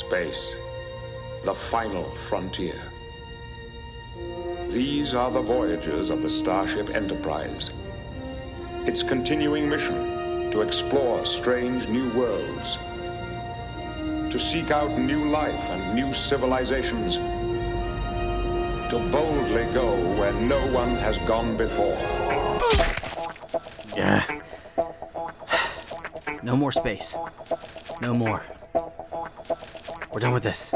Space, the final frontier. These are the voyages of the Starship Enterprise. Its continuing mission to explore strange new worlds, to seek out new life and new civilizations, to boldly go where no one has gone before. Yeah. No more space. No more. We're done with this.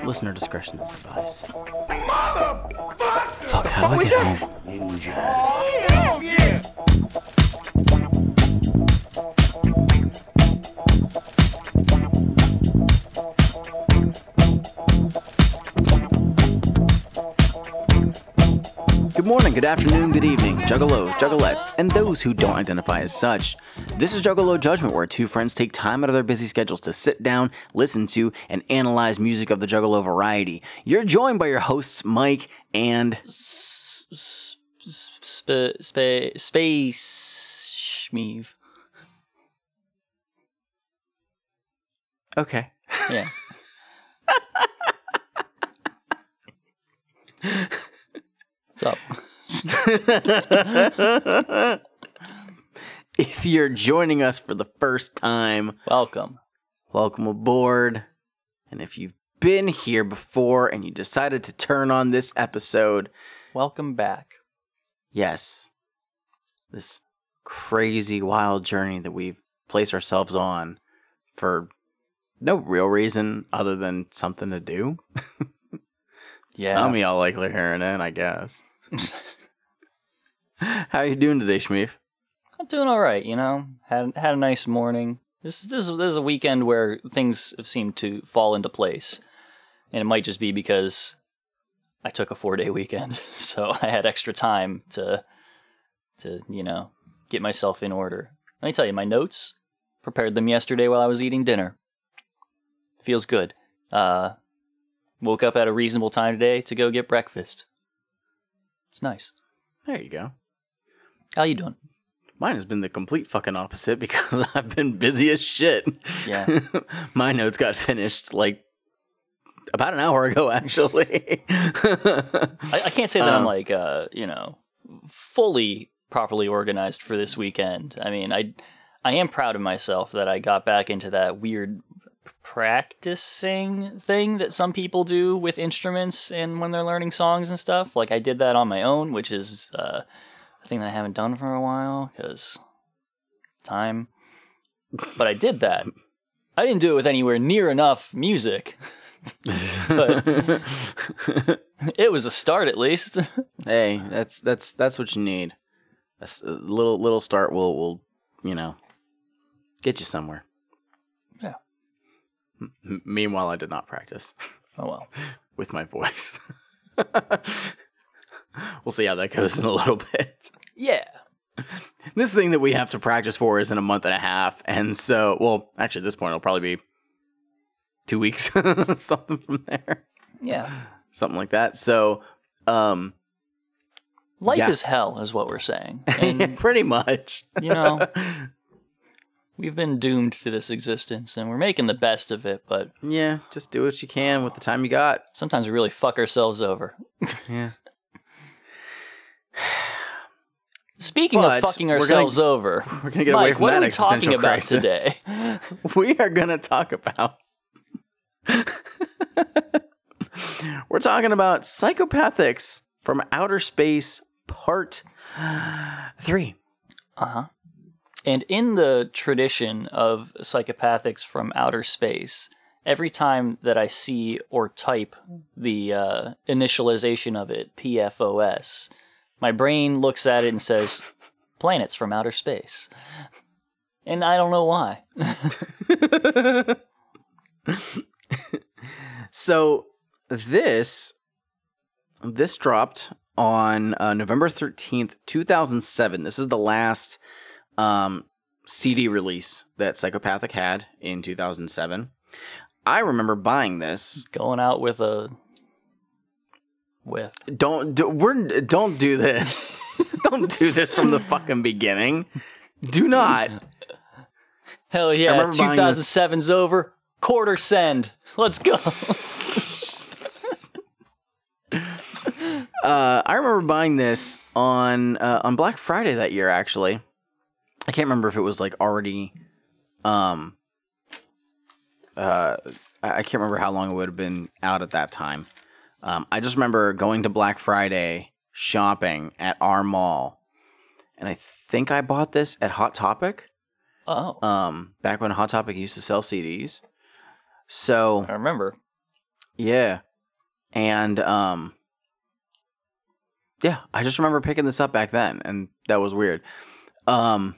Listener discretion is advised. Fuck, how do I get home? Good morning, good afternoon, good evening, juggalos, juggalettes, and those who don't identify as such. This is Juggalo Judgment, where two friends take time out of their busy schedules to sit down, listen to, and analyze music of the Juggalo variety. You're joined by your hosts, Mike and. Space schmeeve. Okay. Yeah. What's up? If you're joining us for the first time, Welcome. welcome aboard. And if you've been here before and you decided to turn on this episode, Welcome back. yes, this crazy, wild journey that we've placed ourselves on for no real reason other than something to do. Yeah. Some of y'all like hearing it, I guess. How are you doing today, Shmeef? I'm doing all right. You know, had had a nice morning. This this is- this is a weekend where things have seemed to fall into place, and it might just be because I took a four day weekend, so I had extra time to to you know get myself in order. Let me tell you, my notes prepared them yesterday while I was eating dinner. Feels good. Uh, woke up at a reasonable time today to go get breakfast. It's nice. There you go. How you doing? Mine has been the complete fucking opposite because I've been busy as shit. Yeah. My notes got finished like about an hour ago, actually. I, I can't say that I'm Um, like uh, you know fully properly organized for this weekend. I mean, I I am proud of myself that I got back into that weird practicing thing that some people do with instruments and when they're learning songs and stuff. Like I did that on my own, which is uh, a thing that I haven't done for a while because time. But I did that. I didn't do it with anywhere near enough music. but it was a start at least. hey, that's that's that's what you need. A little little start will will you know get you somewhere. Yeah. M- meanwhile, I did not practice Oh well. with my voice. we'll see how that goes in a little bit. Yeah. this thing that we have to practice for is in a month and a half, and so well, actually, at this point, it'll probably be two weeks, something from there, Yeah. something like that. So, um, Life Yeah. is hell, is what we're saying. And, pretty much. you know, we've been doomed to this existence and we're making the best of it, but yeah, just do what you can with the time you got. sometimes we really fuck ourselves over. Yeah. Speaking But of fucking we're gonna- ourselves over, We're gonna get away Mike, from what that are we talking about crisis. today? we are gonna talk about. We're talking about psychopathics from outer space, part three. Uh huh. And in the tradition of psychopathics from outer space, every time that I see or type the uh, initialization of it, PFOS, my brain looks at it and says, planets from outer space. And I don't know why. So this this dropped on uh, November thirteenth, two thousand seven. This is the last um, CD release that Psychopathic had in two thousand seven. I remember buying this. Going out with a. With. Don't do, we're don't do this. don't do this from the fucking beginning. Do not. Hell yeah, remember buying this- 2007's over. Quarter send. Let's go. Uh, I remember buying this on uh, on Black Friday that year. Actually, I can't remember if it was like already. Um. Uh, I can't remember how long it would have been out at that time. Um, I just remember going to Black Friday shopping at our mall, and I think I bought this at Hot Topic. oh, Um, back when Hot Topic used to sell CDs. So I remember. yeah. And um yeah, I just remember picking this up back then and that was weird. Um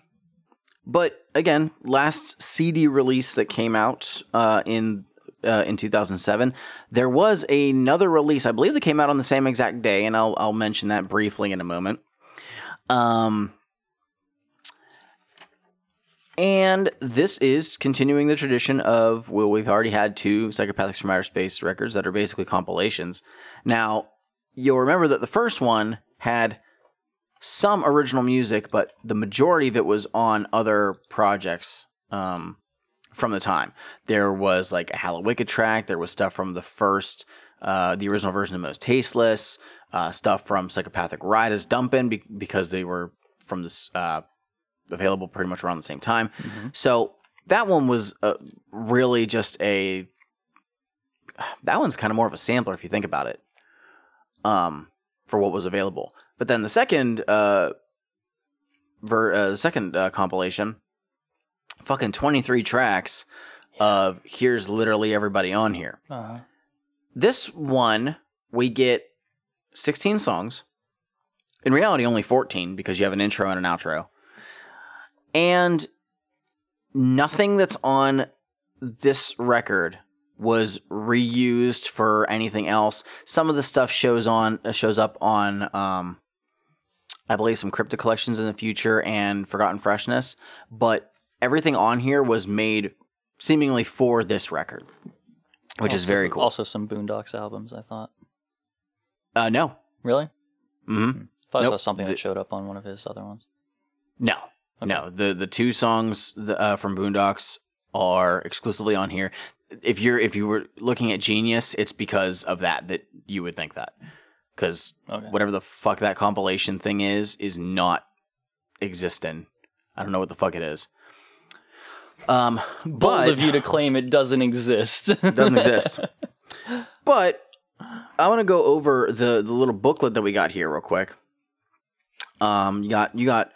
but again, last CD release that came out uh in uh, in 2007, there was another release. I believe that came out on the same exact day, and I'll I'll mention that briefly in a moment. Um, and this is continuing the tradition of well, we've already had two Psychopathics from Outer Space records that are basically compilations. Now, you'll remember that the first one had some original music, but the majority of it was on other projects um, from the time. There was like a Hallowicked track. There was stuff from the first, uh, the original version of Mostasteless. Uh, stuff from Psychopathic Rydas Dumpin' be- because they were from this uh, available pretty much around the same time. So that one was uh, really just a. That one's kind of more of a sampler if you think about it. Um, for what was available, but then the second uh, ver uh, the second uh, compilation, fucking twenty three tracks of here's literally everybody on here. Uh-huh. This one we get sixteen songs. In reality, only fourteen because you have an intro and an outro and nothing that's on this record was reused for anything else. Some of the stuff shows on uh, shows up on um I believe some Cryptic Collections in the future and Forgotten Freshness, but everything on here was made seemingly for this record, which is very cool. Also, some Boondox albums. I thought. Uh no. Really? Mhm. thought I saw something The- that showed up on one of his other ones. No, no. The the two songs uh, from Boondox are exclusively on here. If you're if you were looking at Genius, it's because of that that you would think that because Okay. whatever the fuck that compilation thing is is not existing. I don't know what the fuck it is. Um, Bold but of you to claim it doesn't exist. doesn't exist. But I want to go over the the little booklet that we got here real quick. Um, you got you got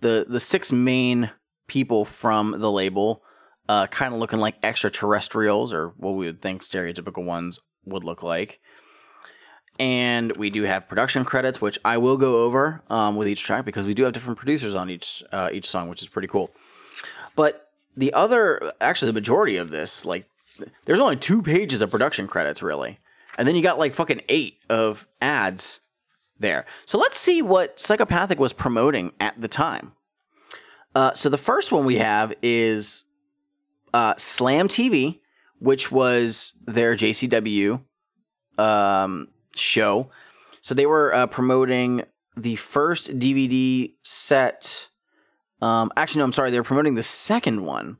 the the six main people from the label, uh, kind of looking like extraterrestrials or what we would think stereotypical ones would look like. And we do have production credits, which I will go over um, with each track because we do have different producers on each uh, each song, which is pretty cool. But the other, actually, the majority of this, like, there's only two pages of production credits, really. And then you got like fucking eight of ads there. So let's see what Psychopathic was promoting at the time. Uh, so the first one we have is uh, Slam TV, which was their JCW um, show. So they were uh, promoting the first DVD set. Um, actually, no, I'm sorry. They were promoting the second one,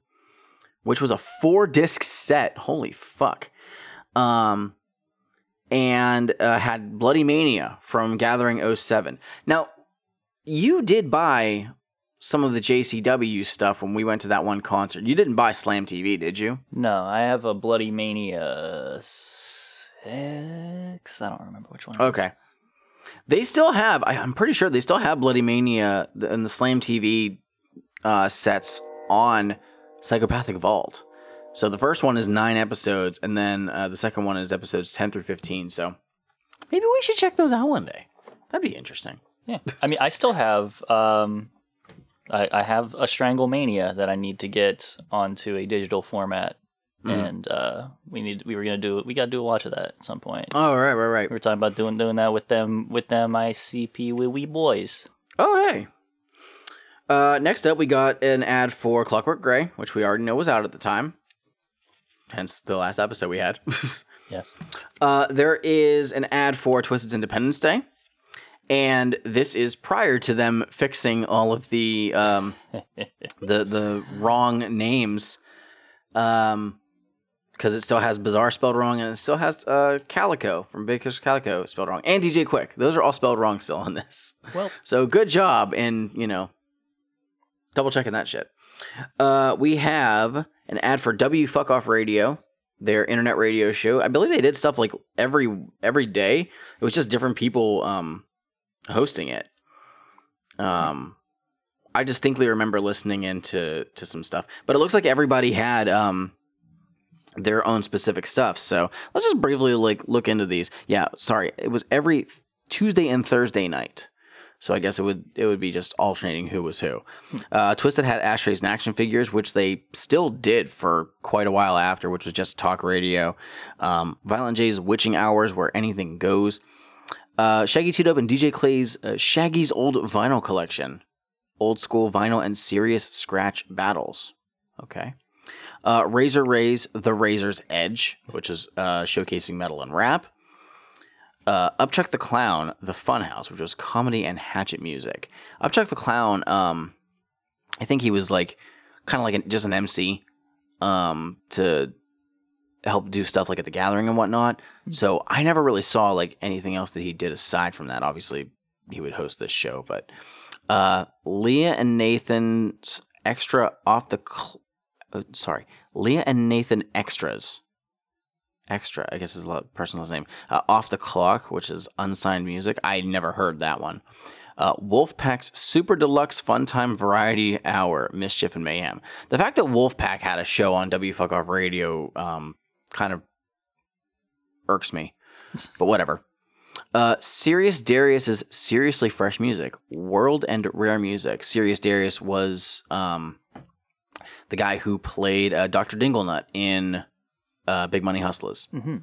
which was a four disc set. Holy fuck. Um, and uh, had Bloodymania from Gathering 07. Now, you did buy some of the JCW stuff when we went to that one concert. You didn't buy Slam TV, did you? no, I have a Bloodymania six. I don't remember which one. Okay. They still have, I, I'm pretty sure they still have Bloodymania and the Slam TV uh, sets on Psychopathic Vault. So the first one is nine episodes, and then uh, the second one is episodes 10 through 15. So maybe we should check those out one day. That'd be interesting. Yeah, I mean, I still have. Um, I, I have a Stranglemania that I need to get onto a digital format, Mhm. and uh, we need. We were gonna do. We got to do a watch of that at some point. Oh, right, right, right. We were talking about doing doing that with them with them ICP wee wee boys. Oh, hey. Uh, next up, we got an ad for Clockwork Gray, which we already know was out at the time. Hence the last episode we had. Yes. Uh, there is an ad for Twiztid's Independence Day, and this is prior to them fixing all of the um, the the wrong names, um, because it still has Bizarre spelled wrong, and it still has uh, Calico from Baker's Calico spelled wrong, and DJ Quick. Those are all spelled wrong still on this. Well, So good job in, you know, double checking that shit. Uh, we have an ad for W Fuck Off Radio, their internet radio show. I believe they did stuff like every every day. It was just different people um hosting it. Um I distinctly remember listening into to some stuff. But it looks like everybody had um their own specific stuff. So let's just briefly like look into these. Yeah, sorry. It was every Tuesday and Thursday night. So I guess it would it would be just alternating who was who. Uh, Twiztid had ashtrays and action figures, which they still did for quite a while after, which was just talk radio. Um, Violent J's Witching Hours, where anything goes. Uh, Shaggy Two Dope and DJ Clay's uh, Shaggy's Old Vinyl Collection, old school vinyl and serious scratch battles. Okay. Uh, Razor Ray's The Razor's Edge, which is uh, showcasing metal and rap uh, Upchuck the Clown, The Funhouse, which was comedy and hatchet music. Upchuck the Clown, um, I think he was like kind of like an, just an MC um, to help do stuff like at the Gathering and whatnot. So I never really saw like anything else that he did aside from that. Obviously, he would host this show, but uh, Leah and Nathan's extra off the cl- uh, sorry, Leah and Nathan extras extra i guess is a person's name uh, off the clock which is unsigned music i never heard that one uh, wolfpack's super deluxe fun time variety hour mischief and mayhem the fact that wolfpack had a show on w fuck off radio um, kind of irks me but whatever uh, Sirius is seriously fresh music, world and rare music. Sirius Darius was um, the guy who played uh, Dr. Dinglenut in uh, Big Money Hustlers. Mm-hmm.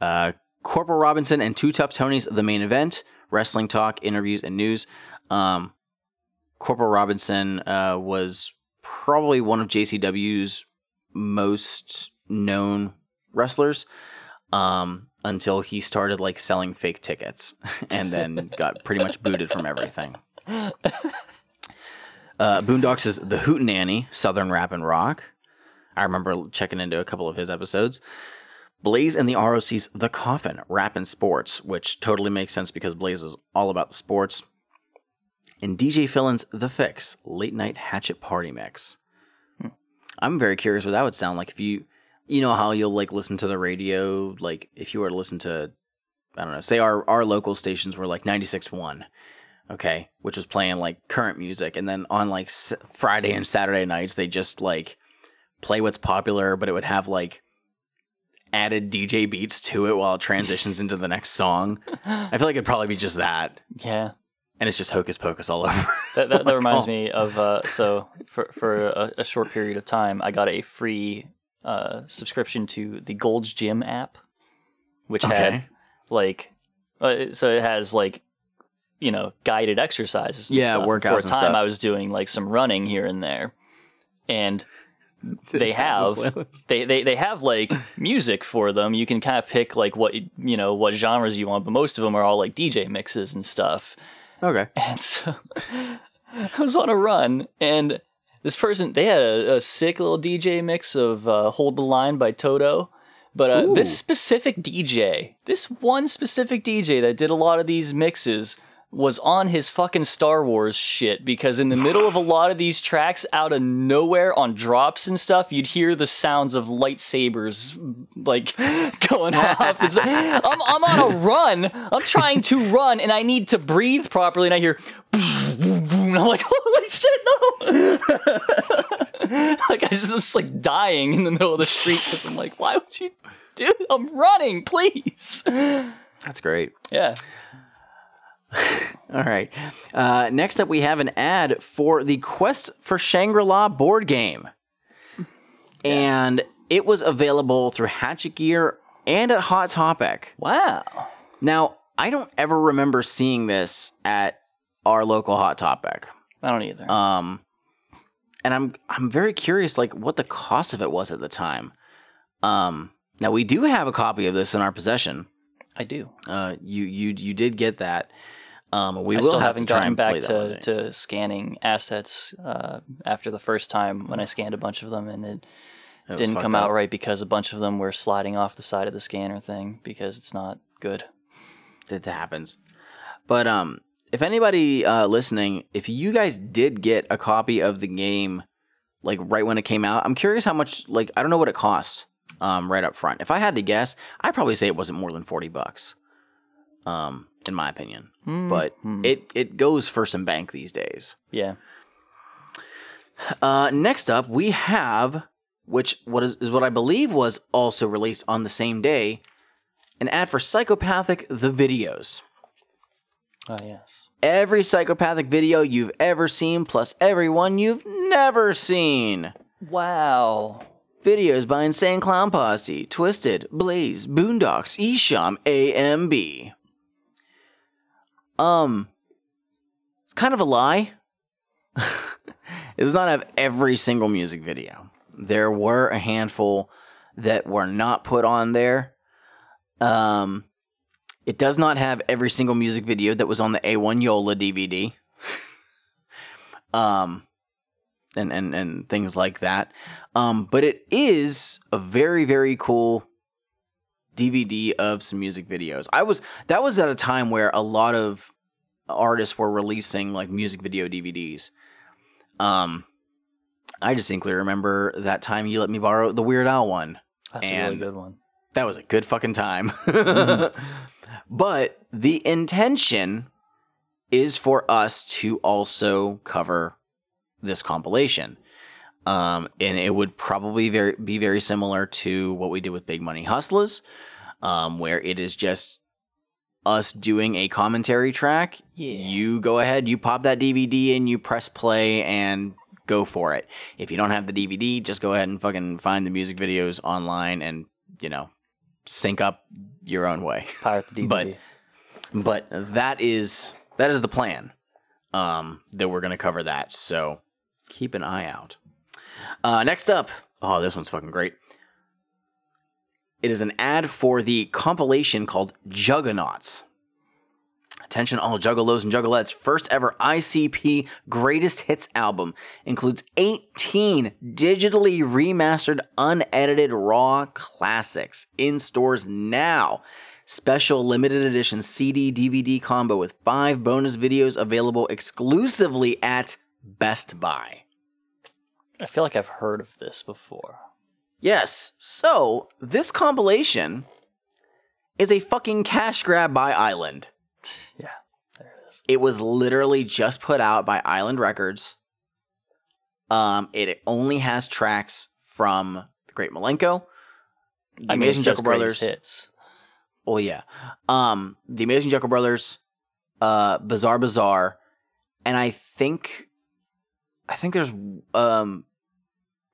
Uh, Corporal Robinson and Two Tough Tonys, the main event, wrestling talk, interviews, and news. Um, Corporal Robinson uh, was probably one of JCW's most known wrestlers um, until he started like selling fake tickets and then got pretty much booted from everything. Uh, Boondox is the Hootenanny, Southern Rap and Rock. I remember checking into a couple of his episodes. Blaze and the ROC's The Coffin, Rap and Sports, which totally makes sense because Blaze is all about the sports. And DJ Fillin's The Fix, Late Night Hatchet Party Mix. Hmm. I'm very curious what that would sound like if you, you know how you'll like listen to the radio, like if you were to listen to, I don't know, say our, our local stations were like 96.1, okay, which was playing like current music. And then on like s- Friday and Saturday nights, they just like play what's popular, but it would have like added DJ beats to it while it transitions into the next song. I feel like it'd probably be just that. Yeah. And it's just hocus pocus all over. That, that, that reminds oh. me of uh, so for for a, a short period of time, I got a free uh, subscription to the Gold's Gym app, which Okay. had like uh, so it has like you know guided exercises. And Yeah, stuff. workouts For a time. I was doing like some running here and there, and they have they, they they have like music for them. You can kind of pick like what you know what genres you want, but most of them are all like DJ mixes and stuff. okay. And so I was on a run, and this person they had a, a sick little DJ mix of uh, "Hold the Line" by Toto. But uh, this specific DJ, this one specific DJ that did a lot of these mixes, was on his fucking Star Wars shit because in the middle of a lot of these tracks, out of nowhere on drops and stuff, you'd hear the sounds of lightsabers like going off. It's like, I'm, I'm on a run. I'm trying to run and I need to breathe properly, and I hear. And I'm like, holy shit, no! like I just, I'm just like dying in the middle of the street because I'm like, why would you do? I'm running, please. That's great. Yeah. All right. Uh, next up, we have an ad for the Quest for Shangri La board game. And it was available through Hatchet Gear and at Hot Topic. Wow. Now, I don't ever remember seeing this at our local Hot Topic. I don't either. Um, and I'm I'm very curious, like what the cost of it was at the time. Um, now we do have a copy of this in our possession. I do. Uh, you you you did get that. Um, we I will still have haven't to gotten back to, to scanning assets uh, after the first time when I scanned a bunch of them and it It didn't come up. out right because a bunch of them were sliding off the side of the scanner thing because it's not good. It happens. But um, if anybody uh, listening, if you guys did get a copy of the game, like right when it came out, I'm curious how much. Like I don't know what it costs. Um, right up front. If I had to guess, I'd probably say it wasn't more than forty bucks. Um, in my opinion, hmm, but hmm. it it goes for some bank these days. Yeah. Uh, next up, we have, which what is, is what I believe was also released on the same day, an ad for Psychopathic the videos. Oh, yes. Every psychopathic video you've ever seen, plus every one you've never seen. Wow. Videos by Insane Clown Posse, Twiztid, Blaze, Boondox, Esham, AMB. Um, it's kind of a lie. it does not have every single music video. There were a handful that were not put on there. Um, it does not have every single music video that was on the A1 Yola DVD. um, and, and, and things like that. Um, but it is a very, very cool DVD of some music videos. I was that was at a time where a lot of artists were releasing like music video DVDs. Um, I distinctly remember that time you let me borrow the Weird Al one. That's a really good one. That was a good fucking time. but the intention is for us to also cover this compilation. Um, and it would probably very, be very similar to what we did with Big Money Hustlers, um, where it is just us doing a commentary track. Yeah. You go ahead, you pop that DVD in, you press play, and go for it. If you don't have the DVD, just go ahead and fucking find the music videos online and, you know, sync up your own way. Pirate the DVD. But- But that is that is the plan. Um, that we're gonna cover that. So keep an eye out. Uh, next up, oh, this one's fucking great. It is an ad for the compilation called Jugganauts. Attention, all juggalos and juggalettes. First ever ICP Greatest Hits album includes 18 digitally remastered, unedited, raw classics in stores now. Special limited edition CD DVD combo with five bonus videos available exclusively at Best Buy. I feel like I've heard of this before. Yes, so this compilation is a fucking cash grab by Island. Yeah, there it is. It was literally just put out by Island Records. Um, it only has tracks from The Great Milenko, The I mean, Amazing just Brothers. hits. Oh yeah, um, The Amazing Jeckel Brothers, uh, Bizarre Bizarre, and I think, I think there's um,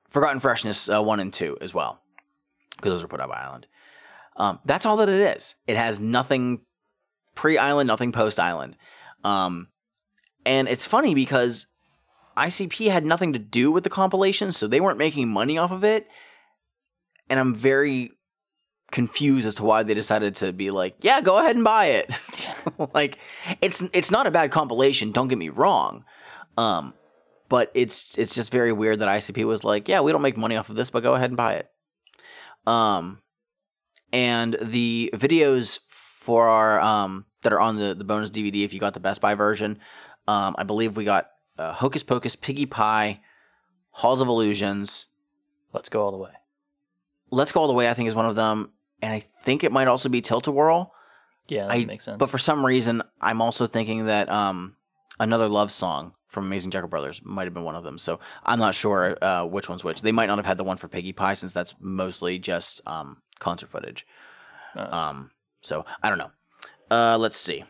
Forgotten Freshness uh, one and two as well, because those were put out by Island. Um, that's all that it is. It has nothing pre-Island, nothing post-Island. Um, and it's funny because ICP had nothing to do with the compilation, so they weren't making money off of it. And I'm very confused as to why they decided to be like, yeah, go ahead and buy it. like, it's it's not a bad compilation. Don't get me wrong. Um, but it's it's just very weird that ICP was like, yeah, we don't make money off of this, but go ahead and buy it. Um, and the videos for our um that are on the the bonus DVD, if you got the Best Buy version, um, I believe we got uh, Hocus Pocus, Piggy Pie, Halls of Illusions. Let's go all the way. Let's Go All the Way, I think, is one of them. And I think it might also be Tilt a Whirl. Yeah, that I- makes sense. But for some reason, I'm also thinking that um, another love song from Amazing Jeckel Brothers might have been one of them. So I'm not sure uh, which one's which. They might not have had the one for Piggy Pie since that's mostly just um, concert footage. Uh. Um, so I don't know. Uh, let's see.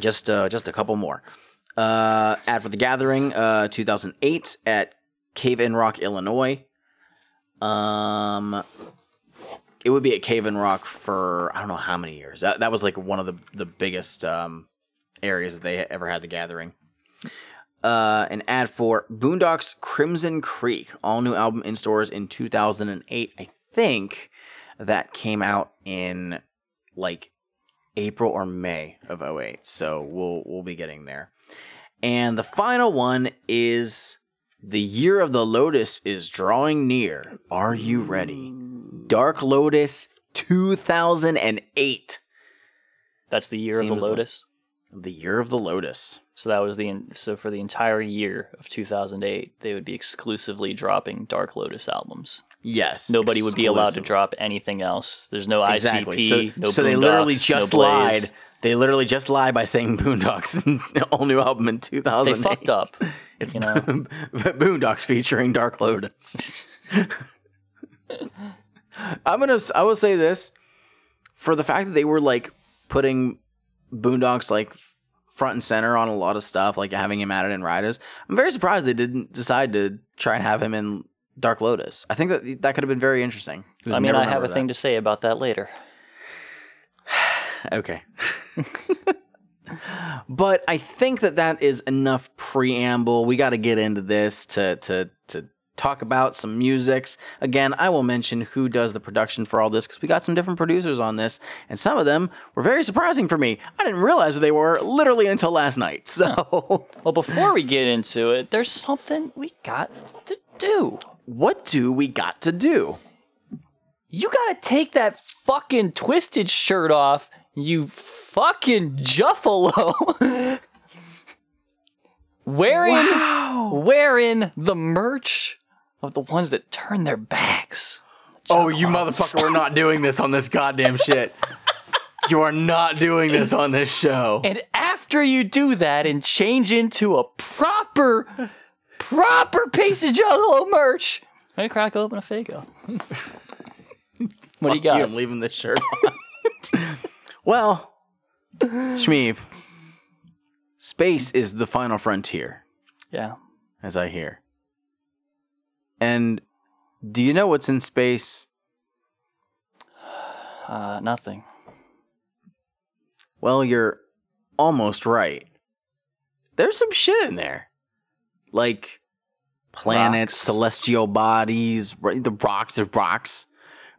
Just uh, just a couple more. Uh, ad for the Gathering, uh, 2008 at Cave in Rock, Illinois. Um, it would be at Cave in Rock for I don't know how many years. That that was like one of the the biggest um, areas that they ever had the gathering. Uh, an ad for Boondox Crimson Creek, all new album in stores in 2008. I think that came out in like April or May of 08. So we'll we'll be getting there. And the final one is the year of the Lotus is drawing near. Are you ready? Dark Lotus 2008. That's the year of Seems the like- Lotus. The year of the Lotus. So that was the so for the entire year of 2008, they would be exclusively dropping Dark Lotus albums. Yes. Nobody would be allowed to drop anything else. There's no Exactly. ICP, so no so they literally just no lied. They literally just lied by saying Boondox all new album in 2008. They 2008. fucked up. It's you know. Boondox featuring Dark Lotus. I'm gonna. I will say this for the fact that they were like putting Boondox like front and center on a lot of stuff, like having him added in Rydas. I'm very surprised they didn't decide to try and have him in Dark Lotus. I think that that could have been very interesting. I mean, I have a remembered thing to say about that later. Okay. but I think that that is enough preamble. We got to get into this to to talk about some musics. Again, I will mention who does the production for all this because we got some different producers on this, and some of them were very surprising for me. I didn't realize who they were literally until last night. So, Well, before we get into it, there's something we got to do. what do we got to do? You gotta take that fucking Twiztid shirt off, you fucking Juffalo. wearing, wearing the merch of the ones that turn their backs. Oh, you motherfucker, we're not doing this on this goddamn shit. You are not doing this on this show. And after you do that and change into a proper, proper piece of Juggalo merch, I crack open a Faygo. what do you You, got? I'm leaving this shirt on. well, Shmeev, space is the final frontier, Yeah. as I hear. And do you know what's in space? Uh, nothing. Well, you're almost right. There's some shit in there. Like planets, Rocks. celestial bodies, the rocks, the rocks.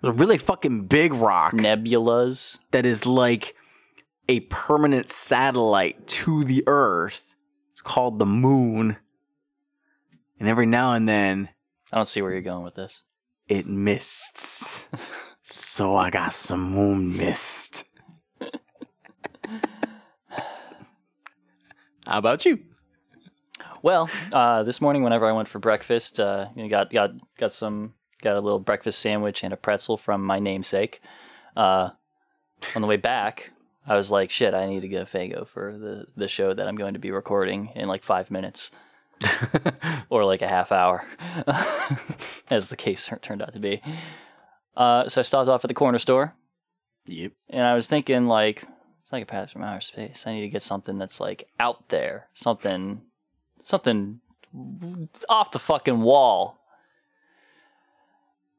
There's a really fucking big rock. Nebulas. that is like a permanent satellite to the Earth. It's called the moon. And every now and then I don't see where you're going with this. it mists. so I got some moon mist. How about you? Well, uh, this morning, whenever I went for breakfast, uh, you know, got got got some got a little breakfast sandwich and a pretzel from my namesake. Uh, on the way back, I was like, "Shit, I need to get a Faygo for the the show that I'm going to be recording in like five minutes, or like a half hour, as the case turned out to be." Uh, so I stopped off at the corner store, Yep. and I was thinking like, it's like a psychopaths from outer space. I need to get something that's like out there, something, something off the fucking wall.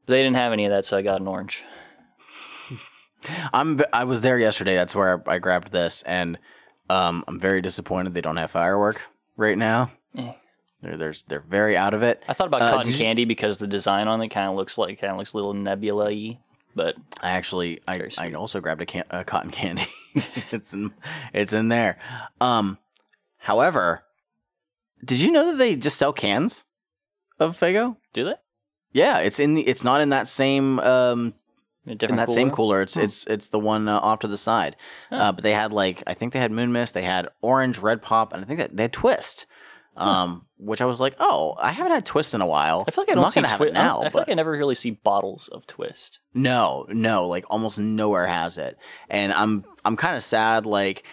But they didn't have any of that, so I got an orange. I'm I was there yesterday. That's where I grabbed this and um, I'm very disappointed they don't have firework right now. Eh. They're, there's they're very out of it. I thought about Uh, cotton candy because the design on it kind of looks like kind of looks a little nebula-y, but I actually I, I also grabbed a, can- a cotton candy. it's in it's in there. Um, however, did you know that they just sell cans of Faygo? do they? Yeah, it's in the, it's not in that same um In, in that same cooler? cooler. It's it's it's the one uh, off to the side. Uh, but they had like I think they had Moon Mist, they had Orange, Red Pop, and I think that they had Twist. Um, which I was like, oh, I haven't had Twist in a while. I feel like I I'm don't not see have it now. I feel like I never really see bottles of Twist. no, no, like almost nowhere has it, and I'm I'm kind of sad. Like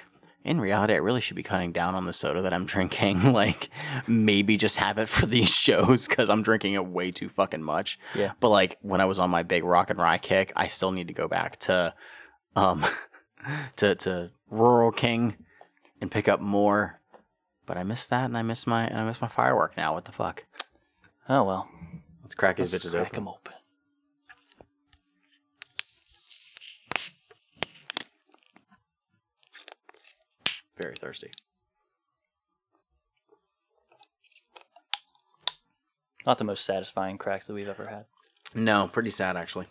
in reality, I really should be cutting down on the soda that I'm drinking. like maybe just have it for these shows because I'm drinking it way too fucking much. Yeah. But like when I was on my big rock and rye kick, I still need to go back to um to to Rural King and pick up more. But I miss that, and I miss my and I miss my firework now. What the fuck? Oh well, Let's crack these let's bitches crack open. them open. Very thirsty. Not the most satisfying cracks that we've ever had. No, pretty sad actually.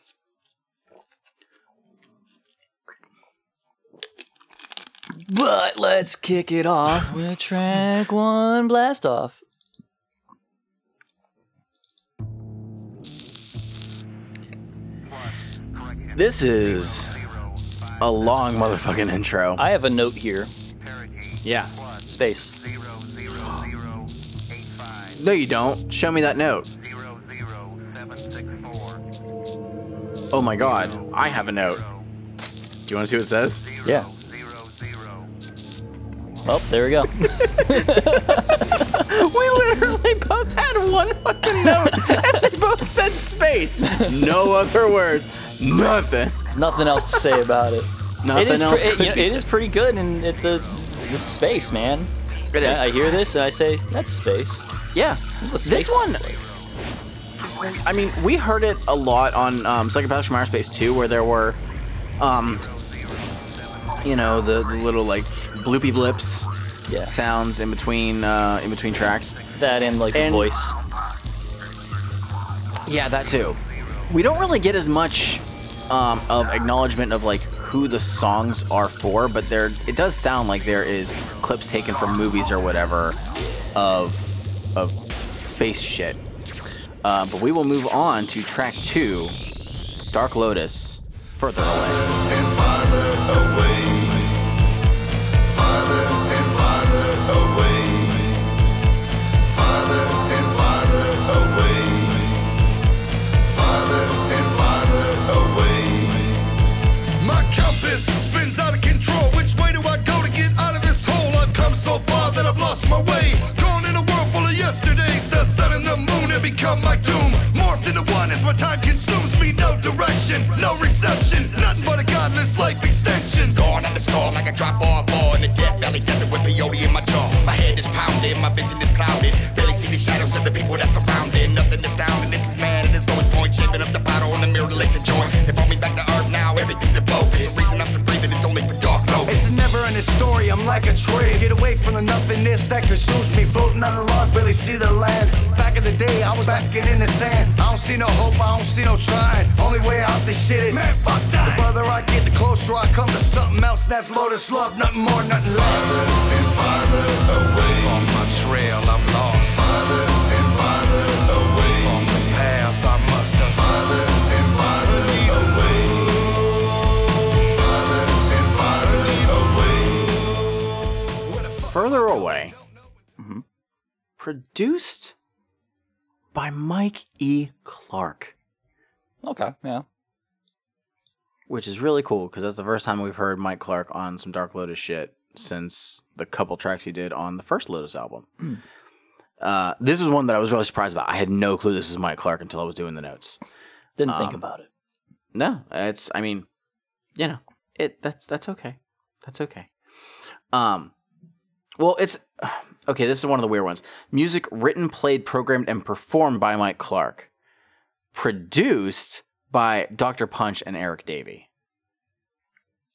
But let's kick it off with track one blast off. This is a long motherfucking intro. I have a note here. Yeah. Space. No, you don't. Show me that note. Oh my god, I have a note. Do you want to see what it says? Yeah. Oh, there we go. We literally both had one fucking note, and they both said space. No other words. Nothing. There's nothing else to say about it. Nothing it is, else. pre- it, you know, it is pretty good in at the it's space, man. It is. I, I hear this and I say that's space. Yeah. This is what This one, like. I mean, we heard it a lot on um, Psychopaths from Outer Space 2, where there were, um, you know, the, the little like bloopy blips Yeah. sounds in between uh, in between tracks. That and like the And- voice. Yeah, that too. We don't really get as much um, of acknowledgement of like who the songs are for, but there it does sound like there is clips taken from movies or whatever of of space shit. Uh, but we will move on to track two, Dark Lotus, further away. and farther away, shit is. Man, fuck that. The further I get, the closer I come to something else. That's Lotus Love, nothing more, nothing less. and farther away. On my trail, I'm lost. Farther and farther away. On the path, I must have. Farther and farther away. Farther and farther away. Further away. Mm-hmm. Produced by Mike E. Clark. Okay, yeah. Which is really cool because that's the first time we've heard Mike Clark on some Dark Lotus shit since the couple tracks he did on the first Lotus album. Uh, this was one that I was really surprised about. I had no clue this was Mike Clark until I was doing the notes. Didn't think Um, about it. No, it's I mean, you know, it that's that's okay. That's okay. Um well, it's okay, this is one of the weird ones. Music written, played, programmed and performed by Mike Clark. Produced by Dr. Punch and Eric Davey.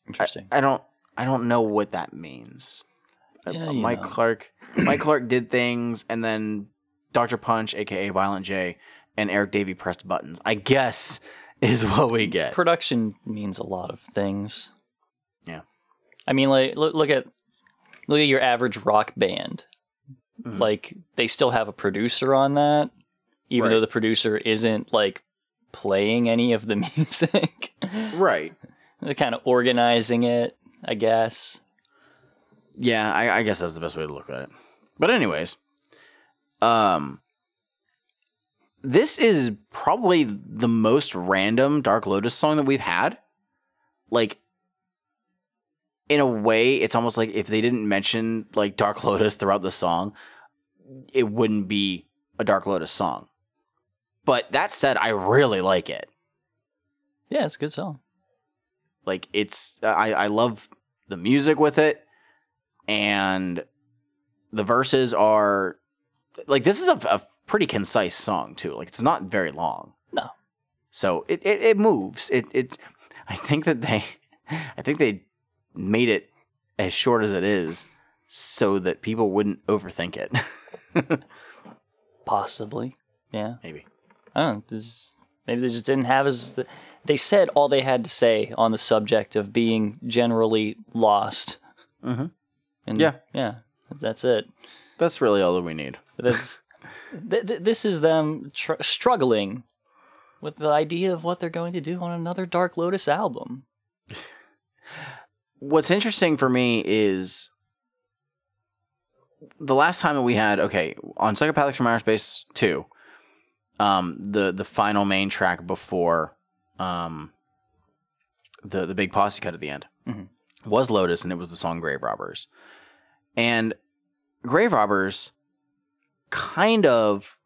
Interesting. I don't I don't know what that means. Uh, Yeah, uh, Mike know. Clark Mike Clark did things and then Dr. Punch, aka Violent J, and Eric Davey pressed buttons. I guess is what we get. Production means a lot of things. Yeah. I mean, like look, look at look at your average rock band. Mhm. Like they still have a producer on that, even Right. though the producer isn't like playing any of the music. Right. They're kind of organizing it, I guess. Yeah, I, I guess that's the best way to look at it. But anyways, um, this is probably the most random Dark Lotus song that we've had. Like, in a way, it's almost like if they didn't mention like Dark Lotus throughout the song, it wouldn't be a Dark Lotus song. But that said, I really like it. Yeah, it's a good song. Like it's I I love the music with it and the verses are like this is a, a pretty concise song too. Like it's not very long. No. So it, it, it moves. It it I think that they I think they made it as short as it is so that people wouldn't overthink it. Possibly. Yeah. Maybe. I don't know. This, maybe they just didn't have as. They said all they had to say on the subject of being generally lost Mm-hmm. And Yeah. yeah, that's it. That's really all that we need. That's th- th- this is them tr- struggling with the idea of what they're going to do on another Dark Lotus album. What's interesting for me is the last time that we had okay on Psychopathics from Outer Space two, um, the the final main track before um, the the big posse cut at the end was Lotus, and it was the song Grave Robbers, and Grave Robbers kind of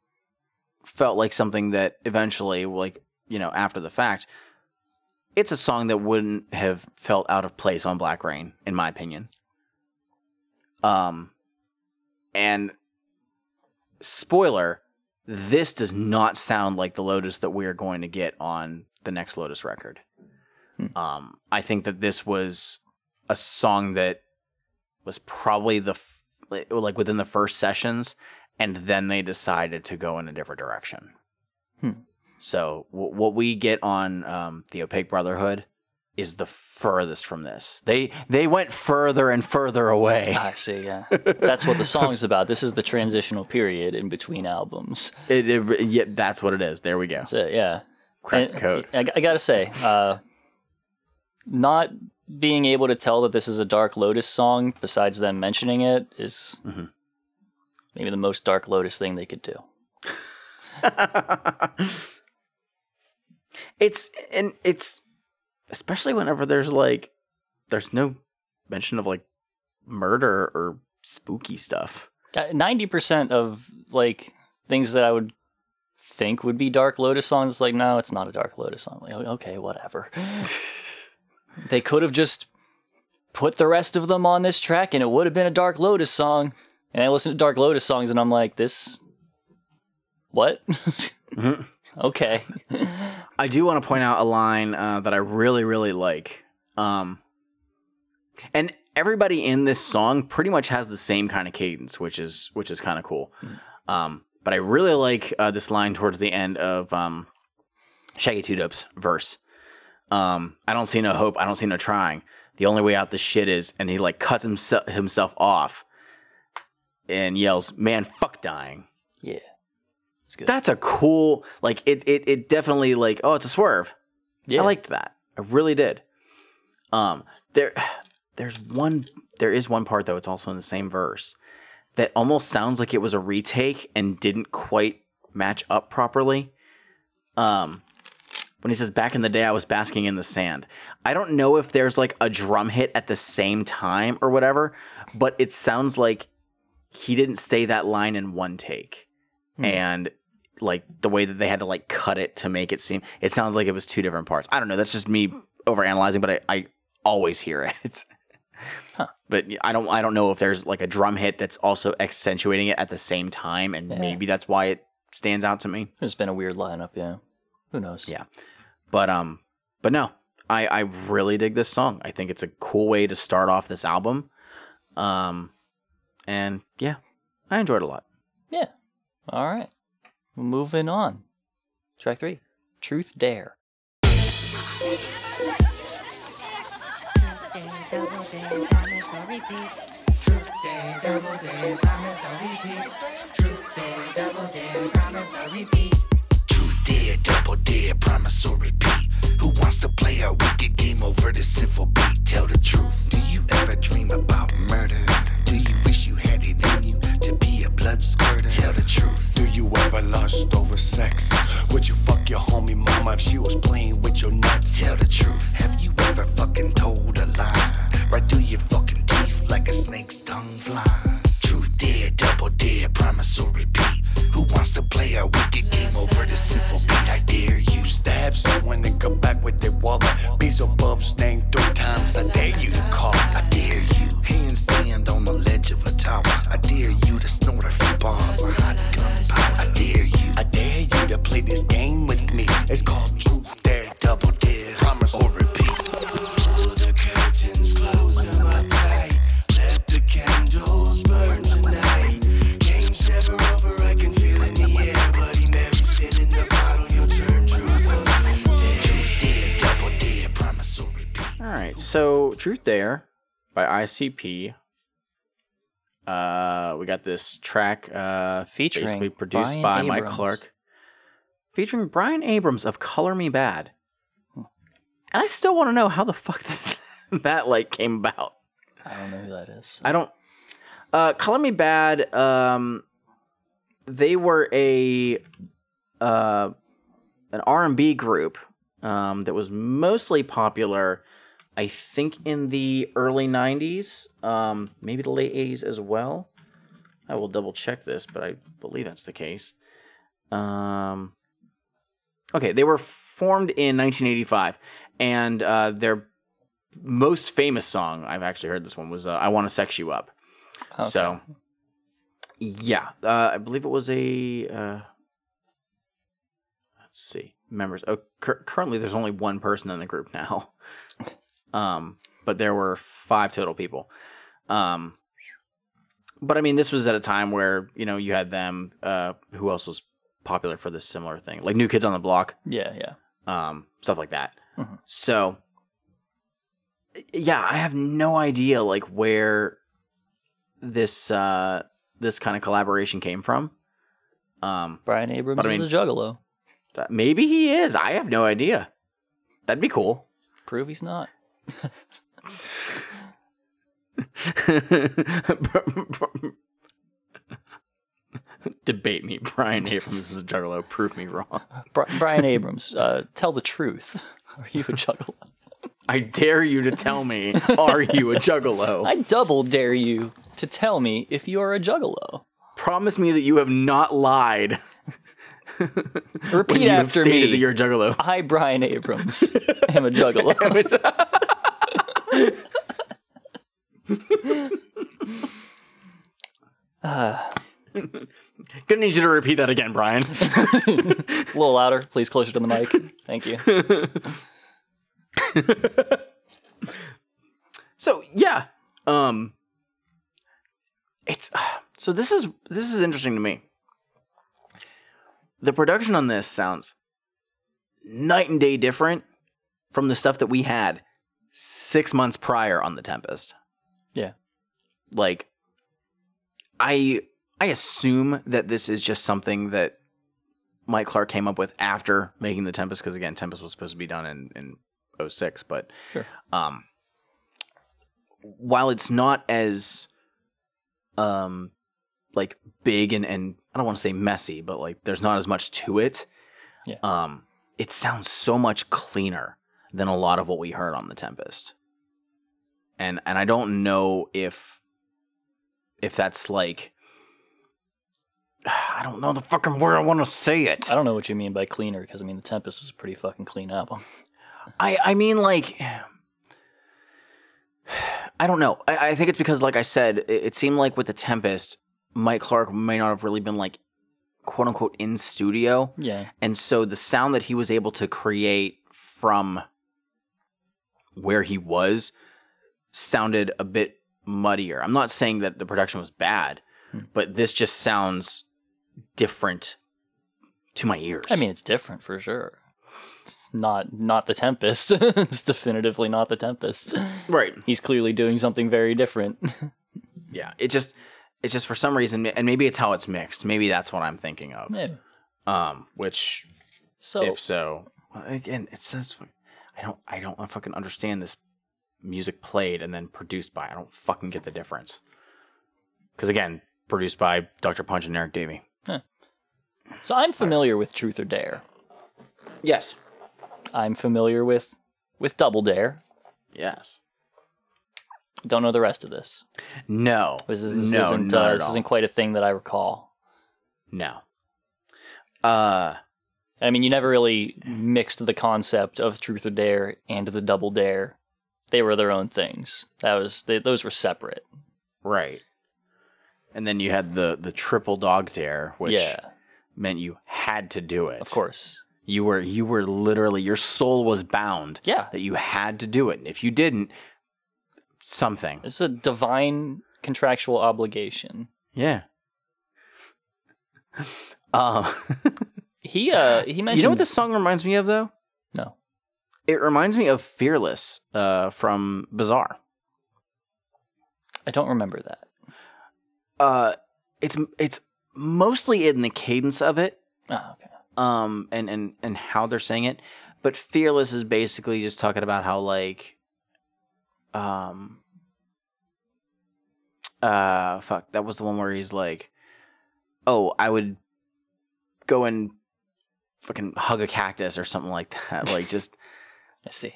felt like something that eventually, like you know, after the fact, it's a song that wouldn't have felt out of place on Black Rain, in my opinion. Um, and spoiler, this does not sound like the Lotus that we are going to get on the next Lotus record. Um, I think that this was a song that was probably the f- like within the first sessions, and then they decided to go in a different direction. So w- what we get on um, the Opaque Brotherhood is the furthest from this. They they went further and further away. I see. Yeah, that's what the song's about. This is the transitional period in between albums. It, it, yeah, that's what it is. There we go. That's it. Yeah. Cracked the And code. I, I gotta say, uh, not being able to tell that this is a Dark Lotus song, besides them mentioning it, is Mm-hmm. maybe the most Dark Lotus thing they could do. It's and it's especially whenever there's like there's no mention of like murder or spooky stuff. Uh, Ninety percent of like things that I would think would be Dark Lotus songs, like no, it's not a Dark Lotus song. Like okay, whatever. they could have just put the rest of them on this track, and it would have been a Dark Lotus song. And I listen to Dark Lotus songs, and I'm like, this, what? okay. I do want to point out a line uh, that I really, really like. Um, and everybody in this song pretty much has the same kind of cadence, which is which is kind of cool. Um, but I really like uh, this line towards the end of um, Shaggy Two Dope's verse. Um, I don't see no hope. I don't see no trying. The only way out this shit is, and he like cuts himself himself off and yells, "Man, fuck dying." Yeah. It's good. That's a cool like it it it definitely like oh it's a swerve. yeah. I liked that. I really did. Um there there's one there is one part though, it's also in the same verse that almost sounds like it was a retake and didn't quite match up properly. Um when he says back in the day I was basking in the sand. I don't know if there's like a drum hit at the same time or whatever, but it sounds like he didn't say that line in one take. And like the way that they had to like cut it to make it seem it sounds like it was two different parts. I don't know, that's just me overanalyzing, but I, I always hear it. huh. But I don't I don't know if there's like a drum hit that's also accentuating it at the same time and maybe that's why it stands out to me. It's been a weird lineup, yeah. Who knows? Yeah. But um but no, I I really dig this song. I think it's a cool way to start off this album. Um and yeah, I enjoyed it a lot. Yeah. All right. Moving on. Track three Truth Dare. Promise or repeat. Who wants to play a wicked game over sinful beat? Tell the truth. Do you ever dream about murder? Do you wish you had it in you squirter? Tell the truth. Do you ever lust over sex? Would you fuck your homie mama if she was playing with your nuts? Tell the truth. Have you ever fucking told a lie? Right through your fucking teeth like a snake's tongue flies. Truth dare, double dare, promise or repeat. Who wants to play a wicked game over the simple beat? I dare you. Stab someone and come back with their wallet. Piece of bubs named three times. I dare you to call. I dare you. Handstand on the ledge of a tower. I dare you to snort a few bars of hot gunpowder. I dare you. I dare you to play this game with me. It's called Truth right, so Truth Dare by ICP. Uh, we got this track uh, Featuring basically produced Brian by Mike Abrams. Clark, featuring Brian Abrams of Color Me Badd. And I still want to know how the fuck that like came about. I don't know who that is. I don't. Uh, Color Me Badd. Um, they were a uh, an R and B group um, that was mostly popular. I think in the early '90s, um, maybe the late '80s as well. I will double check this, but I believe that's the case. Um, okay, they were formed in 1985, and uh, their most famous song I've actually heard this one was uh, "I Want to Sex You Up." Okay. So, yeah, uh, I believe it was a. Uh, let's see, members. Oh, cur- currently there's only one person in the group now, um, but there were five total people. Um, but I mean, this was at a time where you know you had them. Uh, who else was popular for this similar thing? Like New Kids on the Block yeah, yeah. um, stuff like that. Mhm. So, yeah, I have no idea like where this uh, this kind of collaboration came from. Um, Brian Abrams I is a juggalo. maybe he is. I have no idea. That'd be cool. Prove he's not. Debate me, Brian Abrams is a juggalo. Prove me wrong. Bri- Brian Abrams, uh, tell the truth. Are you a juggalo? I dare you to tell me, are you a juggalo? I double dare you to tell me if you are a juggalo. Promise me that you have not lied Repeat after me. that you're a juggalo. I, Brian Abrams, am a juggalo. Gonna need you to repeat that again, Brian. a little louder, please, closer to the mic. Thank you. so yeah, um, it's so this is this is interesting to me. The production on this sounds night and day different from the stuff that we had six months prior on the Tempest. Yeah. Like, I I assume that this is just something that Mike Clark came up with after making the Tempest, because again, Tempest was supposed to be done in in 06, but Sure. um while it's not as um like big and and I don't want to say messy, but like there's not as much to it. Yeah. Um it sounds so much cleaner than a lot of what we heard on the Tempest. And and I don't know if if that's like I don't know the fucking word I want to say it. I don't know what you mean by cleaner because I mean the Tempest was a pretty fucking clean album. I I mean like I don't know. I, I think it's because like I said, it, it seemed like with the Tempest, Mike Clark may not have really been like quote unquote in studio. Yeah. And so the sound that he was able to create from where he was sounded a bit muddier. I'm not saying that the production was bad, but this just sounds different to my ears. I mean, it's different for sure. It's not not the Tempest. it's definitively not the Tempest. right. He's clearly doing something very different. Yeah. It just it just for some reason and maybe it's how it's mixed. Maybe that's what I'm thinking of. Maybe. Um which So if so, well, again, it says I don't I don't fucking understand this music played and then produced by. I don't fucking get the difference. Cuz again, produced by Dr. Punch and Eric Davey. so I'm familiar with Truth or Dare. Yes. I'm familiar with with Double Dare. Yes. Don't know the rest of this. No. This, is, this no, isn't uh, this all. isn't quite a thing that I recall. No. Uh I mean, you never really mixed the concept of Truth or Dare and the Double Dare. They were their own things. That was they, those were separate. right. And then you had the the triple dog dare, which yeah, meant you had to do it. of course. You were you were literally your soul was bound Yeah, that you had to do it. And if you didn't, something. it's a divine contractual obligation. Yeah. Uh, He uh he mentioned you know what this song reminds me of though? No. It reminds me of Fearless uh, from Bizaar. I don't remember that. Uh, it's it's mostly in the cadence of it, Oh, okay. um, and and and how they're saying it. But fearless is basically just talking about how like, um, uh, fuck, that was the one where he's like, oh, I would go and fucking hug a cactus or something like that, like just. I see.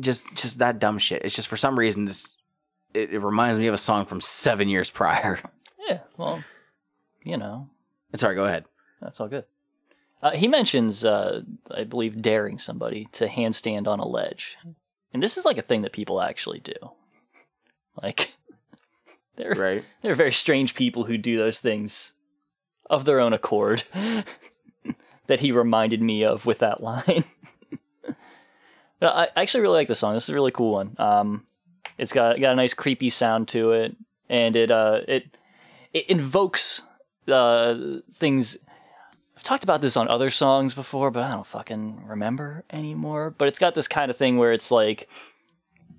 just just that dumb shit. It's just for some reason this it, it reminds me of a song from seven years prior. Yeah, well, you know, It's Sorry, go ahead. that's all good. Uh, he mentions, uh, I believe, daring somebody to handstand on a ledge, and this is like a thing that people actually do. Like, they're Right. they're very strange people who do those things of their own accord. that he reminded me of with that line. I actually really like the song. This is a really cool one. Um, it's got got a nice creepy sound to it, and it uh it it invokes uh things. I've talked about this on other songs before, but I don't fucking remember anymore. But it's got this kind of thing where it's like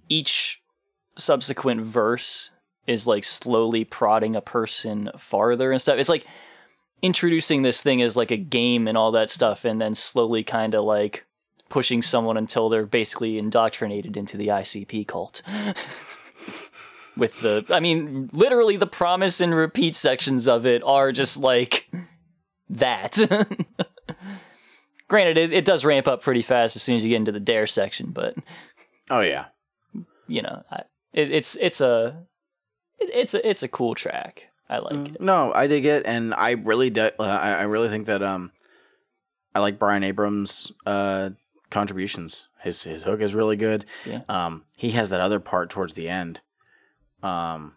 each subsequent verse is like slowly prodding a person farther and stuff. It's like introducing this thing as like a game and all that stuff, and then slowly kind of like pushing someone until they're basically indoctrinated into the ICP cult. With the, I mean, literally the promise and repeat sections of it are just like that. Granted, it, it does ramp up pretty fast as soon as you get into the dare section, but Oh yeah. you know, I, it, it's it's a it, it's a it's a cool track. I like it. No, I dig it, and I really do, uh, I, I really think that um, I like Brian Abrams' uh contributions. His his hook is really good. Yeah. Um, he has that other part towards the end, um,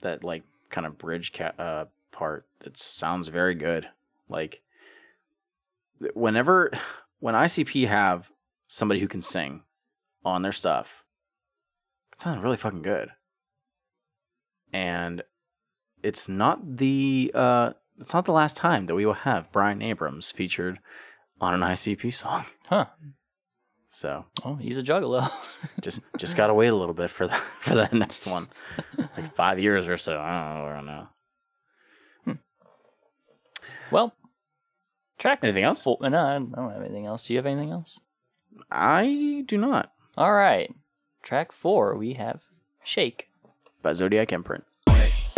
that like kind of bridge ca- uh part that sounds very good. Like whenever when ICP have somebody who can sing on their stuff, it sounds really fucking good. And it's not the uh it's not the last time that we will have Brian Abrams featured on an ICP song. Huh. So Oh, he's a juggalo. just just gotta wait a little bit for the for that next one, like five years or so. I don't know. I don't know. well, track. Anything else? Four, no, I don't have anything else. Do you have anything else? I do not. All right. Track four, we have Shake. By Zodiac Imprint.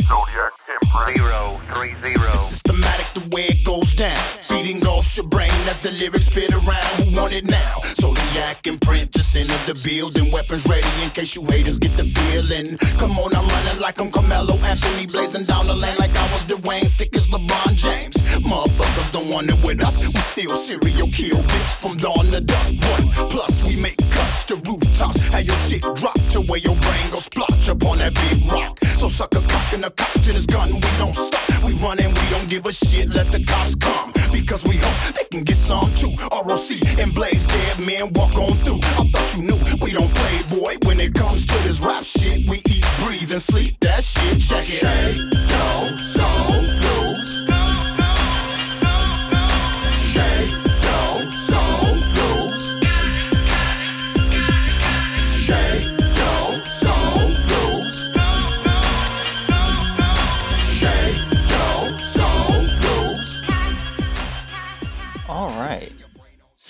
Zodiac. Zero, three, zero. Systematic the way it goes down. Beating off your brain as the lyrics spit around. Who want it now? Zodiac and print just enter the building. Weapons ready in case you haters get the feeling. Come on, I'm running like I'm Carmelo Anthony. Blazing down the lane like I was Dwayne. Sick as LeBron James. Motherfuckers don't want it with us. We still serial kill bitch from dawn to dusk. One plus we make cuts to rooftops. Have your shit drop to where your brain goes splotch up on that big rock. So suck a cock and a cop to this gun. We don't stop. We run and we don't give a shit. Let the cops come. Because we hope they can get some too. ROC and Blaze dead men walk on through. I thought you knew we don't play, boy. When it comes to this rap shit, we eat, breathe, and sleep that shit. Check it. Shake your soul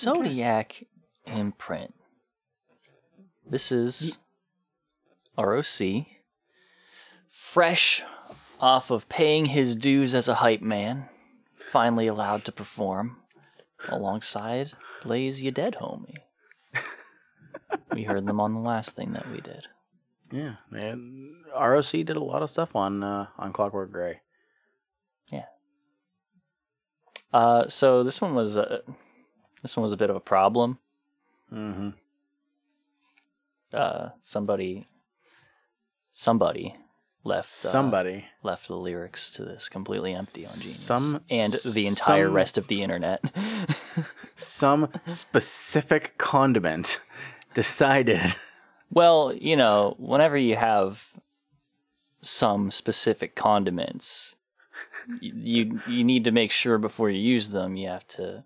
Zodiac imprint. This is ROC. Fresh off of paying his dues as a hype man, finally allowed to perform alongside Blaze Ya Dead Homie. we heard them on the last thing that we did. Yeah, man. ROC did a lot of stuff on uh, on Clockwork Gray. Yeah. Uh, so this one was a this one was a bit of a problem. Mm-hmm. Uh, somebody somebody left uh, Somebody. left the lyrics to this completely empty on Genius. Some- and the entire some- rest of the internet. Some specific condiment decided. well, you know, whenever you have some specific condiments, you you need to make sure before you use them you have to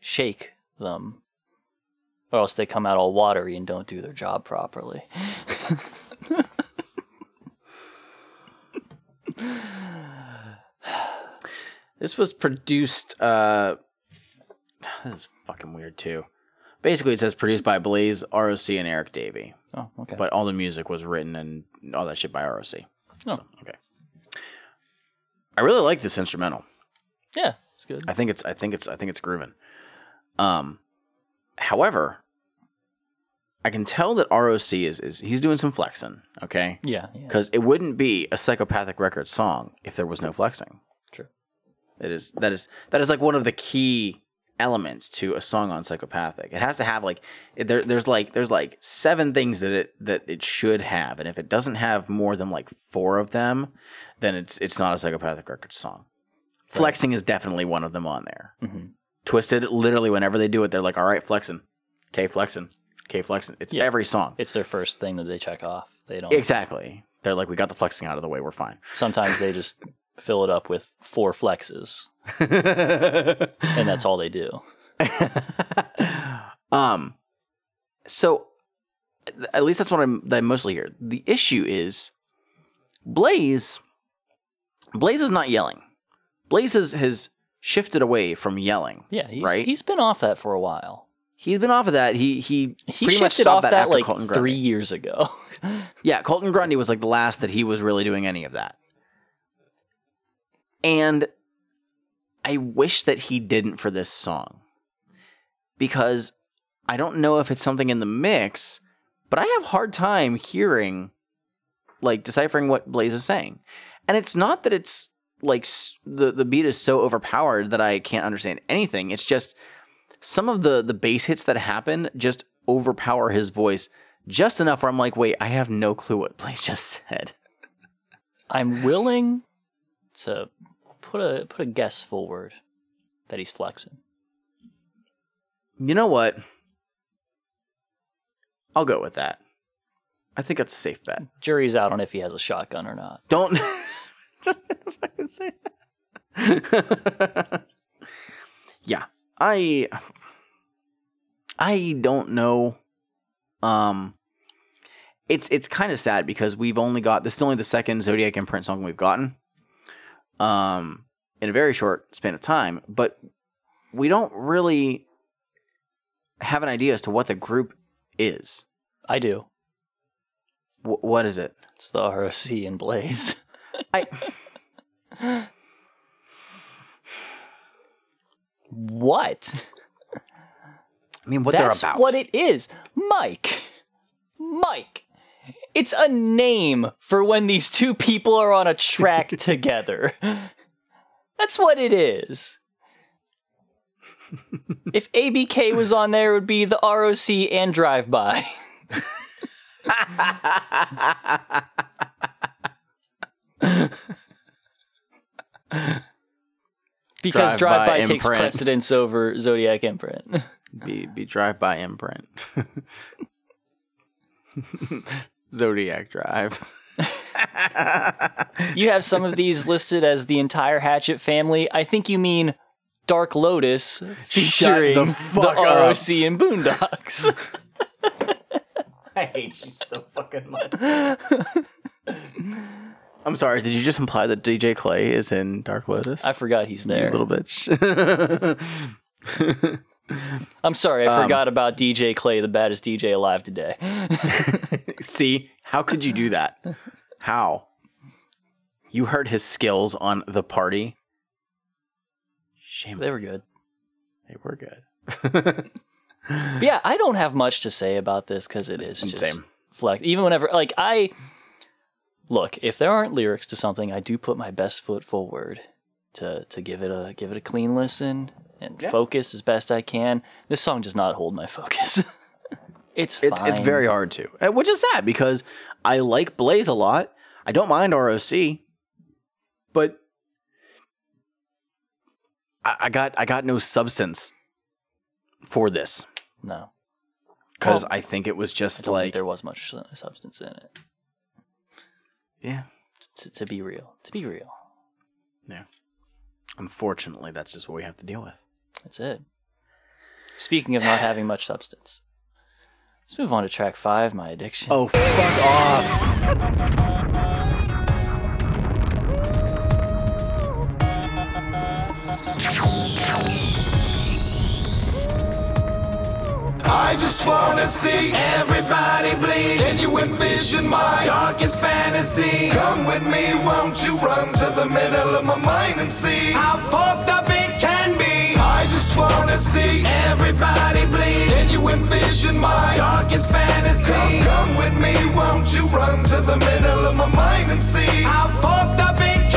shake them, or else they come out all watery and don't do their job properly. this was produced. Uh, this is fucking weird too. Basically, it says produced by Blaze, ROC, and Eric Davey. Oh, okay. But all the music was written and all that shit by ROC. Oh, so, okay. I really like this instrumental. Yeah, it's good. I think it's I think it's I think it's grooving. Um however, I can tell that ROC is is he's doing some flexing, okay? yeah, yeah. Because it wouldn't be a psychopathic record song if there was no flexing. True. It is that is that is like one of the key elements to a song on psychopathic. It has to have like there, there's like there's like seven things that it that it should have, and if it doesn't have more than like four of them, then it's it's not a psychopathic record song. Flexing is definitely one of them on there. Mhm. Twiztid, literally, whenever they do it, they're like, "All right, flexing, okay, flexing, okay, flexing." It's Yeah. every song. It's their first thing that they check off. They don't. Exactly. They're like, "We got the flexing out of the way. We're fine." Sometimes they just fill it up with four flexes, and that's all they do. um, so at least that's what I'm that I mostly hear. The issue is Blaze. Blaze is not yelling. Blaze has, has shifted away from yelling. Yeah, he's, right. he's been off that for a while. he's been off of that. He he He pretty much shifted stopped off that, that, after like three years ago. Yeah, Colton Grundy was like the last that he was really doing any of that. And I wish that he didn't for this song. Because I don't know if it's something in the mix, but I have hard time hearing like deciphering what Blaze is saying. And it's not that it's like the the beat is so overpowered that I can't understand anything. It's just some of the the bass hits that happen just overpower his voice just enough where I'm like, wait, I have no clue what Blaze just said. I'm willing to put a put a guess forward that he's flexing. You know what? I'll go with that. I think that's a safe bet. Jury's out on if he has a shotgun or not. Don't just fucking say that. yeah, I I don't know. Um, it's it's kind of sad because we've only got this is only the second Zodiac imprint song we've gotten. Um, in a very short span of time, but we don't really have an idea as to what the group is. I do. Wh- what is it? It's the ROC and Blaze. I What? I mean, what That's they're about. That's what it is. Mike. Mike. It's a name for when these two people are on a track together. That's what it is. if ABK was on there, it would be the ROC and Drive By. because Drive-by takes imprint. precedence over Zodiac Imprint. be be drive by imprint. Zodiac Drive. You have some of these listed as the entire Hatchet family. I think you mean Dark Lotus featuring the the. ROC and Boondox. I hate you so fucking much. I'm sorry. Did you just imply that DJ Clay is in Dark Lotus? I forgot he's You there. little bitch. I'm sorry, Um, I forgot about DJ Clay, the baddest DJ alive today. See, how could you do that? How? You heard his skills on the party. Shame. They were good. They were good. Yeah, I don't have much to say about this because it is just Same. flex. Even whenever, like, I look if there aren't lyrics to something, I do put my best foot forward to to give it a give it a clean listen and focus as best I can. This song does not hold my focus. it's It's it's very hard to, which is sad because I like Blaze a lot. I don't mind ROC, but I, I got I got no substance for this no. because Well, I think it was I just like there was much substance in it. Yeah. To, to be real, to be real, Yeah. Unfortunately, that's just what we have to deal with. that's it. Speaking of not having much substance, let's move on to track five. My addiction. Oh fuck off! Wanna see everybody bleed. And you envision my darkest fantasy. Come with me, won't you run to the middle of my mind and see how fucked up it can be. I just wanna see everybody bleed. And you envision my darkest fantasy. Come, come with me, won't you run to the middle of my mind and see how fucked up it can be.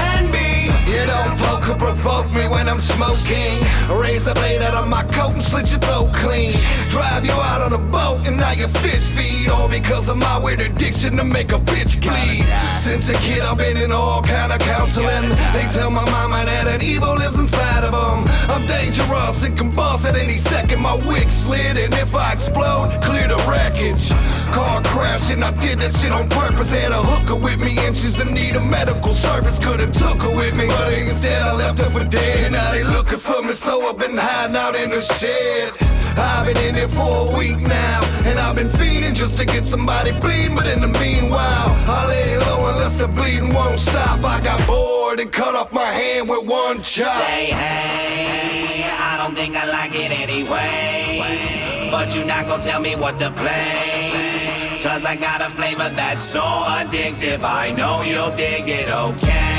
You don't poke or provoke me when I'm smoking. Raise a blade out of my coat and slit your throat clean. Drive you out on a boat and now you fish feed. All because of my weird addiction to make a bitch bleed. Since a kid I've been in all kind of counseling. They tell my mama that an evil lives inside of them. I'm dangerous and can bust at any second. My wig slid and if I explode, clear the wreckage. Car crash and I did that shit on purpose. Had a hooker with me and she's in need of medical service. Could've took her with me, but instead I left her for dead. Now they looking for me, so I've been hiding out in the shed. I've been in it for a week now, and I've been fiending just to get somebody bleeding. But in the meanwhile, I lay low unless the bleeding won't stop. I got bored and cut off my hand with one chop. Say hey, I don't think I like it anyway. But you not gonna tell me what to play. Cause I got a flavor that's so addictive. I know you'll dig it, okay.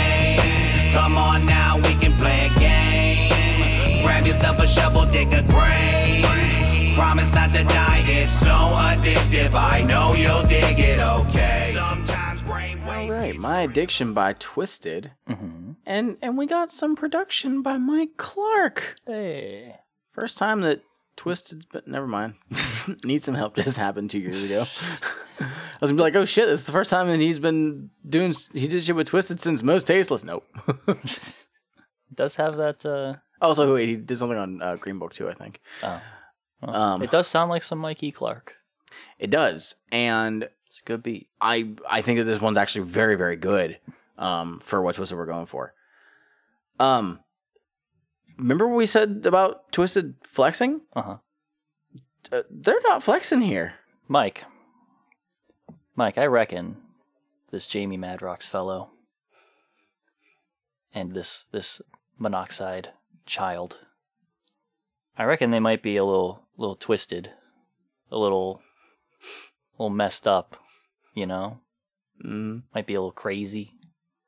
Come on now, we can play a game. Grab yourself a shovel, dig a grave. Promise not to die, it's so addictive. I know you'll dig it, okay. Sometimes brainwaves. All right, My Addiction by Twiztid. Mm-hmm. And and we got some production by Mike Clark. Hey. First time that Twiztid, but never mind. Need some help just happened two years ago. I was gonna be like, oh shit, this is the first time that he's been doing. He did shit with Twiztid since Mostasteless. Nope. does have that. Uh, also, wait, he did something on uh, Green Book too, I think. oh. Well, Um, it does sound like some Mikey Clark. It does, and It's a good beat. I I think that this one's actually very very good um, for what Twiztid we're going for. Um, remember what we said about Twiztid flexing? Uh huh. Uh, they're not flexing here. Mike. Mike, I reckon this Jamie Madrox fellow and this this monoxide child. I reckon they might be a little little twisted, a little little messed up, you know? Mm, Might be a little crazy,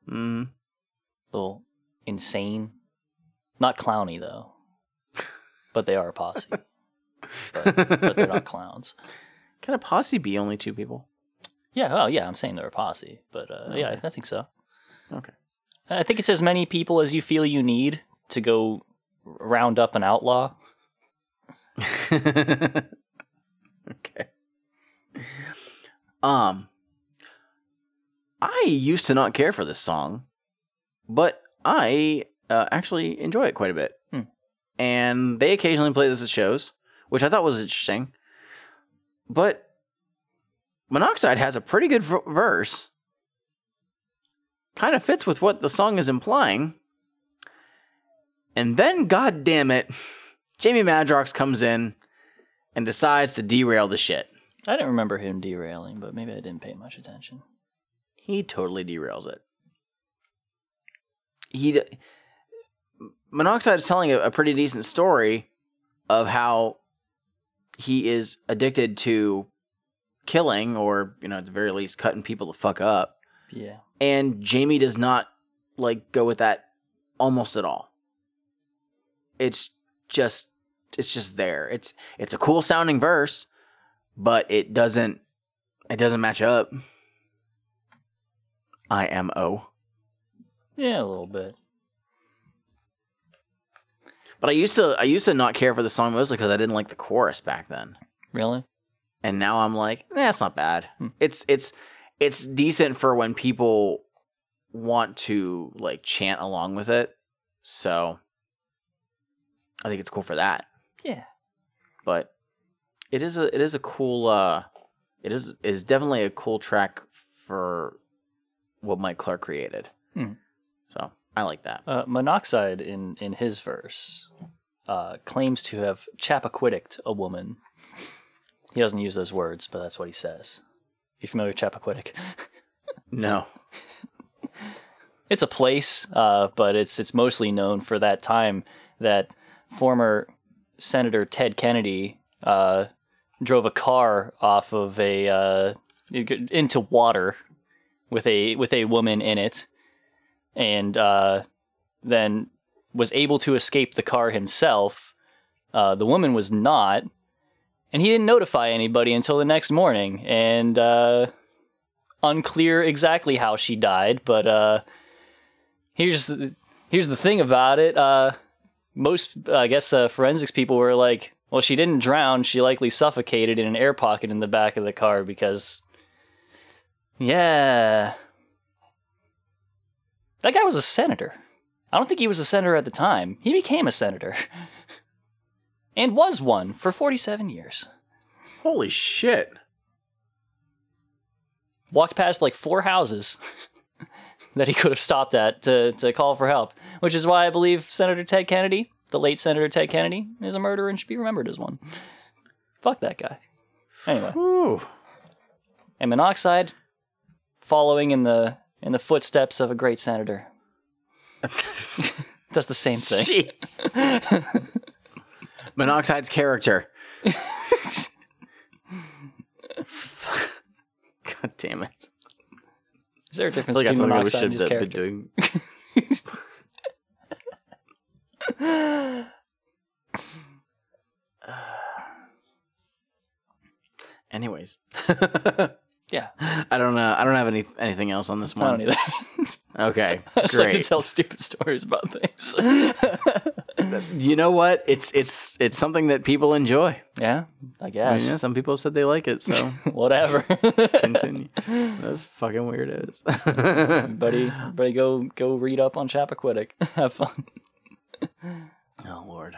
mm. a little insane. Not clowny though. But they are a posse. but, but they're not clowns. Can a posse be only two people? Yeah, oh yeah, I'm saying they're a posse, but uh, yeah, I, I think so. Okay. I think it's as many people as you feel you need to go round up an outlaw. okay. Um, I used to not care for this song, but I uh, actually enjoy it quite a bit. Hmm. And they occasionally play this at shows, which I thought was interesting. But Monoxide has a pretty good v- verse. Kind of fits with what the song is implying. And then, god damn it, Jamie Madrox comes in and decides to derail the shit. I didn't remember him derailing, but maybe I didn't pay much attention. He totally derails it. He d- Monoxide is telling a, a pretty decent story of how he is addicted to killing or, you know, at the very least cutting people the fuck up. Yeah. And Jamie does not like go with that almost at all. It's just it's just there. It's it's a cool sounding verse, but it doesn't it doesn't match up. I am O. Yeah, a little bit. But I used to I used to not care for the song mostly because I didn't like the chorus back then. Really? And now I'm like, that's it's not bad. It's it's it's decent for when people want to like chant along with it. So I think it's cool for that. Yeah. But it is a it is a cool uh it is is definitely a cool track for what Mike Clark created. Hmm. So I like that. Uh, Monoxide in in his verse uh, claims to have Chappaquiddicked a woman. He doesn't use those words, but that's what he says. You familiar with Chappaquiddick? No. it's a place, uh, but it's it's mostly known for that time that former Senator Ted Kennedy uh, drove a car off of a uh, into water with a with a woman in it, and uh, then was able to escape the car himself. Uh, the woman was not, and he didn't notify anybody until the next morning. And uh, unclear exactly how she died, but uh, here's the, here's the thing about it. Uh, most, I guess, uh, forensics people were like, "Well, she didn't drown. She likely suffocated in an air pocket in the back of the car because, yeah, that guy was a senator. I don't think he was a senator at the time. He became a senator." And was one for 47 years. Holy shit. walked past like four houses that he could have stopped at to, to call for help, which is why I believe Senator Ted Kennedy, the late Senator Ted Kennedy, is a murderer and should be remembered as one. Fuck that guy. Anyway, Ooh. and monoxide following in the in the footsteps of a great senator. Does the same thing. Jeez. Monoxide's character. God damn it. Is there a difference like that's between something we monoxide and should his have been character? doing. Anyways, Yeah, I don't know. I don't have any anything else on this I don't one. either. Okay, I just like to tell stupid stories about things. You know what? It's it's it's something that people enjoy. yeah, I I mean, guess. yeah, some people said they like it, so Whatever. continue. That's fucking weird. Buddy, buddy, go go read up on Chappaquiddick. Have fun. Oh Lord.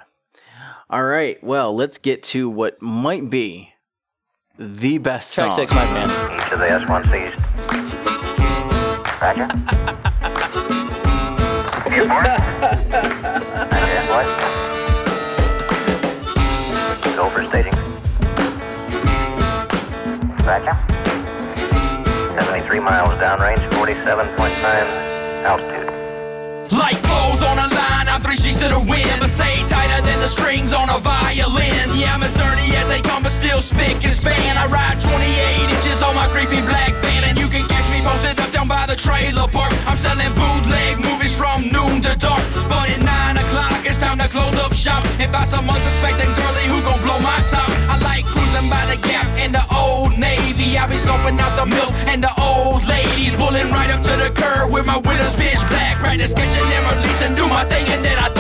All right. Well, let's get to what might be the best Track song. six, my man. To the S1 seized. Roger. Uniform. Roger, what? He's overstating. Roger. 73 miles downrange, 47.9 altitude. Like clothes on three sheets to the wind, but stay tighter than the strings on a violin. Yeah, I'm as dirty as they come, but still spick and span. I ride 28 inches on my creepy black van, and you can catch me posted up down by the trailer park. I'm selling bootleg movies from noon to dark, but at 9 o'clock it's time to close up shop and find some unsuspecting girlie who gon' blow my top. I like cruising by the gap in the navy. I be scoping out the mills and the old ladies, pulling right up to the curb with my windows pitch black. Practice sketching and releasing, do my thing and then I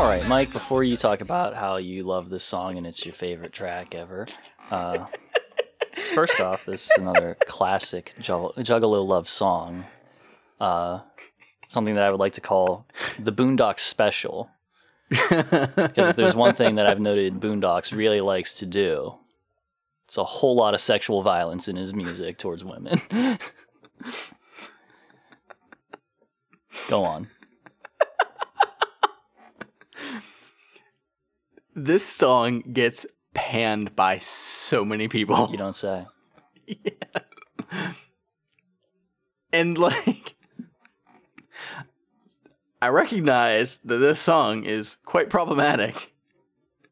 All right, Mike. Before you talk about how you love this song and it's your favorite track ever, uh, first off, this is another classic Jugg- Juggalo love song. Uh, something that I would like to call the Boondox special. Because if there's one thing that I've noted Boondox really likes to do, it's a whole lot of sexual violence in his music towards women. Go on. This song gets panned by so many people. You don't say. yeah. And like I recognize that this song is quite problematic,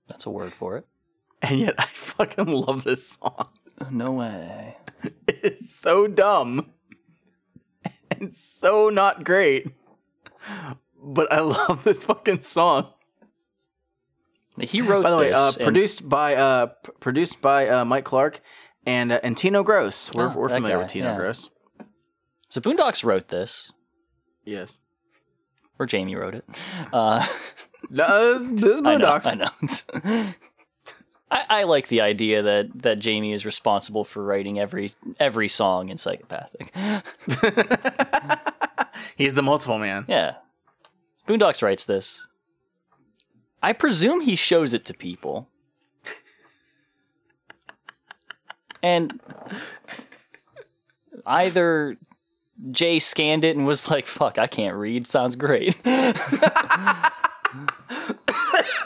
That's a word for it. and yet I fucking love this song. No way. It's so dumb and so not great. But I love this fucking song. He wrote By the way, uh, produced by uh, p- produced by uh, Mike Clark and uh, and Tino Gross. We're, Oh, we're familiar guy, with Tino yeah. Gross. So Boondox wrote this, Yes. or Jamie wrote it. Uh, No, this, this is I know. Boondox. I know. I, I like the idea that that Jamie is responsible for writing every every song in Psychopathic. He's the multiple man. Yeah, Boondox writes this. I presume he shows it to people, and either Jay scanned it and was like, "Fuck, I can't read. Sounds great."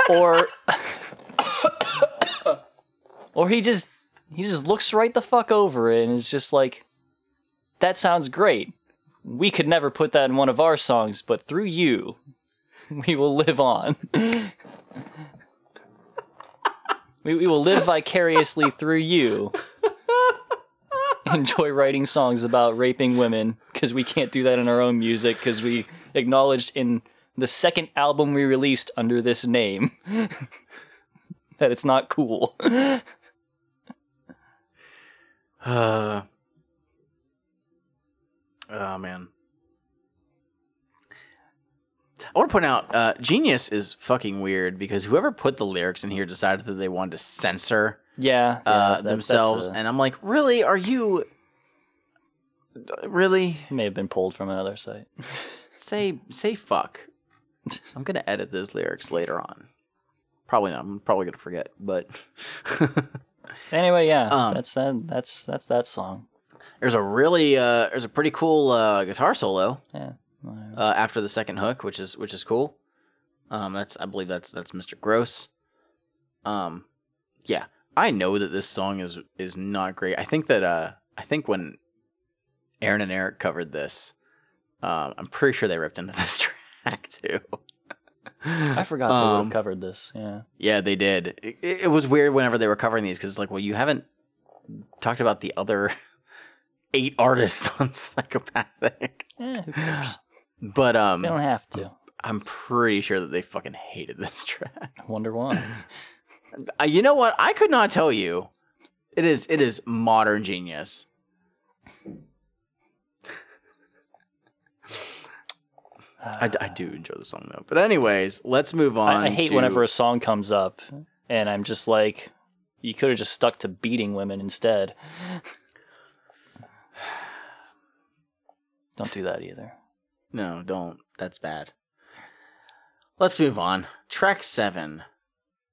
or or he just he just looks right the fuck over it and is just like, "That sounds great. We could never put that in one of our songs, but through you, we will live on." We, we will live vicariously through you. Enjoy writing songs about raping women because we can't do that in our own music because we acknowledged in the second album we released under this name that it's not cool. Uh, oh man. I want to point out, uh, Genius is fucking weird because whoever put the lyrics in here decided that they wanted to censor Yeah, yeah, uh, that- themselves, that's a- and I'm like, really? Are you really? may have been pulled from another site. Say say fuck. I'm gonna edit those lyrics later on. Probably not. I'm probably gonna forget, but Anyway, yeah, Um, that's that. That's that's that song. there's a really uh, there's a pretty cool uh, guitar solo Yeah. Uh, after the second hook, which is which is cool. Um, that's I believe that's that's Mr. Gross. Um, yeah, I know that this song is is not great. I think that uh, I think when Aaron and Eric covered this, um, I'm pretty sure they ripped into this track too. I forgot they would Um, have covered this. Yeah. Yeah, they did. It, it was weird whenever they were covering these because it's like, well, you haven't talked about the other eight artists on Psychopathic. Eh, who cares? But um, They don't have to. I'm pretty sure that they fucking hated this track. I wonder why. Uh, you know what? I could not tell you. It is it is modern genius. I, I do enjoy the song though. But anyways, let's move on. I, I hate to- whenever a song comes up and I'm just like, you could have just stuck to beating women instead. Don't do that either. No, don't. That's bad. Let's move on. Track seven.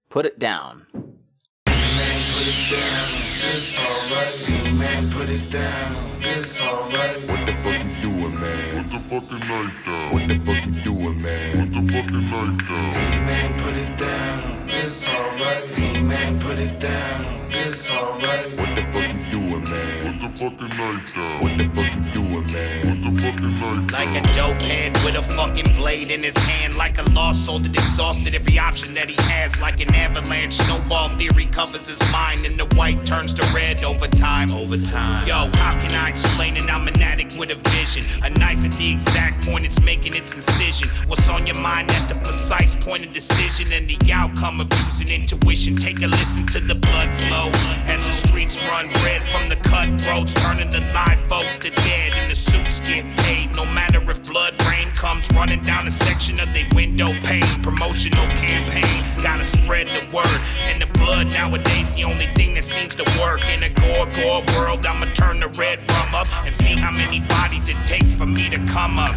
Put it down. Put it down, it's alright. Man, put it down, it's alright. What the fuck you doing, man? Put the fucking knife down. What the fuck you doing, man? Put the fucking knife down. Man, put it down, it's alright. Man, put it down, it's alright. What the fuck you doing, man? Put the fucking knife down. What the fuck you doing, man? Put the fucking knife Like a dope head with a fucking blade in his hand. Like a lost soul that exhausted every option that he has. Like an avalanche, snowball theory covers his mind. And the white turns to red over time. Over time. Yo, how can I explain it? I'm an addict with a vision. A knife at the exact point it's making its incision. What's on your mind at the precise point of decision and the outcome of using intuition. Take a listen to the blood flow as the streets run red from the cutthroats, turning the live folks to dead and the suits get paid. No matter if blood rain comes running down a section of their window pane. Promotional campaign, gotta spread the word. And the blood nowadays, the only thing that seems to work. In a gore gore world, I'ma turn the red rum up and see how many bodies it takes for me to come up.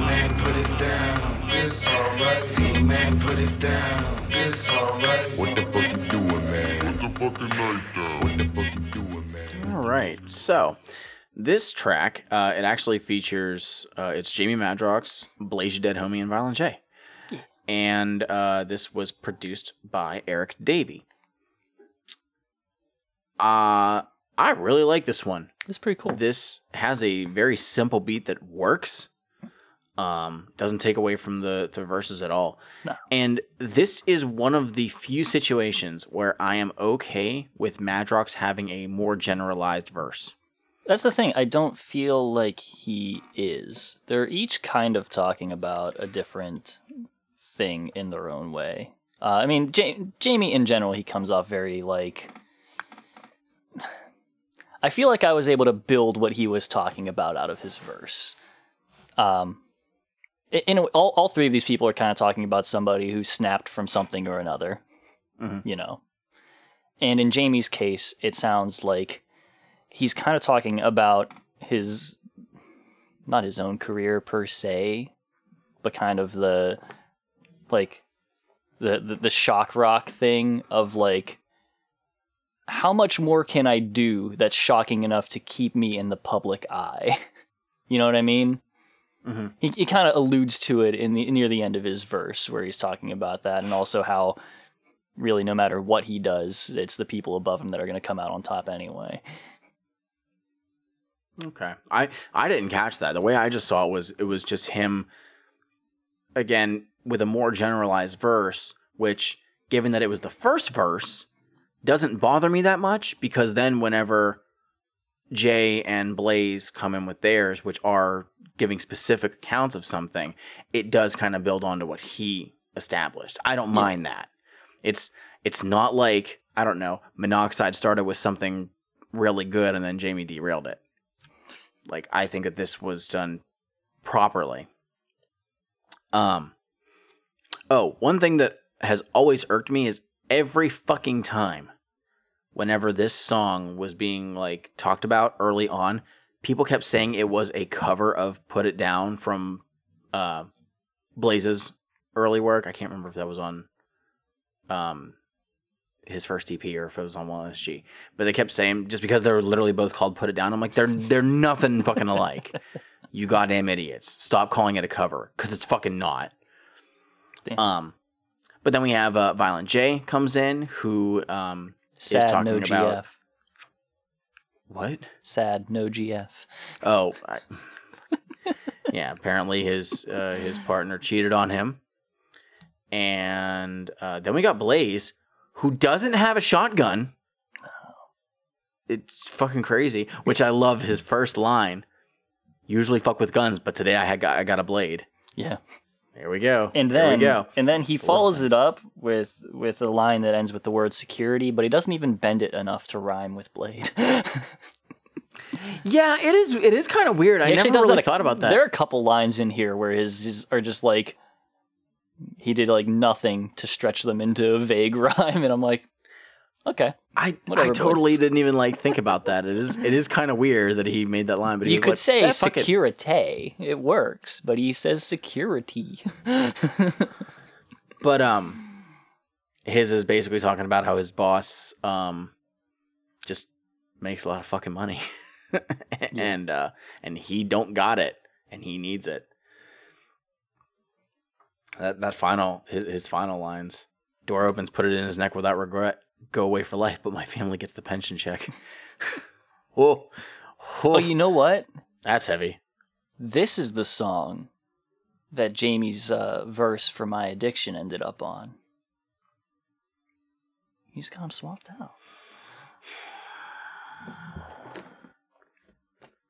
Man, put it down, it's alright. Man, put it down, it's alright. What the fuck you doing, man? Put the fucking knife down. What the fuck you doing, man? All right. So this track, uh, it actually features uh, it's Jamie Madrox, Blaze Ya Dead Homie, and Violent J. And uh, this was produced by Eric Davey. Uh, I really like this one. It's pretty cool. This has a very simple beat that works. Um, doesn't take away from the, the verses at all. No. And this is one of the few situations where I am okay with Madrox having a more generalized verse. That's the thing. I don't feel like he is. They're each kind of talking about a different thing in their own way. Uh, I mean, ja- Jamie in general, he comes off very like. I feel like I was able to build what he was talking about out of his verse. Um, in a, all, all three of these people are kind of talking about somebody who snapped from something or another, Mhm. you know. And in Jamie's case, it sounds like he's kind of talking about his not his own career per se but kind of the like the the, the shock rock thing of like how much more can i do that's shocking enough to keep me in the public eye You know what I mean? Mm-hmm. He, he kind of alludes to it in the near the end of his verse where he's talking about that and also how really no matter what he does, it's the people above him that are going to come out on top anyway. Okay. I I didn't catch that. The way I just saw it was it was just him again with a more generalized verse, which given that it was the first verse doesn't bother me that much because then whenever Jay and Blaze come in with theirs, which are giving specific accounts of something, it does kind of build onto what he established. I don't mind that. It's it's not like I don't know. Monoxide started with something really good and then Jamie derailed it. Like I think that this was done properly. Um. Oh, one thing that has always irked me is every fucking time, whenever this song was being like talked about early on, people kept saying it was a cover of "Put It Down" from uh, Blaze's early work. I can't remember if that was on um his first EP or if it was on One SG. But they kept saying just because they're literally both called "Put It Down," I'm like they're they're nothing fucking alike. You goddamn idiots! Stop calling it a cover because it's fucking not. Damn. Um, but then we have uh, Violent J comes in who um is talking no about GF. what? Sad no GF. Oh, I, yeah. Apparently his uh, his partner cheated on him, and uh, then we got Blaze, who doesn't have a shotgun. It's fucking crazy. Which I love his first line. Usually fuck with guns, but today I had got, I got a blade. Yeah. Here we go. And then we go. and then he follows it up with with a line that ends with the word security, but he doesn't even bend it enough to rhyme with blade. Yeah, it is. It is kind of weird. I He actually never really a- thought about that. There are a couple lines in here where his, his are just like he did like nothing to stretch them into a vague rhyme, and I'm like, okay. I Whatever, I totally didn't even like think about that. It is it is kind of weird that he made that line, but he you could like, say "Eh, fuck it." security, it works, but he says security. But um, his is basically talking about how his boss um just makes a lot of fucking money, and uh, and he don't got it, and he needs it. That that final his, his final lines. Door opens, put it in his neck without regret. Go away for life, but my family gets the pension check. Whoa, oh, you know what? that's heavy. This is the song that Jamie's uh, verse for My Addiction ended up on. He's got him swapped out.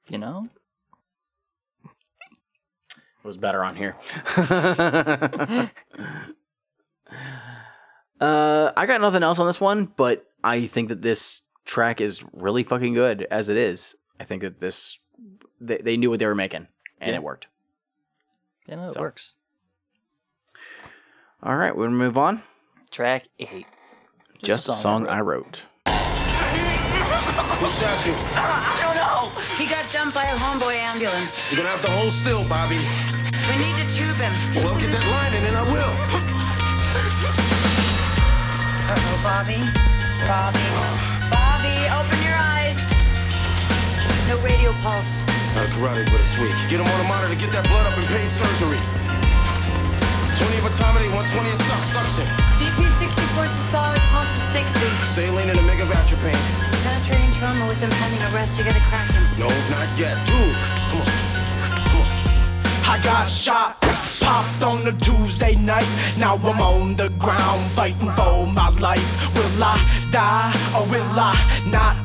You know? It was better on here. uh, I got nothing else on this one, but I think that this track is really fucking good as it is. I think that this they, they knew what they were making and Yeah. it worked. You know, it So. works. All right, we're gonna move on. Track eight. Just a song I wrote. Who shot you? He got dumped by a homeboy ambulance. You're gonna have to hold still, Bobby. We need to tube him. Well, get that line in and I will. Uh-oh, Bobby. Bobby. Bobby, open your eyes. No radio pulse. A karate, but a sweet. Get him on the monitor, get that blood up and paid surgery. 20 of atomity, 120 of suck, suction. DP 64 systolic pulse is 60. Saline and a megavatropane. Penetrating trauma with impending arrest. You gotta crack him. No, not yet. Dude, come on. Come on. I got shot, popped on a Tuesday night. Now I'm on the ground fighting for my life. Will I die or will I not?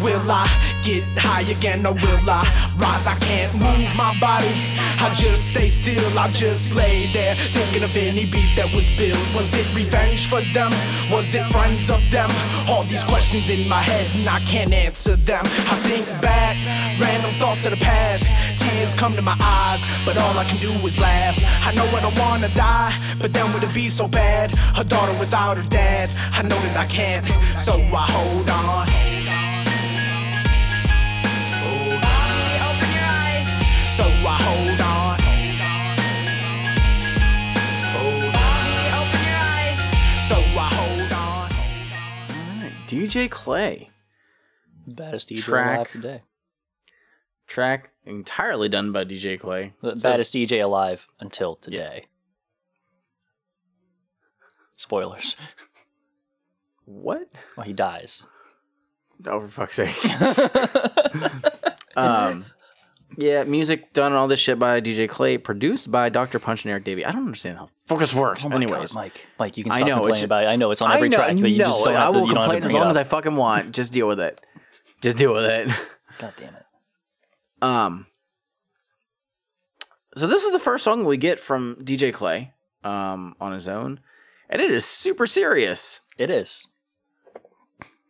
Will I get high again or will I rot? I can't move my body. I just stay still. I just lay there thinking of any beef that was spilled. Was it revenge for them? Was it friends of them? All these questions in my head and I can't answer them. I think back, random thoughts of the past. Tears come to my eyes, but all I can do is laugh. I know I don't wanna die, but then would it be so bad? A daughter without her dad. I know that I can't, so I hold on. DJ Clay. Baddest DJ Track. alive today. track entirely done by DJ Clay. The Says- baddest DJ alive until today. Spoilers. What? Well, he dies. Oh, for fuck's sake. um, yeah, music done and all this shit by DJ Clay, produced by Dr. Punch and Eric Davey. I don't understand how focus works. Oh Anyways, God, Mike, Mike, you can I know, complaining it's- about it. I know it's on every know, track, but you just don't have I will you don't have to complain as long as. I fucking want. Just deal with it. Just deal with it. God damn it. Um. So this is the first song we get from DJ Clay, um, on his own, and it is super serious. It is.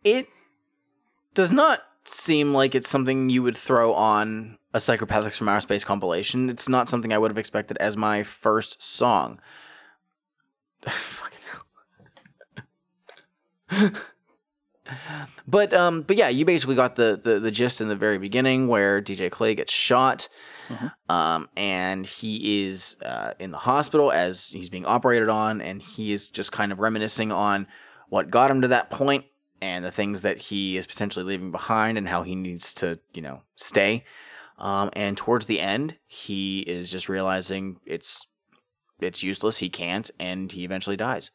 It does not seem like it's something you would throw on a Psychopathics from Outer Space compilation. It's not something I would have expected as my first song. Fucking hell. but um, but yeah, you basically got the, the the gist in the very beginning where DJ Clay gets shot, um, and he is uh, in the hospital as he's being operated on, and he is just kind of reminiscing on what got him to that point and the things that he is potentially leaving behind and how he needs to you know stay. Um, and towards the end, he is just realizing it's it's useless. He can't, and he eventually dies.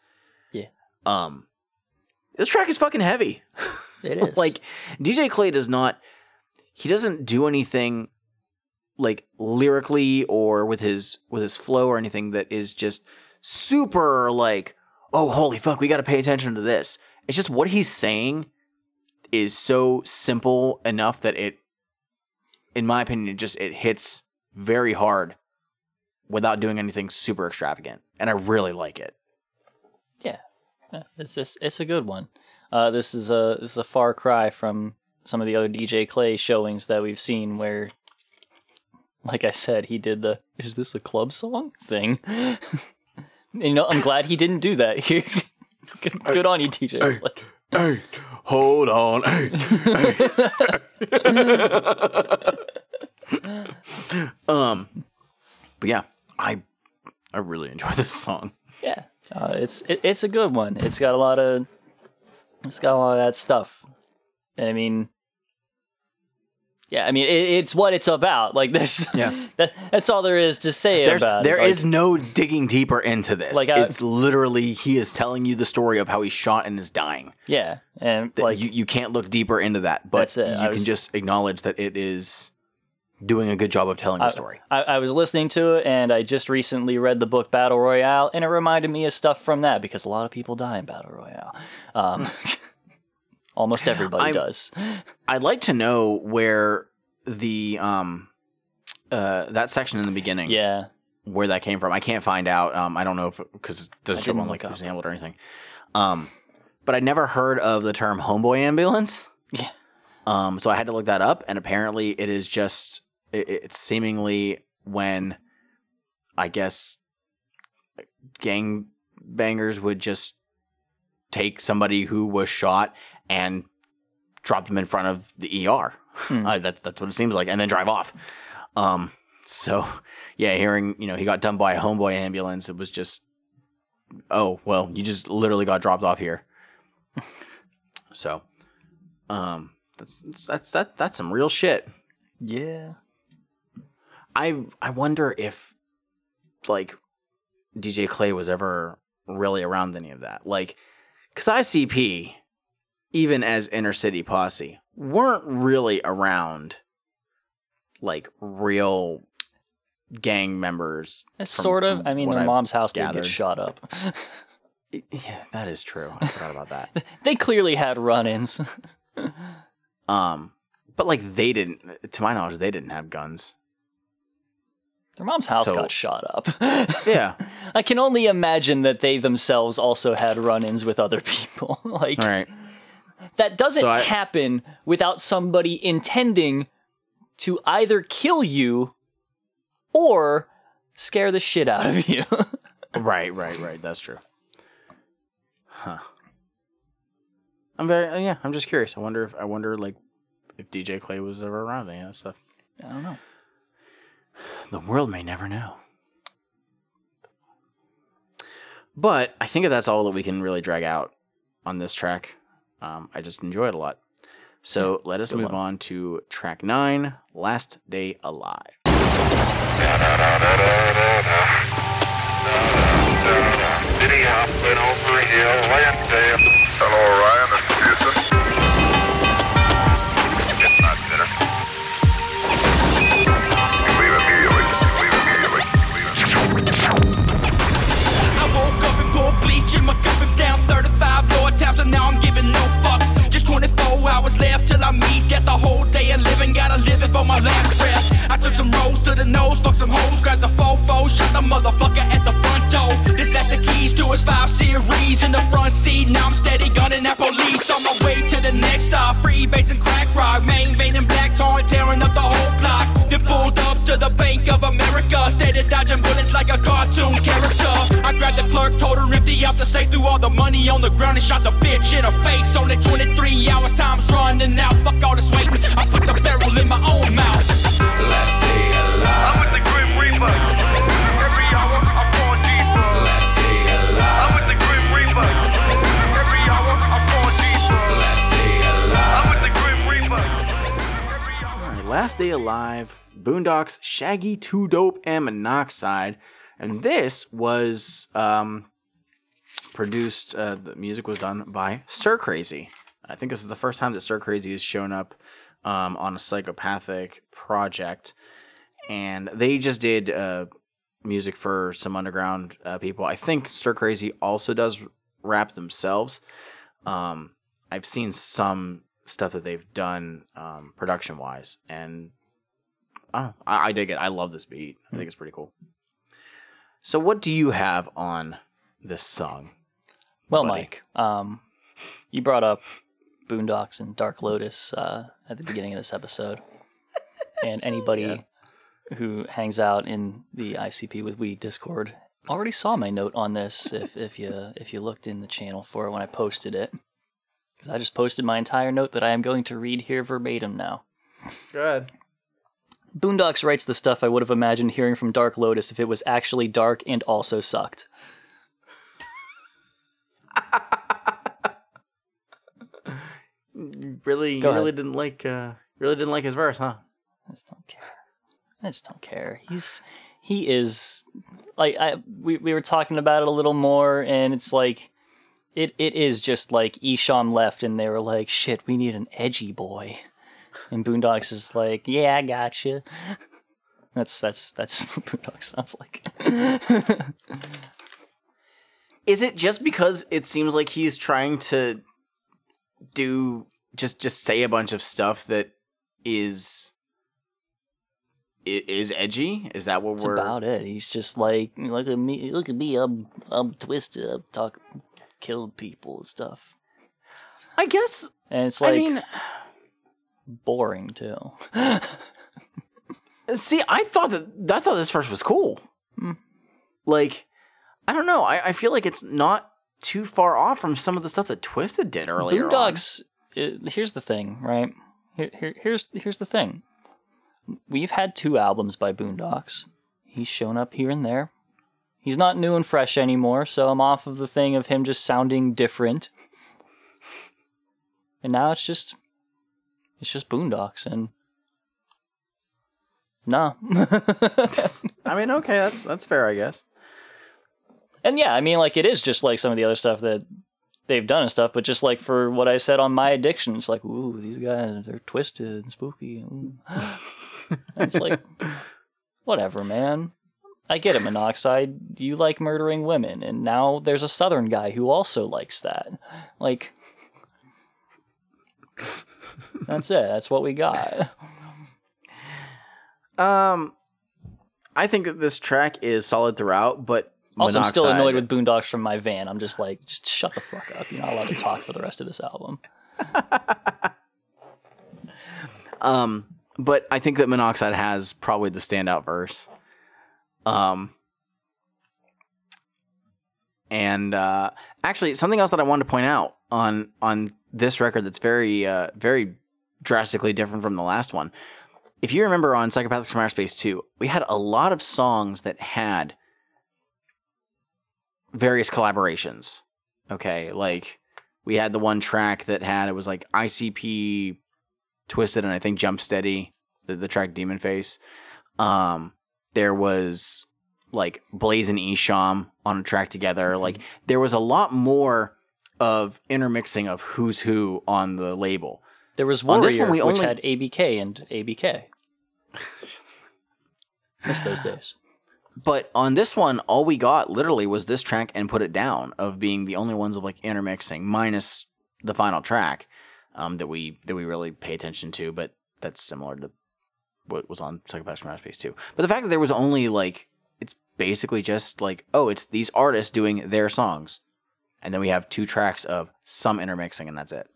Yeah. Um, this track is fucking heavy. It is. like DJ Clay does not he doesn't do anything like lyrically or with his with his flow or anything that is just super like oh holy fuck we got to pay attention to this. It's just what he's saying is so simple enough that it in my opinion it just it hits very hard without doing anything super extravagant and I really like it. Yeah, Yeah, it's. It's a good one. Uh, this is a this is a far cry from some of the other DJ Clay showings that we've seen, where, like I said, he did the "Is this a club song?" thing. You know, I'm glad he didn't do that here. good, good on you, DJ. Clay. Hey, hold on. Hey, hey. um, but yeah, I I really enjoy this song. Yeah, uh, it's it, it's a good one. It's got a lot of it's got a lot of that stuff, and I mean, yeah, I mean it, it's what it's about. Like this, Yeah. that, that's all there is to say There's, about there it. Like, is no digging deeper into this. Like, I- it's literally he is telling you the story of how he's shot and is dying. yeah, and like you, you can't look deeper into that, but you I was- can just acknowledge that it is doing a good job of telling the story. I, I was listening to it, and I just recently read the book Battle Royale, and it reminded me of stuff from that because a lot of people die in Battle Royale. Um, almost everybody I'm- does. I'd like to know where the um uh that section in the beginning Yeah, where that came from. I can't find out. Um, I don't know if because it doesn't I show up on like look up. who's handled or anything. Um, but I never heard of the term homeboy ambulance. Yeah. Um, so I had to look that up, and apparently it is just it, it's seemingly when I guess gang bangers would just take somebody who was shot and drop them in front of the ER. Hmm. Uh, that, that's what it seems like, and then drive off. Um, so yeah, hearing you know he got done by a homeboy ambulance, it was just oh well, you just literally got dropped off here. so, um, that's that's that that's some real shit. yeah. I I wonder if like DJ Clay was ever really around any of that. Like, cause ICP, even as Inner City Posse, weren't really around like real gang members. From- sort of. from I mean, their I've mom's house did get shot up. Yeah, that is true. I forgot about that. they clearly had run-ins. Um, but like they didn't, to my knowledge, they didn't have guns. Their mom's house So- got shot up. Yeah. I can only imagine that they themselves also had run-ins with other people. like All right. That doesn't So I- happen without somebody intending to either kill you or scare the shit out of you. Right, right, right. That's true. Huh. I'm very uh, yeah. I'm just curious. I wonder if I wonder like if DJ Clay was ever around any of that stuff. I don't know. The world may never know. But I think that's all that we can really drag out on this track. Um, I just enjoy it a lot. So let us move on to track nine, Last Day Alive. City hopping over a hill, last day. Hello, Ryan. Left till I meet. Get the whole day of living, gotta live it for my last breath. I took some rolls to the nose, fuck some hoes, grabbed the fofo, shot the motherfucker at the front door. This that's the keys to his 5 series in the front seat. Now I'm steady gunning at police on my way to the next stop. Free base and crack rock, main vein and black tar, tearing up the whole block. Then pulled up to the Bank of America, steady dodging bullets like a cartoon character. I the clerk, told her empty out the safe, threw all the money on the ground and shot the bitch in her face. Only 23 hours, time's running out. Fuck all this waiting, I put the barrel in my own mouth. Last day alive. I'm with the Grim Reaper. Every hour I'm going deeper. Last day alive. I'm with the Grim Reaper. Every hour I'm going deeper. Last day alive. I'm with the Grim Reaper. All right, Last Day Alive, Boondox, Shaggy, Too Dope, and Monoxide. And this was um, produced, uh, the music was done by Sir Crazy. I think this is the first time that Sir Crazy has shown up um, on a psychopathic project. And they just did uh, music for some underground uh, people. I think Stir Crazy also does rap themselves. Um, I've seen some stuff that they've done um, production wise, and I, I, I dig it. I love this beat. I think it's pretty cool. So, what do you have on this song? Well, buddy. Mike, um, you brought up Boondox and Dark Lotus uh, at the beginning of this episode, and anybody who hangs out in the ICP with We Discord already saw my note on this. If if you if you looked in the channel for it when I posted it, because I just posted my entire note that I am going to read here verbatim now. Good. Boondox writes the stuff I would have imagined hearing from Dark Lotus if it was actually dark and also sucked. Really, Go you really ahead. didn't like, uh, really didn't like his verse, huh? I just don't care. I just don't care. He's he is like I we, we were talking about it a little more and it's like it it is just like Esham left and they were like, shit, we need an edgy boy. And Boondox is like, Yeah, I got you. That's that's that's what Boondox sounds like. Is it just because it seems like he's trying to do just just say a bunch of stuff that is is edgy? Is that what That's we're about it. He's just like, look at me, look at me. I'm I'm twisted. I'm talk, killed people and stuff. I guess And it's I like mean, boring too. see, I thought that I thought this verse was cool. Like, I don't know. I, I feel like it's not too far off from some of the stuff that Twiztid did earlier. on. Boondox. uh, here's the thing, right? Here, here, here's here's the thing. We've had two albums by Boondox. He's shown up here and there. He's not new and fresh anymore, so I'm off of the thing of him just sounding different. And now it's just, it's just Boondox, and no. I mean, okay, that's that's fair, I guess. And yeah, I mean, like it is just like some of the other stuff that they've done and stuff, but just like for what I said on my addiction, it's like, ooh, these guys, they're twisted and spooky. It's like, whatever, man. I get it, Monoxide. You like murdering women, and now there's a Southern guy who also likes that. Like, that's it. That's what we got. Um, I think that this track is solid throughout, but Also, I'm still annoyed with Boondox from my van. I'm just like, just shut the fuck up. You're not allowed to talk for the rest of this album. Um, but I think that Monoxide has probably the standout verse. Um, and uh, actually, something else that I wanted to point out on on this record that's very uh, very drastically different from the last one. If you remember on Psychopathics from Outer Space 2, we had a lot of songs that had various collaborations. Okay, like we had the one track that had it was like ICP Twiztid and I think Jumpsteady, the, the track Demon Face. Um, there was like Blaze and Esham on a track together. Like there was a lot more of intermixing of who's who on the label. There was On Warrior, this one, we which only- had ABK and ABK. Miss those days. But on this one, all we got literally was this track and put it down of being the only ones of like intermixing, minus the final track um, that we that we really pay attention to. But that's similar to what was on Psychopath from Outer Space too. But the fact that there was only like basically just like oh, it's these artists doing their songs, and then we have two tracks of some intermixing, and that's it.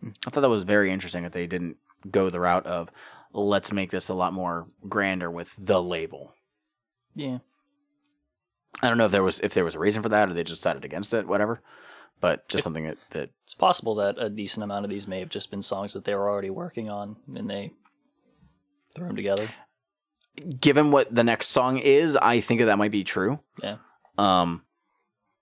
Hmm. I thought that was very interesting that they didn't go the route of let's make this a lot more grander with the label. Yeah. I don't know if there was if there was a reason for that or they just decided against it, whatever. But just something that, that It's possible that a decent amount of these may have just been songs that they were already working on and they threw them together. Given what the next song is, I think that that might be true. Yeah. Um,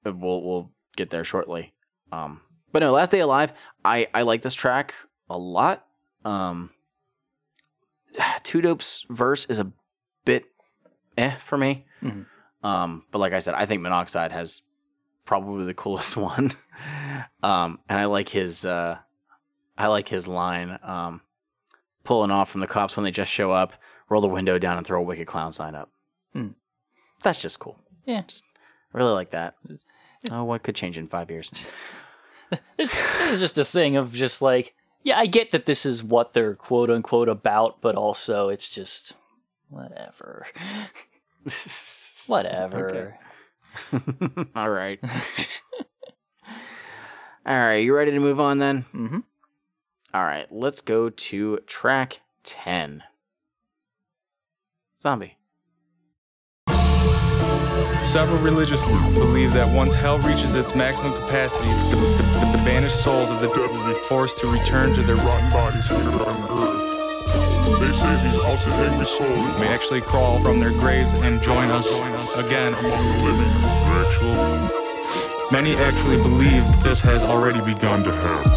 we'll we'll get there shortly. Um, but no, Last Day Alive, I I like this track a lot. Um, Two Dope's verse is a bit eh for me. Mhm. Um, but like I said, I think Monoxide has probably the coolest one. um, and I like his uh, I like his line. Um, pulling off from the cops when they just show up, roll the window down and throw a wicked clown sign up. Hmm. That's just cool. Yeah. Just I really like that. Oh, what could change in five years? This, this is just a thing of just like, yeah, I get that this is what they're quote unquote about, but also it's just whatever. whatever. All right. All right, you ready to move on then? Mm-hmm. All right, let's go to track 10. Zombie. Several religious believe that once hell reaches its maximum capacity, the, the, the banished souls of the dead will be forced to return to their rotten bodies here on earth. They say these also angry souls May actually crawl from their graves and join us again among the living actual. Many actually believe this has already begun to happen.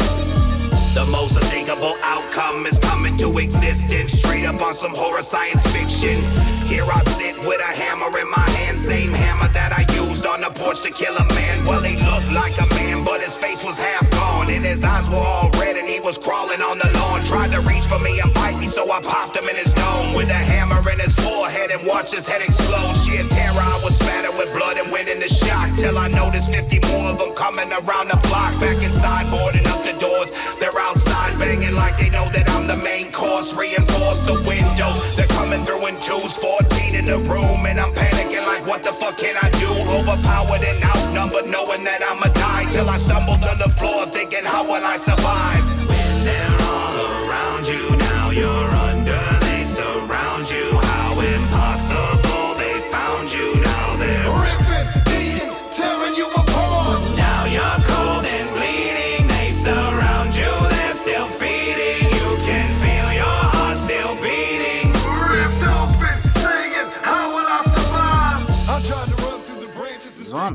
The most unthinkable outcome is coming to existence. Straight up on some horror science fiction. Here I sit with a hammer in my hand. Same hammer that I used on the porch to kill a man. Well, he looked like a man, but his face was half gone. And his eyes were all red, and he was crawling on the lawn. Tried to reach for me and bite me, so I popped him in his dome with a hammer in his forehead and watched his head explode. Sheer terror, I was spattered with blood and went into shock. Till I noticed 50 more of them coming around the block. Back inside, boarding up the doors. They're outside banging like they know that I'm the main course. Reinforce the windows. They're coming through in twos, 14 in the room. And I'm panicking like, what the fuck can I do? Overpowered and outnumbered, knowing that I'ma die. Till I stumble to the floor, thinking, how will I survive? When they're all around you, now you're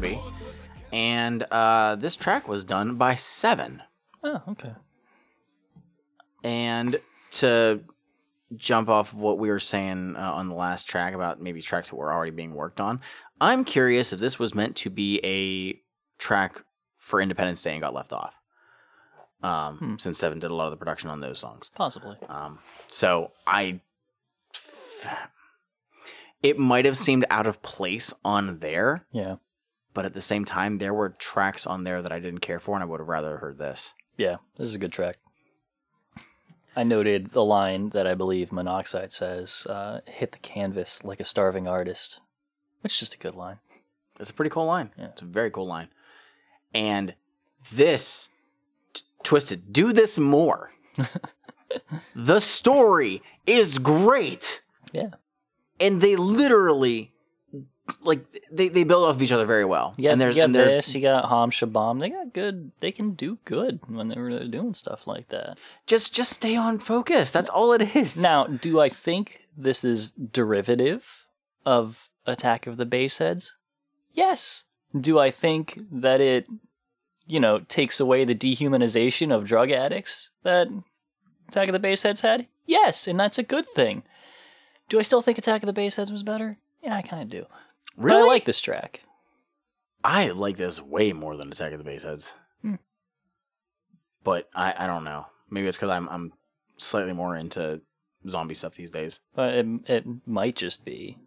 Zombie. And uh, this track was done by Seven. Oh, okay. And to jump off of what we were saying uh, on the last track about maybe tracks that were already being worked on, I'm curious if this was meant to be a track for Independence Day and got left off. Um, Since Seven did a lot of the production on those songs. Possibly. Um, so I, it might have seemed out of place on there, Yeah. But at the same time, there were tracks on there that I didn't care for, and I would have rather heard this. Yeah. This is a good track. I noted the line that I believe Monoxide says uh, hit the canvas like a starving artist, which is just a good line. It's a pretty cool line. Yeah. It's a very cool line. And this, t- Twiztid, do this more. the story is great. Yeah. And they literally, like, they, they build off of each other very well. Got, and there's, you got and there's this, you got Ham Shabam. They got good, they can do good when they're doing stuff like that. just just stay on focus. That's all it is. Now, do I think this is derivative of Attack of the Baseheads? Yes. Do I think that it, you know, takes away the dehumanization of drug addicts that Attack of the Baseheads had? Yes, and that's a good thing. Do I still think Attack of the Baseheads was better? Yeah, I kind of do. But Really? I like this track. I like this way more than Attack of the Baseheads. Hmm. But I, I don't know. Maybe it's because I'm I'm slightly more into zombie stuff these days. But it, it might just be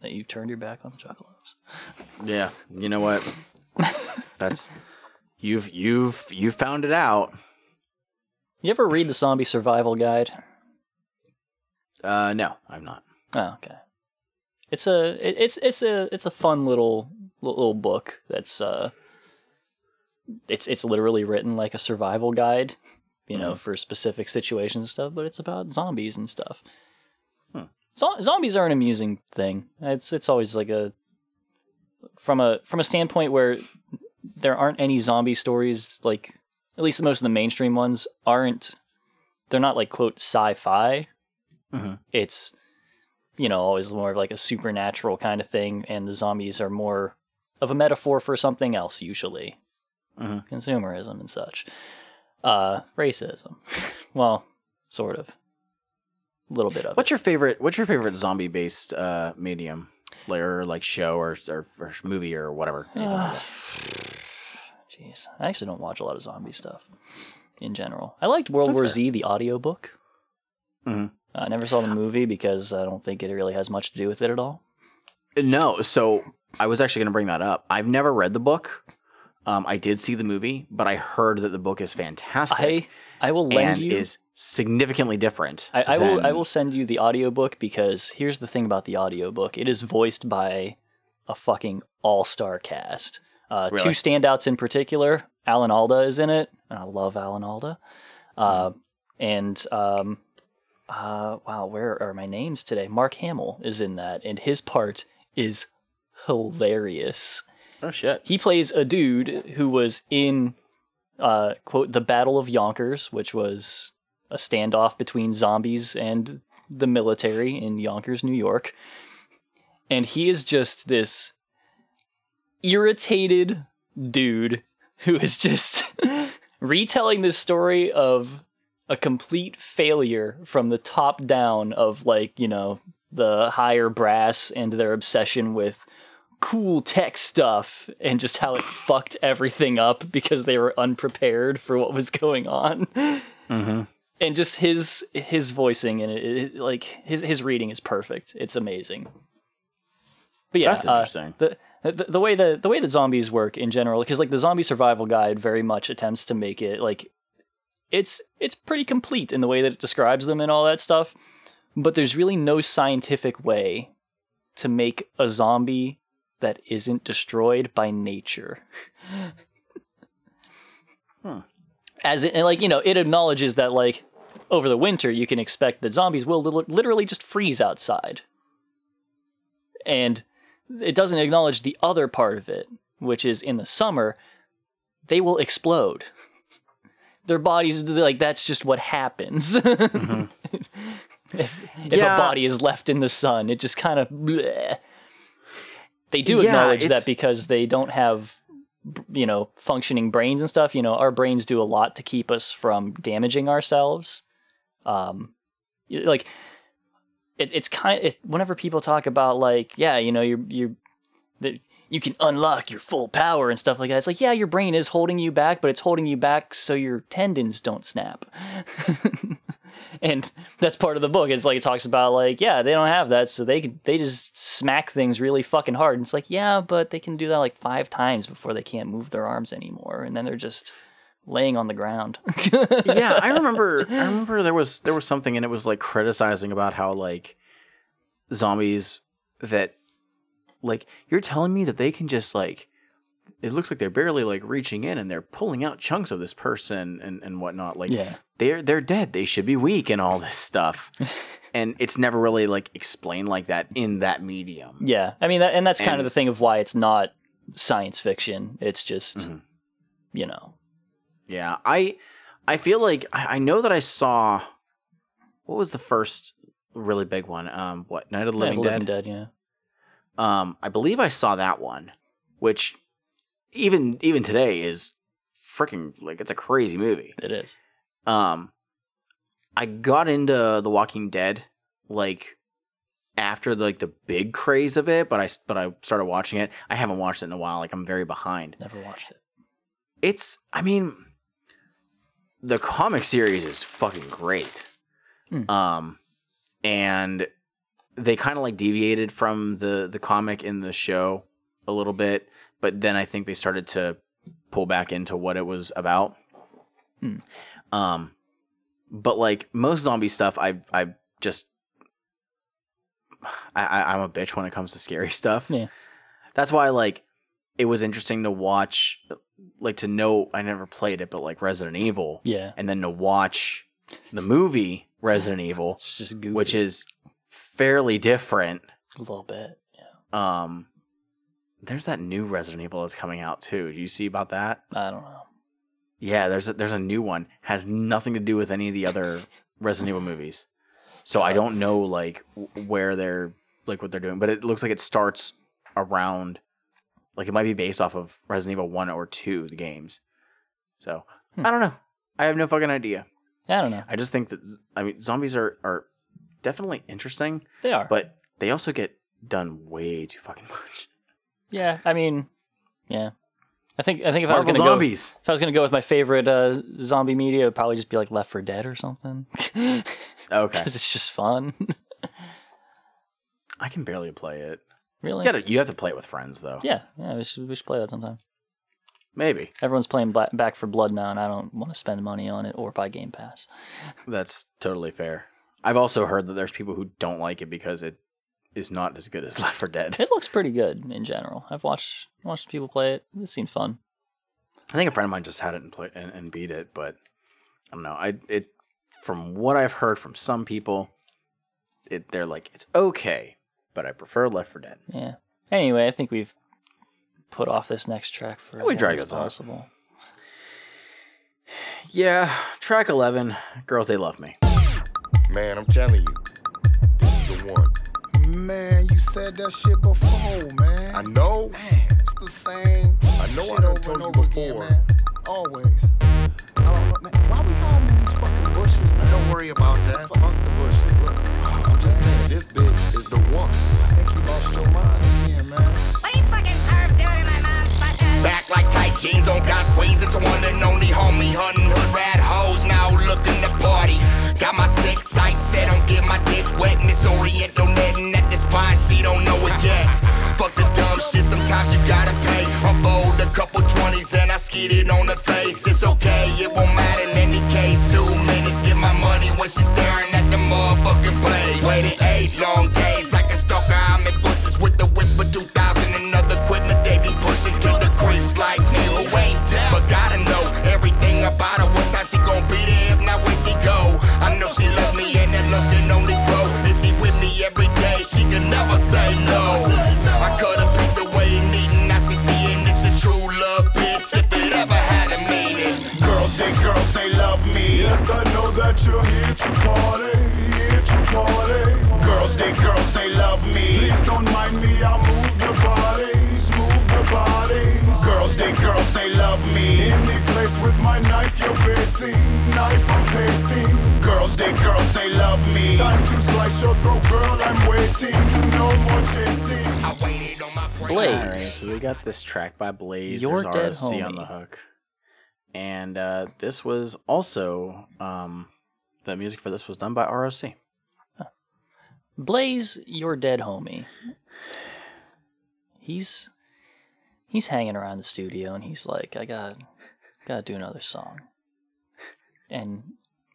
that you turned your back on the Juggalos. Yeah, you know what? That's you've you've you found it out. You ever read the Zombie Survival Guide? Uh, no, I'm not. Oh, okay. It's a it's it's a it's a fun little little book that's uh it's it's literally written like a survival guide, you know, for specific situations and stuff, but it's about zombies and stuff. Hmm. Zo- zombies are an amusing thing. It's it's always like a from a from a standpoint where there aren't any zombie stories like at least most of the mainstream ones aren't they're not like quote sci-fi Mhm. it's you know always more of like a supernatural kind of thing and the zombies are more of a metaphor for something else usually Mhm. consumerism and such uh racism well sort of a little bit of What's your favorite? What's your favorite zombie based uh medium, or like show or or, or movie or whatever? Like. Jeez, I actually don't watch a lot of zombie stuff in general. I liked World That's War fair. Z, the audiobook. Mhm. I never saw the movie because I don't think it really has much to do with it at all. No, so I was actually going to bring that up. I've never read the book. Um, I did see the movie, but I heard that the book is fantastic. I I will lend and you. is significantly different. I, I will I will send you the audiobook because here's the thing about the audiobook. It is voiced by a fucking all-star cast. Uh, Two standouts in particular. Alan Alda is in it, and I love Alan Alda. Uh, and um, uh, wow, where are my names today? Mark Hamill is in that, and his part is hilarious. Oh shit! He plays a dude who was in uh, quote the Battle of Yonkers, which was a standoff between zombies and the military in Yonkers, New York. And he is just this irritated dude who is just retelling this story of a complete failure from the top down of like, you know, the higher brass and their obsession with cool tech stuff and just how it fucked everything up because they were unprepared for what was going on. Mm-hmm. And just his his voicing and it, it- like his his reading is perfect. It's amazing. But yeah, That's uh, interesting. the, the the way the the way that zombies work in general, because like the zombie survival guide very much attempts to make it like it's it's pretty complete in the way that it describes them and all that stuff. But there's really no scientific way to make a zombie that isn't destroyed by nature. Hmm. As it, and like you know, it acknowledges that like over the winter you can expect that zombies will li- literally just freeze outside, and it doesn't acknowledge the other part of it, which is in the summer they will explode. Their bodies like that's just what happens. if if Yeah. a body is left in the sun, it just kind of. They do Yeah, acknowledge that because they don't have, you know, functioning brains and stuff. You know, our brains do a lot to keep us from damaging ourselves. Um, like it, it's kind of whenever people talk about like, yeah, you know, you're you're that you can unlock your full power and stuff like that. It's like, yeah, your brain is holding you back, but it's holding you back so your tendons don't snap. and that's part of the book. It's like it talks about like, yeah, they don't have that, so they can they just smack things really fucking hard. And it's like, yeah, but they can do that like five times before they can't move their arms anymore, and then they're just laying on the ground. yeah, I remember. I remember there was there was something, and it was like criticizing about how like zombies that like you're telling me that they can just like it looks like they're barely like reaching in and they're pulling out chunks of this person and and whatnot. Like Yeah. they're they're dead. They should be weak and all this stuff. and it's never really like explained like that in that medium. Yeah, I mean, that, and that's kind of the thing of why it's not science fiction. It's just, Mm-hmm. you know, Yeah, I I feel like I, I know that I saw what was the first really big one? Um, what Night of the Night of Living the Living Dead? Dead, yeah. Um, I believe I saw that one, which even even today is freaking like it's a crazy movie. It is. Um, I got into The Walking Dead like after like the big craze of it, but I but I started watching it. I haven't watched it in a while. Like I'm very behind. Never watched it. It's I mean the comic series is fucking great. Hmm. Um and they kind of like deviated from the the comic in the show a little bit, but then I think they started to pull back into what it was about. Hmm. Um but like most zombie stuff I I just I, I'm a bitch when it comes to scary stuff. Yeah. That's why like it was interesting to watch like to know I never played it, but like Resident Evil. Yeah. And then to watch the movie Resident Evil, It's just goofy. which is fairly different. a little bit. Yeah. Um there's that new Resident Evil that's coming out too. Do you see about that? I don't know. Yeah, there's a, there's a new one. Has nothing to do with any of the other Resident Evil movies. So I don't know like where they're like what they're doing, but it looks like it starts around like it might be based off of Resident Evil 1 or 2 the games. So, I don't know. I have no fucking idea. I don't know. I just think that I mean zombies are are definitely interesting, They are. but they also get done way too fucking much. Yeah, I mean, yeah. I think I think if I was gonna zombies. go if I was gonna go with my favorite uh, zombie media, it would probably just be like Left 4 Dead or something. Okay. Because it's just fun. I can barely play it. really? You, gotta, you have to play it with friends though. Yeah, yeah. We should we should play that sometime. Maybe. Everyone's playing Back 4 Blood now, and I don't want to spend money on it or buy Game Pass. That's totally fair. I've also heard that there's people who don't like it because it is not as good as Left 4 Dead. It looks pretty good in general. I've watched watched people play it. It seemed fun. I think a friend of mine just had it and play and, and beat it, but I don't know. I it from what I've heard from some people, it they're like it's okay, but I prefer Left 4 Dead. Yeah. Anyway, I think we've put off this next track for as We long as this out. possible. Yeah, track 11, Girls They Love Me. Man, I'm telling you, this is the one. Man, you said that shit before, man. I know. Man, It's the same. I know shit I done over told you again, before. man. Always. I don't know, man. Why we hiding in these fucking bushes, man? Don't worry about that. Fuck the bushes. Look, I'm just saying, this bitch is the one. I think you lost your mind again, man. Back like tight jeans on got queens. It's the one and only homie. Hunting hood rat hoes now looking to party. Got my six sights set on get my dick wet this oriental netting at the spine. She don't know it yet. Fuck the dumb shit. Sometimes you gotta pay. I'm bold, a couple twenties and I skied it on the face. It's okay, it won't matter in any case. Two minutes, get my money when she's staring at the motherfucking blade. Waited eight long days you're here to party, here to party. Girls, they girls, they love me. Please don't mind me, I'll move the bodies, move the bodies. Girls, they girls, they love me. Any place with my knife you're facing, knife I'm pacing. Girls, they girls, they love me. Time to slice your throat, girl, I'm waiting. No more chasing. I waited on my prey. Blaze. All right, so we got this track by Blaze. Your There's Dead ROC on the hook, and uh, this was also um, the music for this was done by ROC. Blaze Ya Dead Homie. He's he's hanging around the studio and he's like, I got gotta do another song. And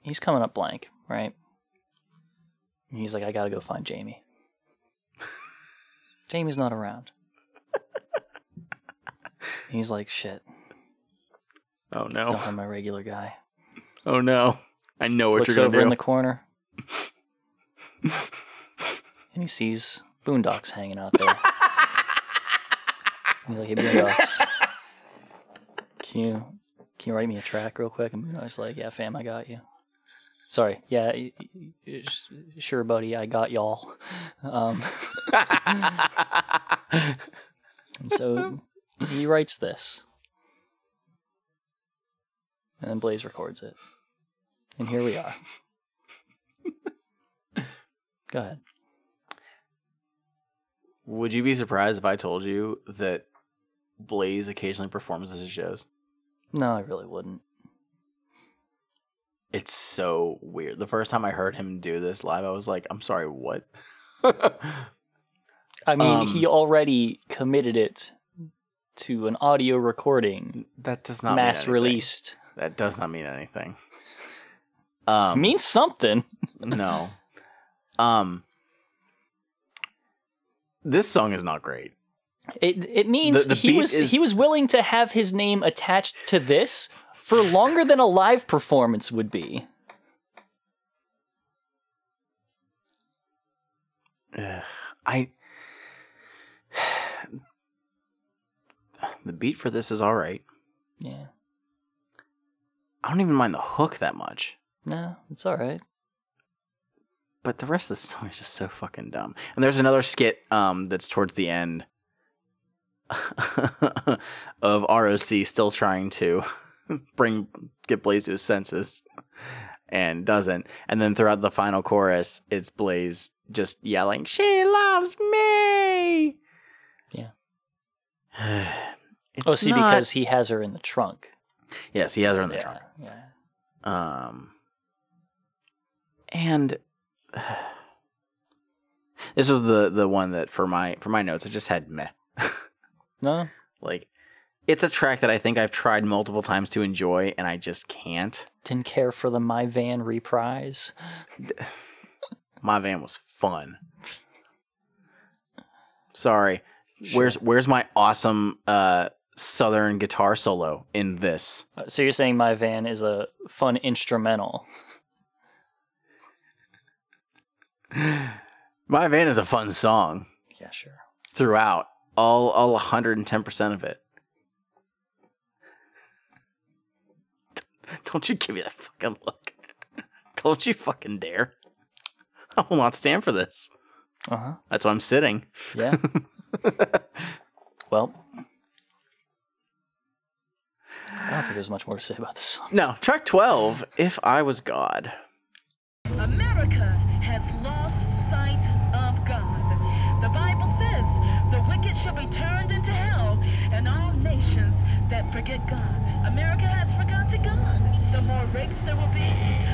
he's coming up blank, right? And he's like, I gotta go find Jamie. Jamie's not around. he's like, shit, Oh don't no! have my regular guy. Oh no! I know what Looks you're over gonna in do. the corner. and he sees Boondox hanging out there. He's like, "Hey, Boondox, can you can you write me a track real quick?" And Boondox like, "Yeah, fam, I got you." Sorry, yeah, sure, buddy, I got y'all. Um, and so he writes this, and then Blaze records it, and here we are. Go ahead. Would you be surprised if I told you that Blaze occasionally performs at his shows? No, I really wouldn't. It's so weird. The first time I heard him do this live, I was like, I'm sorry, what? I mean, Um, he already committed it to an audio recording. That does not mass released. That does not mean anything. Um, means something. no. Um, this song is not great. It it means The- the he was is- he was willing to have his name attached to this for longer than a live performance would be. Ugh, I. The beat for this is all right. Yeah. I don't even mind the hook that much, No, it's all right. but the rest of the song is just so fucking dumb. And there's another skit um, that's towards the end of ROC still trying to bring get Blaze to his senses and doesn't. And then throughout the final chorus, it's Blaze just yelling, "She loves me." Yeah. It's oh, see, not- because he has her in the trunk. yes, he has her in the yeah, trunk. Yeah. Um, and this was the the one that for my for my notes, I just had meh. No. Like, it's a track that I think I've tried multiple times to enjoy, and I just can't. Didn't care for the My Van reprise. My van was fun. Sorry. Where's where's my awesome uh southern guitar solo in this? Uh, So you're saying My Van is a fun instrumental? My van is a fun song Yeah, sure. throughout. All all 110% of it. Don't you give me that fucking look. Don't you fucking dare. I will not stand for this. Uh huh. That's why I'm sitting. Yeah. well, I don't think there's much more to say about this song. No, track 12, If I Was God. America has lost sight of God. The Bible says the wicked shall be turned into hell, and all nations that forget God. America has forgotten God. The more rapes there will be,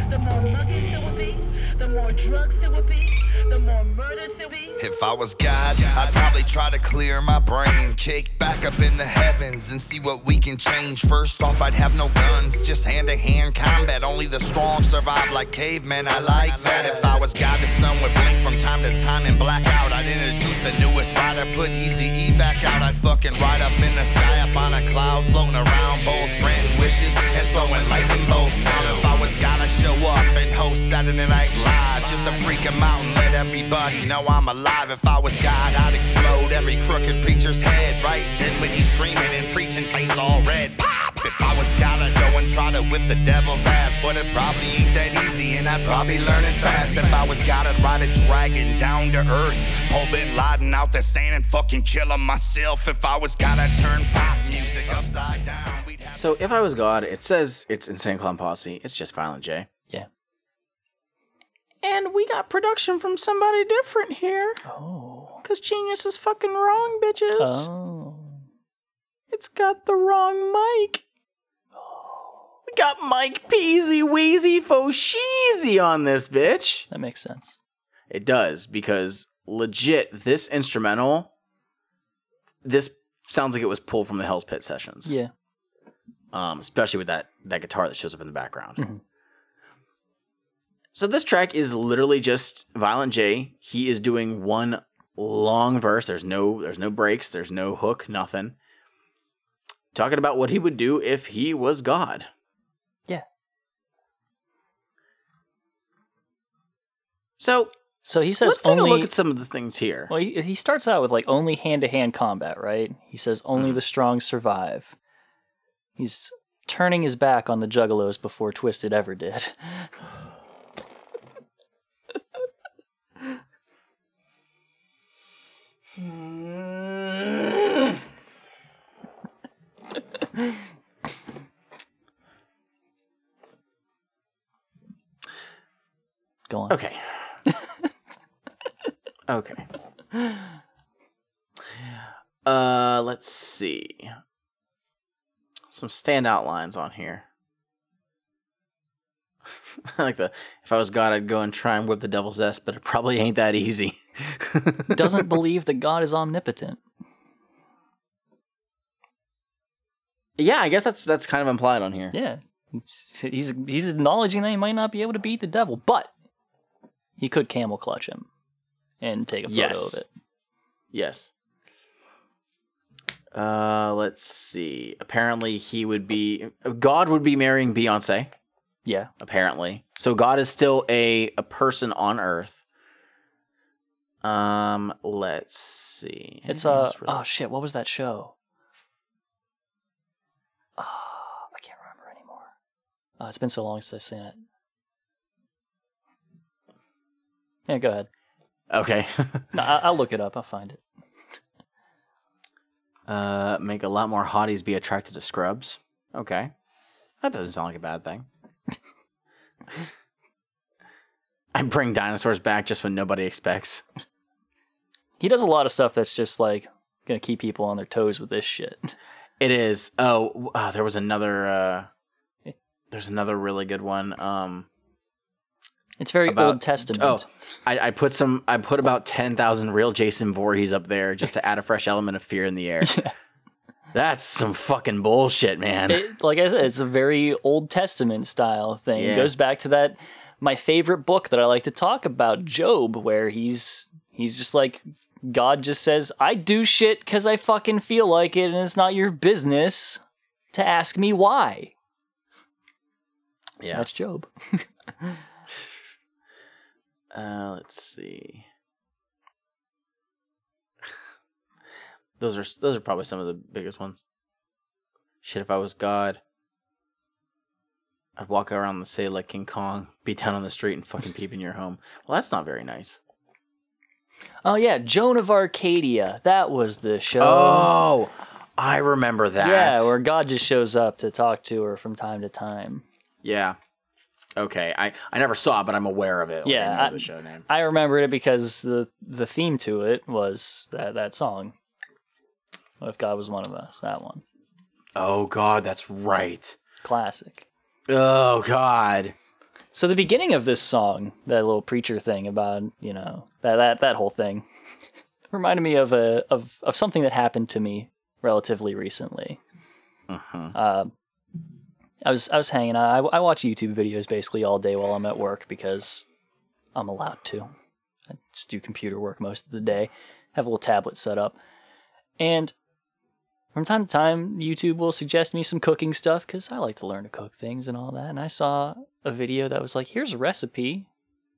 the more muggings there will be, the more drugs there will be, the more murders there be. If I was God, I'd probably try to clear my brain, kick back up in the heavens and see what we can change. First off, I'd have no guns, just hand to hand combat. Only the strong survive like cavemen. I like that. If I was God, the sun would blink from time to time and black out. I'd introduce a newest rider, put Easy E back out. I'd fucking ride up in the sky, up on a cloud, floating around, both granting wishes and throwing lightning bolts down. If I was God, I'd show up and host Saturday Night Live just to freak 'em out let everybody know I'm alive. If I was God, I'd explode every crooked preacher's head. Right then, when he's screaming and preaching, face all red. Pop! If I was God, I'd go and try to whip the devil's ass. But it probably ain't that easy, and I'd probably learn it fast. If I was God, I'd ride a dragon down to earth. Pull Bin Laden out the sand and fucking kill him myself. If I was God, I'd turn pop music upside down. So, If I Was God, it says it's Insane Clown Posse. It's just Violent J. And we got production from somebody different here. Oh. Because Genius is fucking wrong, bitches. Oh. It's got the wrong mic. We got Mike Peasy Wheezy Fosheezy on this bitch. That makes sense. It does because legit, this instrumental, this sounds like it was pulled from the Hell's Pit sessions. Yeah. Um, especially with that that guitar that shows up in the background. Mhm. So this track is literally just Violent J. He is doing one long verse. There's no there's no breaks. There's no hook. Nothing. Talking about what he would do if he was God. Yeah. So So he says let's take only. a look at some of the things here. well, he, he starts out with like only hand to hand combat, right? He says only mm-hmm. the strong survive. He's turning his back on the juggalos before Twiztid ever did. Go on. Okay. Okay. Uh, let's see. Some standout lines on here. Like the if I was God, I'd go and try and whip the devil's ass, but it probably ain't that easy. Doesn't believe that God is omnipotent. Yeah, I guess that's that's kind of implied on here. Yeah. He's he's acknowledging that he might not be able to beat the devil, but he could camel clutch him and take a photo Yes. of it. Yes. Uh, let's see. Apparently, he would be God would be marrying Beyonce. Yeah. Apparently, so God is still a a person on Earth. Um, let's see. It's Anything uh really- oh shit, what was that show? Oh, I can't remember anymore. Uh, it's been so long since I've seen it. Yeah, go ahead. Okay. No, I- I'll look it up. I'll find it. uh, make a lot more hotties be attracted to scrubs. Okay, that doesn't sound like a bad thing. I bring dinosaurs back just when nobody expects. He does a lot of stuff that's just like gonna keep people on their toes with this shit. It is. Oh, uh, there was another. Uh, there's another really good one. Um, It's very about- Old Testament. Oh, I, I put some. I put about ten thousand real Jason Voorhees up there just to add a fresh element of fear in the air. That's some fucking bullshit, man. It, like I said, it's a very Old Testament style thing. Yeah. It goes back to that my favorite book that I like to talk about, Job, where he's he's just like God just says, "I do shit because I fucking feel like it, and it's not your business to ask me why." yeah. That's Job. Uh, let's see. Those are those are probably some of the biggest ones. Shit, if I was God, I'd walk around the city like King Kong, be down on the street and fucking peep in your home. Well, that's not very nice. Oh yeah, Joan of Arcadia. That was the show. Oh, I remember that. Yeah, where God just shows up to talk to her from time to time. Yeah. Okay, I I never saw it, but I'm aware of it. Yeah, know I- the show name. I remembered it because the the theme to it was that that song. What if God was one of us? That one. Oh God, that's right. Classic. Oh God. So the beginning of this song, that little preacher thing about, you know, that that that whole thing reminded me of a of of something that happened to me relatively recently. Uh-huh. Uh, I was I was hanging out. I, I watch YouTube videos basically all day while I'm at work because I'm allowed to. I just do computer work most of the day. Have a little tablet set up, and from time to time, YouTube will suggest me some cooking stuff because I like to learn to cook things and all that. And I saw a video that was like, "Here's a recipe."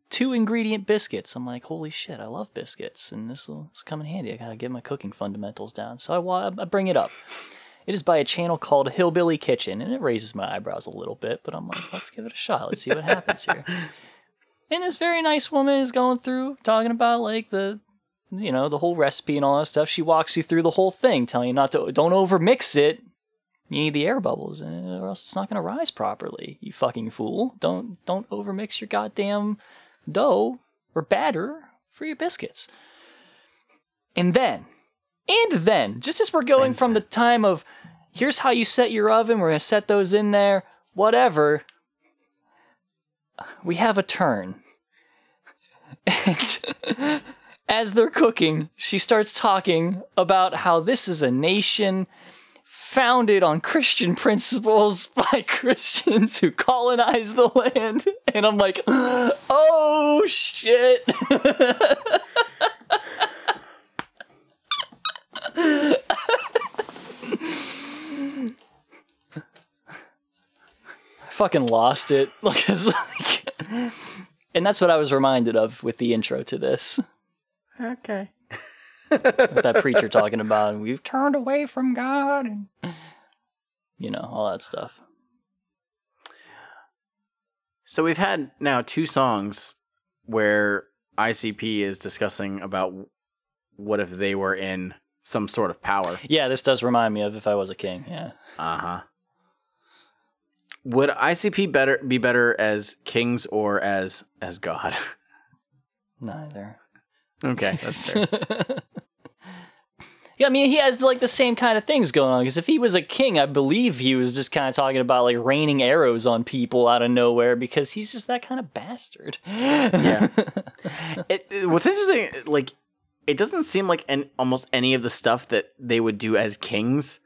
Two ingredient biscuits. I'm like, holy shit, I love biscuits, and this will come in handy. I gotta get my cooking fundamentals down. So I, wa- I bring it up. It is by a channel called Hillbilly Kitchen, and it raises my eyebrows a little bit, but I'm like, let's give it a shot. Let's see what happens here. And this very nice woman is going through talking about like the, you know, the whole recipe and all that stuff. She walks you through the whole thing, telling you not to, don't overmix it. You need the air bubbles, in it, or else it's not going to rise properly. You fucking fool! Don't don't overmix your goddamn dough or batter for your biscuits. And then, and then, just as we're going from the time of here's how you set your oven, we're gonna set those in there, whatever, we have a turn. And as they're cooking, she starts talking about how this is a nation founded on Christian principles by Christians who colonized the land. And I'm like, oh shit. I fucking lost it. Like, like, and that's what I was reminded of with the intro to this. Okay. With that preacher talking about we've turned away from God and you know, all that stuff. So we've had now two songs where ICP is discussing about what if they were in some sort of power. Yeah, this does remind me of if I was a king. Yeah. Uh huh. Would ICP better be better as kings or as as God? Neither. Okay, that's fair. Yeah, I mean, he has like the same kind of things going on. Because if he was a king, I believe he was just kind of talking about like raining arrows on people out of nowhere because he's just that kind of bastard. yeah. It, it- what's interesting, like, it doesn't seem like an, almost any of the stuff that they would do as kings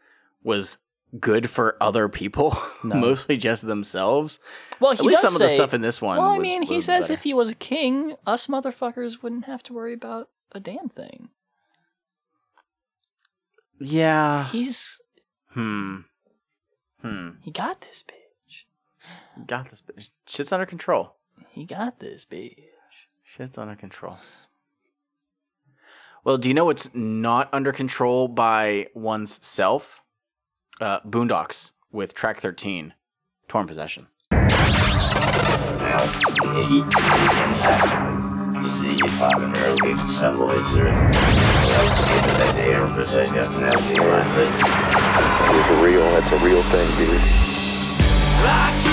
was good for other people. Mostly just themselves. Well, At he least does some of the stuff in this one. Well, I was- mean, he says better. if he was a king, us motherfuckers wouldn't have to worry about a damn thing. yeah. He's Hmm. Hmm. he got this bitch. Got this. bitch. Shit's under control. He got this bitch. Shit's under control. Well, do you know what's not under control by one's self? Uh, Boondox with track 13, Torn Possession. See if I can early assemble it, sir. Let's see if that's air precision got snapped to your last It's real. That's a real thing, dude. I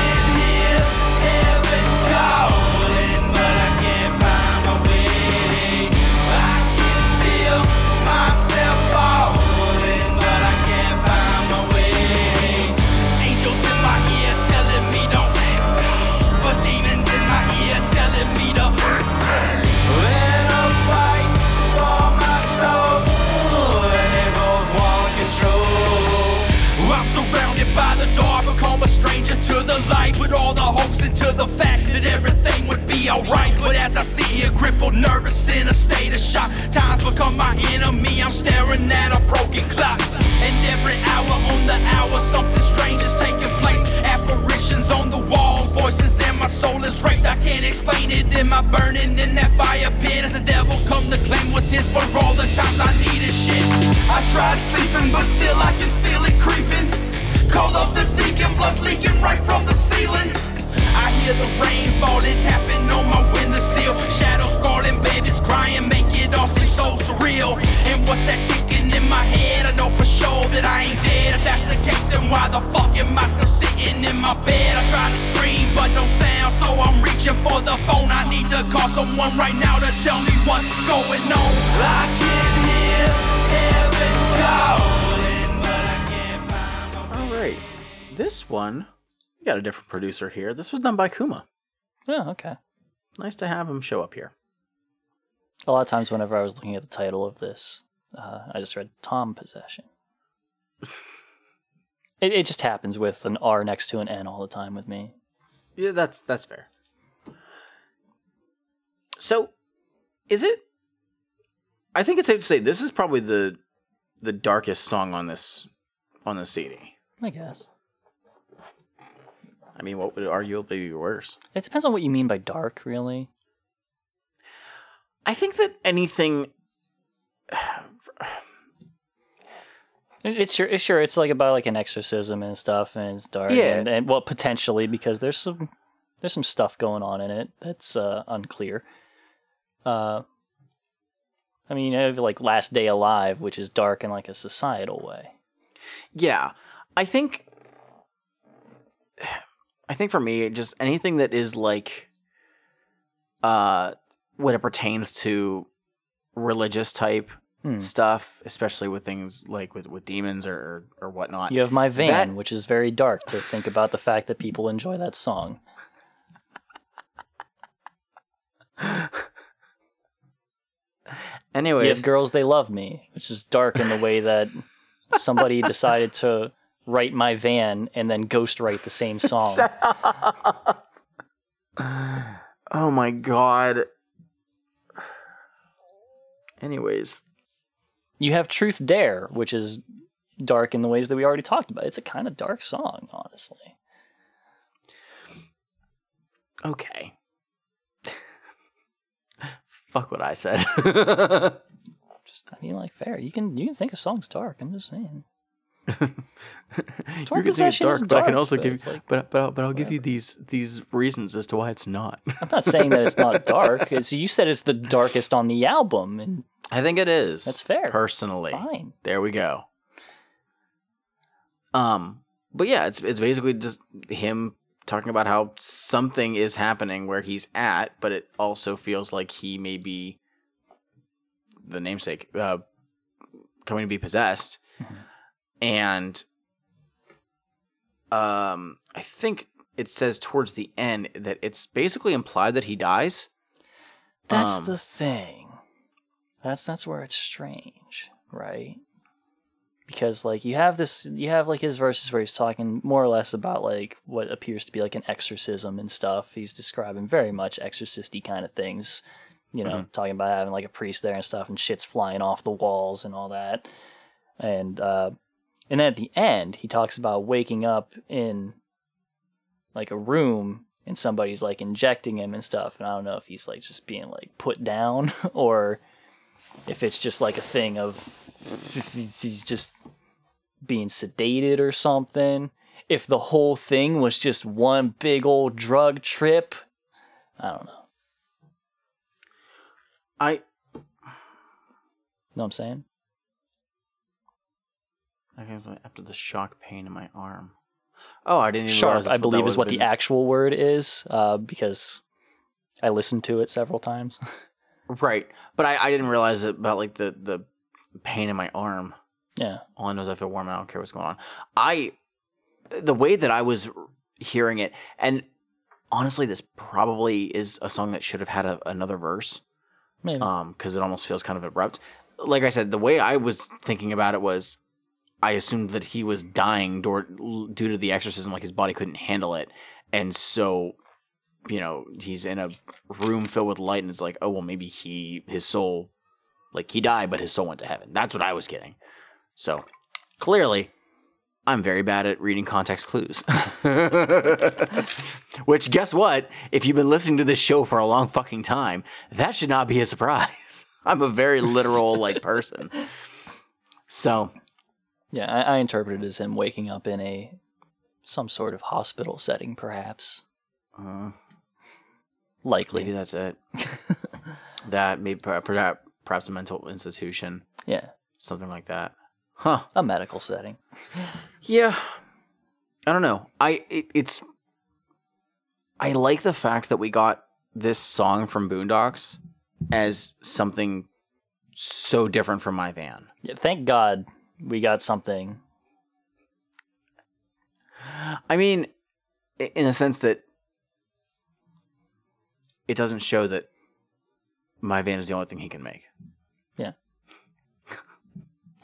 all the hopes into the fact that everything would be alright. But as I sit here, crippled, nervous, in a state of shock, time's become my enemy. I'm staring at a broken clock. And every hour on the hour, something strange is taking place. Apparitions on the walls, voices in my soul is raped. I can't explain it. Am I burning in that fire pit? As the devil come to claim what's his for all the times I needed shit? I tried sleeping, but still I can feel it creeping. Call up the deacon, blood's leaking right from the ceiling. I hear the rain falling, tapping on my windowsill. Shadows crawling, babies crying, make it all seem so surreal. And what's that ticking in my head? I know for sure that I ain't dead. If that's the case, then why the fuck am I still sitting in my bed? I try to scream, but no sound, so I'm reaching for the phone. I need to call someone right now to tell me what's going on. I can hear heaven calling, This one, we got a different producer here. This was done by Kuma. Oh, okay. Nice to have him show up here. A lot of times, whenever I was looking at the title of this, uh, I just read Tom Possession. it, it just happens with an R next to an N all the time with me. Yeah, that's that's fair. So, is it? I think it's safe to say this is probably the the darkest song on this on the CD. I guess. I mean, what would arguably be worse? It depends on what you mean by dark, really. I think that anything. It's sure, it's sure, it's like about like an exorcism and stuff, and it's dark. Yeah. and, and well, potentially because there's some there's some stuff going on in it that's uh, unclear. Uh, I mean, you have like Last Day Alive, which is dark in like a societal way. Yeah, I think. I think for me, just anything that is like, uh, when it pertains to religious type Hmm. stuff, especially with things like with, with demons or, or or whatnot. You have my van, That- which is very dark to think about the fact that people enjoy that song. You Anyways, have Girls They Love Me, which is dark in the way that somebody decided to write my van and then ghost write the same song. oh my god. Anyways, You have Truth Dare, which is dark in the ways that we already talked about. It's a kind of dark song, honestly. okay. Fuck what I said. Just I mean like fair. You can you can think a song's dark, I'm just saying. You can think it's is dark, but I can also but give it's like- but but I'll, but I'll give you these these reasons as to why it's not. I'm not saying that it's not dark. It's you said it's the darkest on the album, and I think it is. That's fair. Personally. Fine. There we go. Um, but yeah, it's it's basically just him talking about how something is happening where he's at, but it also feels like he may be the namesake, uh, coming to be possessed, and um, I think it says towards the end that it's basically implied that he dies. That's Um, the thing. That's that's where it's strange, right? Because like you have this, you have like his verses where he's talking more or less about like what appears to be like an exorcism and stuff. He's describing very much exorcisty kind of things, you know, talking about having like a priest there and stuff, and shit's flying off the walls and all that. And uh, and then at the end, he talks about waking up in like a room and somebody's like injecting him and stuff. And I don't know if he's like just being like put down or if it's just like a thing of he's just being sedated or something. If the whole thing was just one big old drug trip, I don't know. I know what I'm saying? Okay, but after the shock pain in my arm. Oh, I didn't even Sharp, I believe, is what would've the actual word is, uh, because I listened to it several times. right. But I, I didn't realize it about like the the pain in my arm. Yeah. All I know is I feel warm. and I don't care what's going on. I the way that I was hearing it, and honestly, this probably is a song that should have had a, another verse. Maybe. Um, because it almost feels kind of abrupt. Like I said, the way I was thinking about it was, I assumed that he was dying due, to the exorcism, like his body couldn't handle it, and so, you know, he's in a room filled with light, and it's like, oh well, maybe he his soul, like he died, but his soul went to heaven. That's what I was getting. So clearly, I'm very bad at reading context clues. Which, guess what? If you've been listening to this show for a long fucking time, that should not be a surprise. I'm a very literal like person. So, Yeah, I, I interpreted it as him waking up in a some sort of hospital setting, perhaps. uh, Likely. maybe that's it. that maybe per- perhaps perhaps a mental institution, Yeah, something like that. Huh? a medical setting. Yeah. I don't know. I it, it's I like the fact that we got this song from Boondox as something so different from my van. Yeah, thank God we got something. I mean, in the sense that it doesn't show that my van is the only thing he can make. Yeah.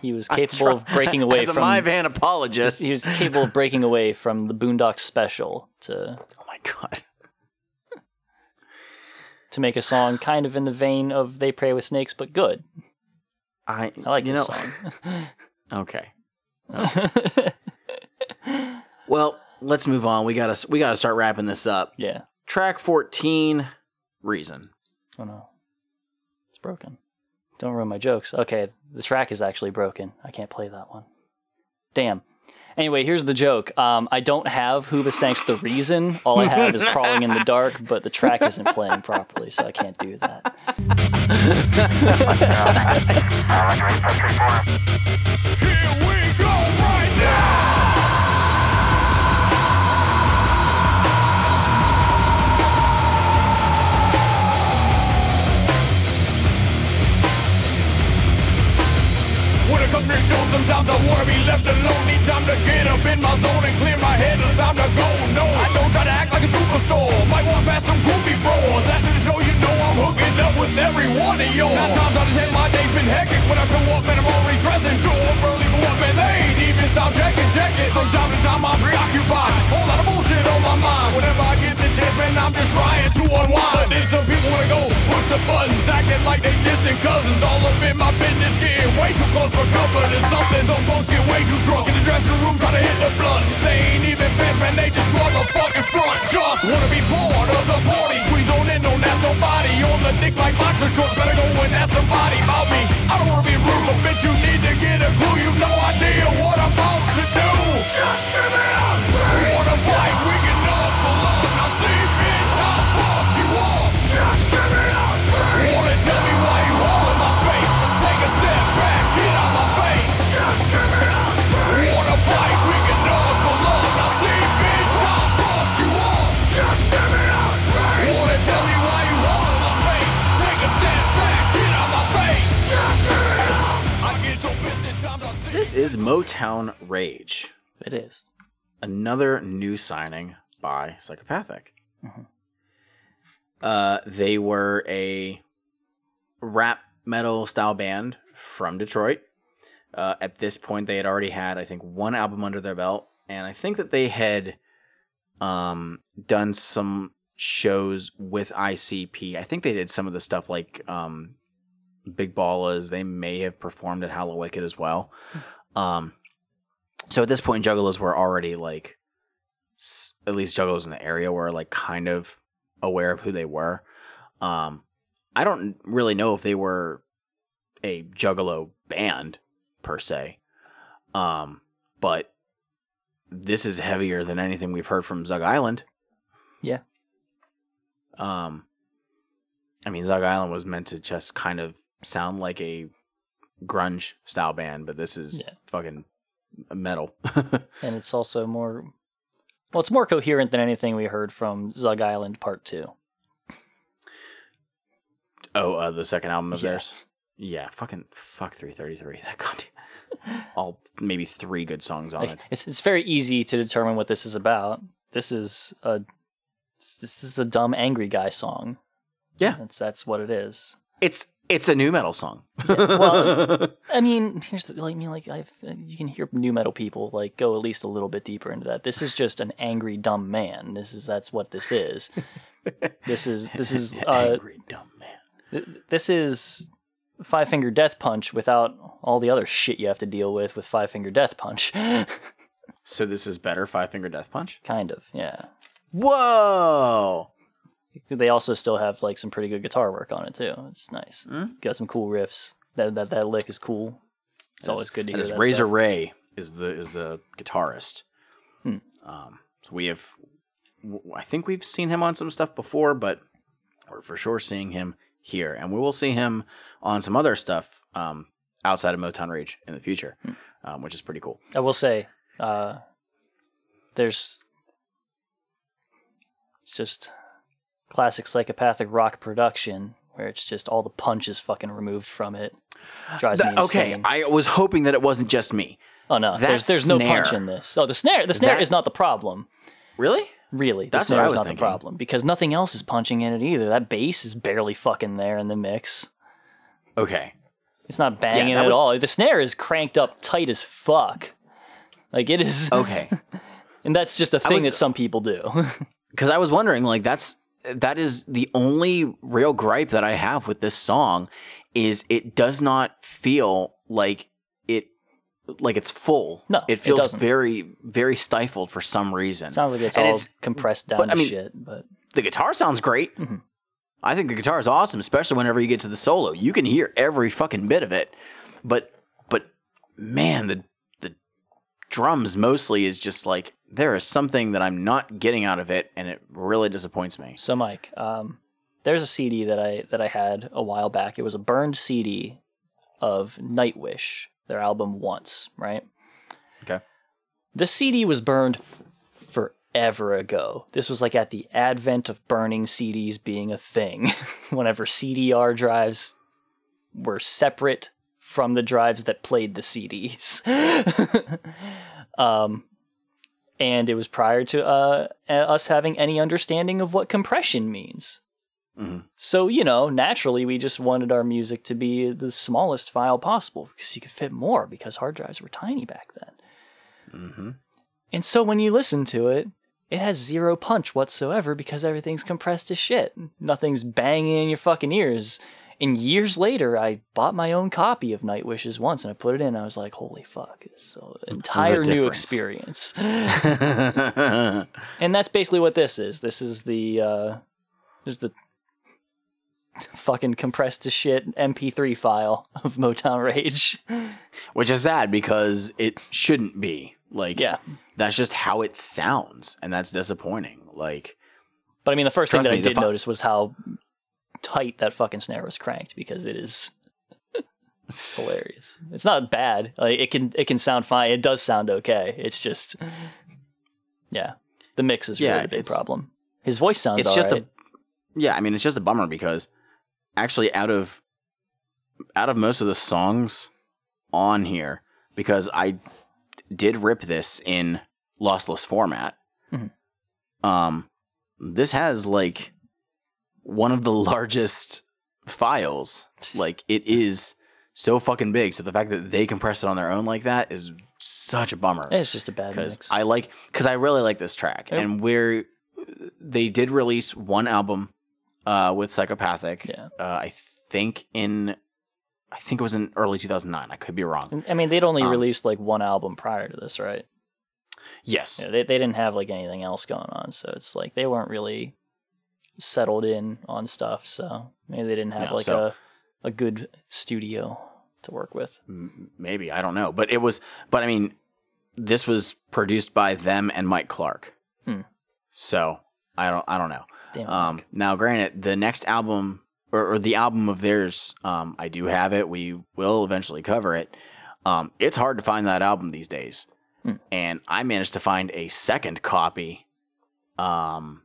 He was capable try- of breaking away as a from my van apologist. He was capable of breaking away from the Boondox special to oh my god. to make a song kind of in the vein of They Pray with Snakes, but good. I I like you this know, song. Okay. Well, let's move on. We gotta we gotta start wrapping this up. Yeah. Track fourteen, reason. Oh no. It's broken. Don't ruin my jokes. Okay, the track is actually broken. I can't play that one. Damn. Anyway, here's the joke. Um, I don't have Hoobastank's The Reason. All I have is Crawling in the Dark, but the track isn't playing properly, so I can't do that. Comes to shows, sometimes I wanna be left alone. Need time to get up in my zone and clear my head. It's time to go. No, I don't try to act like a superstar. Might walk past some goofy bros. That's to show you know I'm hooking up with every one of y'all. Nine times out of ten, my day's been hectic. When I show up, man, I'm already stressing. Show up early for what, man? They ain't even sound checking, check it. From time to time, I'm preoccupied. Whole lot of bullshit on my mind. Whenever I get the chance, man, I'm just trying to unwind. But then some people wanna go push the buttons, acting like they distant cousins. All up in my business, getting way too close for comfort or something. Some get way too drunk in the dressing room, try to hit the blunt. They ain't even fans, man, they just motherfucking front. Just wanna be part of the party. Squeeze on in, don't ask nobody. On the dick like boxer shorts, better go and ask somebody about me. I don't wanna be rude, but bitch, you need to get a clue. You no idea what I'm about to do. Just give it up. Wanna this is Motown Rage. It is. Another new signing by Psychopathic. Mhm. Uh, they were a rap metal style band from Detroit. Uh, at this point, they had already had, I think, one album under their belt, and I think that they had um, done some shows with ICP. I think they did some of the stuff like um, Big Ballas. They may have performed at Hallowicked as well. Um, so at this point, Juggalos were already like, s- at least Juggalos in the area were like kind of aware of who they were. Um, I don't really know if they were a Juggalo band per se, um, but this is heavier than anything we've heard from Zug Island. Yeah. Um, I mean, Zug Island was meant to just kind of sound like a grunge style band, but this is Yeah. fucking metal. And it's also more. Well, it's more coherent than anything we heard from Zug Island Part 2. oh, uh, the second album of Yeah. theirs. Yeah, fucking fuck 333. That goddamn all maybe three good songs on Like, it. it's, it's very easy to determine what this is about. This is a. This is a dumb angry guy song. Yeah. That's that's what it is. It's it's a nu metal song. well, I mean, here's the like, I mean, like I've you can hear nu metal people like go at least a little bit deeper into that. This is just an angry dumb man. This is that's what this is. this is this is uh, Angry dumb man. th- this is Five Finger Death Punch without all the other shit you have to deal with with Five Finger Death Punch. So this is better Five Finger Death Punch. kind of, yeah. Whoa! They also still have like some pretty good guitar work on it too. It's nice. Got some cool riffs. That that that lick is cool. It's always good to hear that Razor stuff. Ray is the is the guitarist. Hmm. Um, so we have, I think we've seen him on some stuff before, but we're for sure seeing him here, and we will see him on some other stuff um, outside of Motown Rage in the future, Hmm. um, which is pretty cool. I will say, uh, there's it's just classic psychopathic rock production where it's just all the punch is fucking removed from it. Drives me Th- okay. I was hoping that it wasn't just me. oh no, that there's there's no punch in this. Oh, the snare the snare That- is not the problem. Really? Really, the That's snare is not thinking. the problem because nothing else is punching in it either. That bass is barely fucking there in the mix. Okay. It's not banging at was- all. The snare is cranked up tight as fuck. Like it is. Okay. and that's just a thing was- that some people do. because I was wondering, like that's that is the only real gripe that I have with this song is it does not feel like it like it's full. No, it it feels doesn't. very very stifled for some reason. Sounds like it's And all compressed down but, I mean, shit. But the guitar sounds great. Mm-hmm. I think the guitar is awesome, especially whenever you get to the solo. You can hear every fucking bit of it. But but man, the the drums mostly is just like there is something that I'm not getting out of it and it really disappoints me. so, Mike, um, there's a CD that I that I had a while back. It was a burned CD of Nightwish, their album Once, right? Okay. This CD was burned forever ago. This was like at the advent of burning CDs being a thing. Whenever CDR drives were separate from the drives that played the CDs. um, and it was prior to uh, us having any understanding of what compression means. Mhm. So, you know, naturally, we just wanted our music to be the smallest file possible because you could fit more because hard drives were tiny back then. Mm-hmm. And so when you listen to it, it has zero punch whatsoever because everything's compressed as shit. Nothing's banging in your fucking ears. And years later, I bought my own copy of Nightwish's once and I put it in. And I was like, holy fuck, it's an entire new experience. and that's basically what this is. This is the, uh, this is the fucking compressed to shit MP3 file of Motown Rage. Which is sad because it shouldn't be. Like Yeah. that's just how it sounds and that's disappointing. Like But I mean, the first thing that I me, the did notice was how tight that fucking snare was cranked because it is hilarious. It's not bad. Like it can it can sound fine. It does sound okay. It's just yeah, the mix is really Yeah, the big problem. His voice sounds it's just alright. a yeah i mean it's just a bummer because actually out of out of most of the songs on here because I did rip this in lossless format. Mhm. Um, this has like one of the largest files. Like it is so fucking big. So the fact that they compress it on their own like that is such a bummer. It's just a bad because mix. I like because I really like this track, Yep. and where they did release one album uh, with Psychopathic. Yeah. Uh, I think in I think it was in early 2009. I could be wrong. I mean, they'd only Um, released like one album prior to this, right? Yes. Yeah, they they didn't have like anything else going on, so it's like they weren't really settled in on stuff. So maybe they didn't have No, like so- a a good studio to work with. Maybe I don't know, but it was. But I mean, this was produced by them and Mike Clark. Hmm. So I don't. I don't know. Damn Um, now, granted, the next album or, or the album of theirs, um, I do have it. We will eventually cover it. Um, it's hard to find that album these days, Hmm. and I managed to find a second copy um,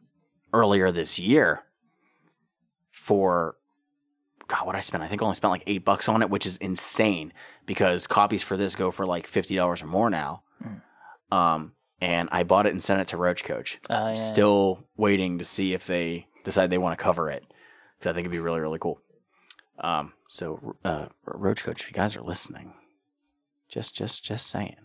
earlier this year for God, what I spent? I think I only spent like eight bucks on it, which is insane because copies for this go for like fifty dollars or more now. Um, and I bought it and sent it to Roach Coach. Ah, yeah. Still waiting to see if they decide they want to cover it because I think it'd be really really cool. Um, so uh, Roach Coach, if you guys are listening, just just just saying,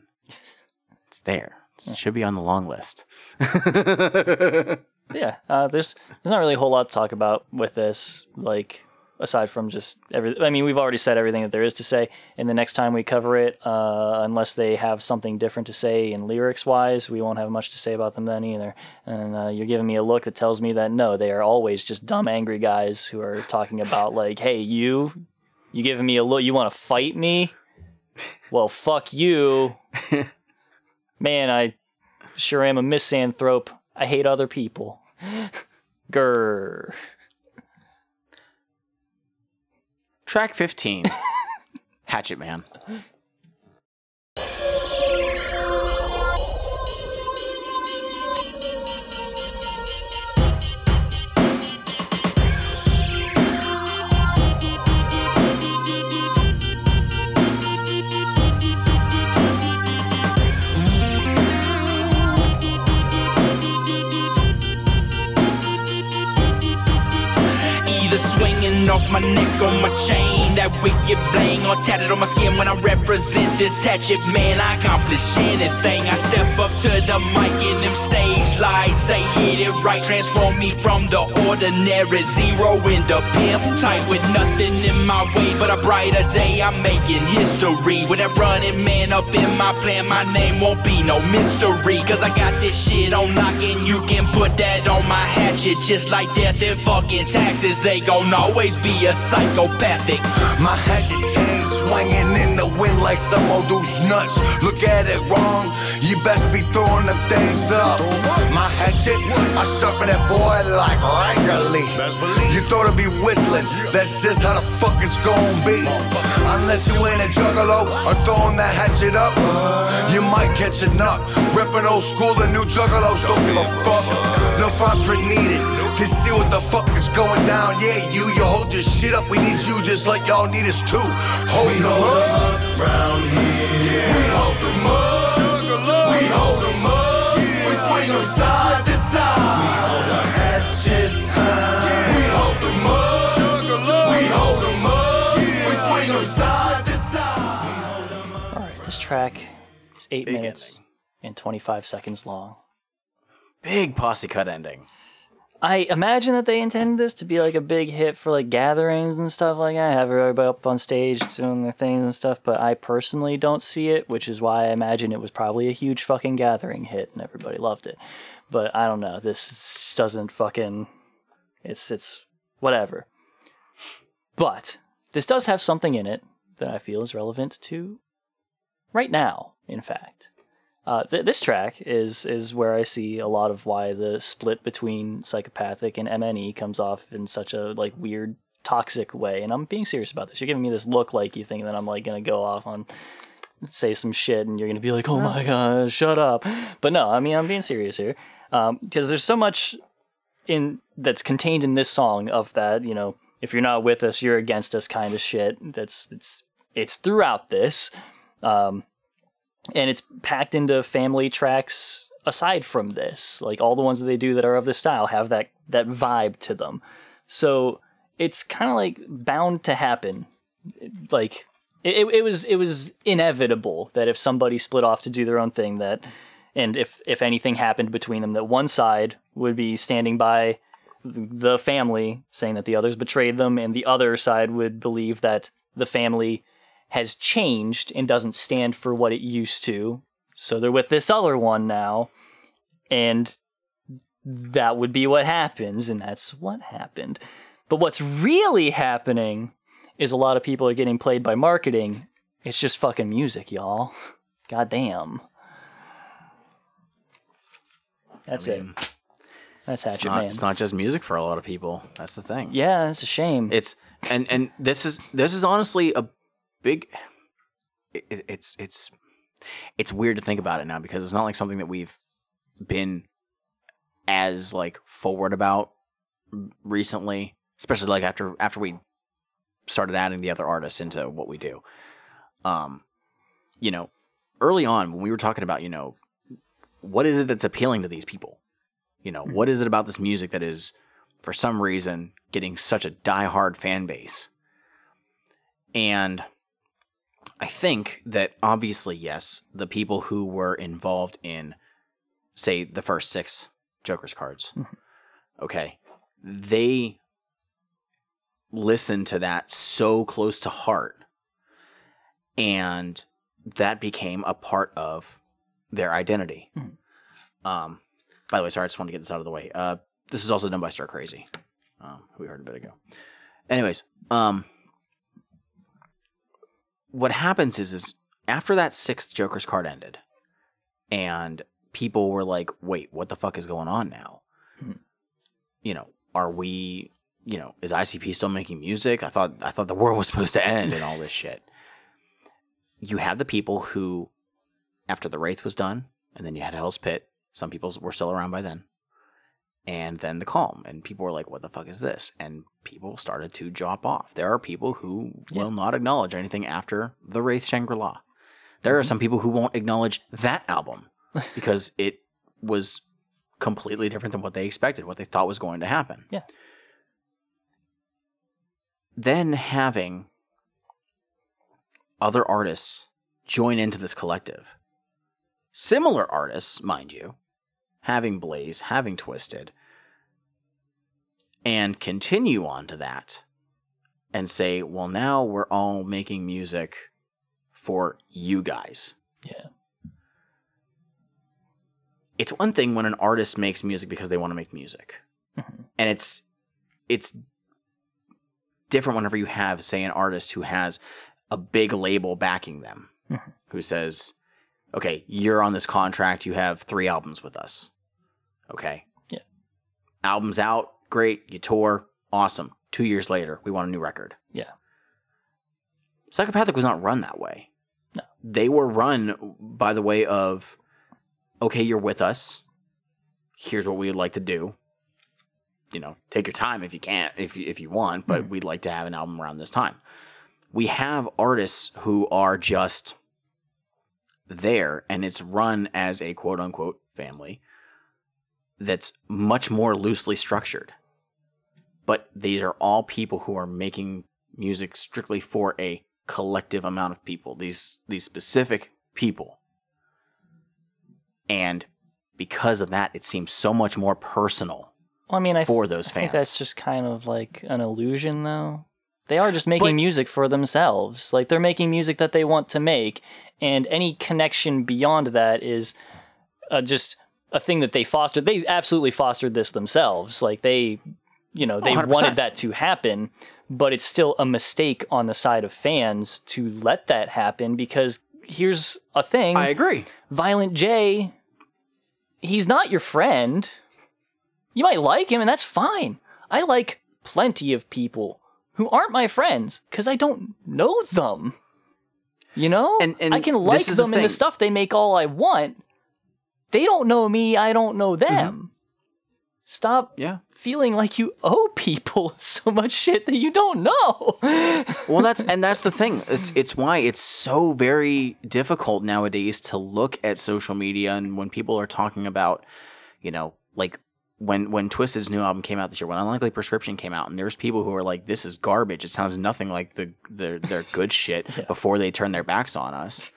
it's there. It should be on the long list. yeah, uh, there's there's not really a whole lot to talk about with this, like aside from just every. I mean, we've already said everything that there is to say. And the next time we cover it, uh, unless they have something different to say in lyrics wise, we won't have much to say about them then either. And uh, you're giving me a look that tells me that no, they are always just dumb, angry guys who are talking about like, hey, you, you giving me a look, you want to fight me? Well, fuck you. Man, I sure am a misanthrope. I hate other people. Grr. Track 15 Hatchet Man. Off my neck on my chain, that wicked bling, or tatted on my skin when I represent this hatchet man. I accomplish anything. I step up to the mic in them stage lights, say hit it right, transform me from the ordinary zero into pimp tight with nothing in my way but a brighter day. I'm making history with that running man up in my plan. My name won't be no mystery, cause I got this shit on lock you can put that on my hatchet, just like death and fucking taxes. They gon' always be a psychopathic. My hatchet swinging in the wind like some old dude's nuts. Look at it wrong, you best be throwing them things up. My hatchet, I sharpen that boy like regularly. You thought it'd be whistling, that's just how the fuck it's gonna be. Unless you ain't a juggalo or throwing that hatchet up, you might catch a nut. Ripping old school and new juggalos, don't give a fuck. No fine print needed to see what the fuck is going down. Yeah, you, you hold your shit up. We need you just like y'all need us too. Hold them up round here. We hold them up. We hold them up. We swing them side to side. We hold the hatchets high. We hold them up. We hold them up. We swing them side to side. All right, this track is eight minutes and 25 seconds long. Big posse cut ending. I imagine that they intended this to be like a big hit for like gatherings and stuff like that. Have everybody up on stage doing their things and stuff, but I personally don't see it, which is why I imagine it was probably a huge fucking gathering hit and everybody loved it. But I don't know. This doesn't fucking. It's it's whatever. But this does have something in it that I feel is relevant to right now. In fact, uh, th- this track is is where I see a lot of why the split between psychopathic and MNE comes off in such a like weird toxic way. And I'm being serious about this. You're giving me this look like you think that I'm like gonna go off on say some shit and you're gonna be like, oh my god, shut up. But no, I mean I'm being serious here because there's so much in that's contained in this song of that you know if you're not with us you're against us kind of shit that's it's it's throughout this um and it's packed into family tracks aside from this. Like all the ones that they do that are of this style have that that vibe to them. So it's kind of like bound to happen. Like it, it was it was inevitable that if somebody split off to do their own thing that and if if anything happened between them that one side would be standing by the family saying that the others betrayed them and the other side would believe that the family has changed and doesn't stand for what it used to so they're with this other one now and that would be what happens and that's what happened but what's really happening is a lot of people are getting played by marketing it's just fucking music y'all god damn that's it that's It's not, Man. it's not just music for a lot of people. That's the thing. Yeah, it's a shame. It's and and this is this is honestly a big. It, it's it's it's weird to think about it now because it's not like something that we've been as like forward about recently, especially like after after we started adding the other artists into what we do. Um, you know, early on when we were talking about, you know, what is it that's appealing to these people? You know, what is it about this music that is, for some reason, getting such a diehard fan base? And I think that obviously, yes, the people who were involved in, say, the first six Joker's cards, okay, they listened to that so close to heart. And that became a part of their identity. Um, by the way, sorry, I just wanted to get this out of the way. Uh, this was also done by Stir Crazy, um, who we heard a bit ago. Anyways, um, what happens is, is after that sixth Joker's card ended, and people were like, "Wait, what the fuck is going on now?" Hmm. You know, are we? You know, is ICP still making music? I thought I thought the world was supposed to end and all this shit. You had the people who, after the Wraith was done, and then you had Hell's Pit. Some people were still around by then. And then the calm, and people were like, "What the fuck is this?" And people started to drop off. There are people who will not acknowledge anything after the Wraith Shangri La. There are mm-hmm. some people who won't acknowledge that album because it was completely different than what they expected, what they thought was going to happen. Yeah. Then having other artists join into this collective similar artists, mind you, having Blaze, having Twiztid, and continue on to that and say, well, now we're all making music for you guys. Yeah. It's one thing when an artist makes music because they want to make music. Mm-hmm. And it's it's different whenever you have, say, an artist who has a big label backing them, mm-hmm. who says, okay, you're on this contract. You have three albums with us. Okay. Yeah. Album's out. Great. You tour. Awesome. Two years later, we want a new record. Yeah. Psychopathic was not run that way. No. They were run by the way of, okay, you're with us. Here's what we would like to do. You know, take your time if you can't, if you, if you want, but hmm. we'd like to have an album around this time. We have artists who are just there and it's run as a quote unquote family that's much more loosely structured. But these are all people who are making music strictly for a collective amount of people, these these specific people. And because of that, it seems so much more personal Well, I mean, I for th- those I think fans. that's just kind of like an illusion, though. They are just making But- music for themselves. Like they're making music that they want to make, and any connection beyond that is uh, just a thing that they fostered. They absolutely fostered this themselves. Like they, you know, they 100%. wanted that to happen, but it's still a mistake on the side of fans to let that happen because here's a thing. I agree. Violent J, he's not your friend. You might like him, and that's fine. I like plenty of people who aren't my friends because I don't know them. You know? And- and I can like is the them and the stuff they make all I want. They don't know me, I don't know mm-hmm. them. Stop Yeah. feeling like you owe people so much shit that you don't know. well that's and that's the thing it's it's why it's so very difficult nowadays to look at social media and when people are talking about you know like when when Twiztid's new album came out this year when unlikely prescription came out and there's people who are like this is garbage. It sounds nothing like the their their good shit before they turn their backs on us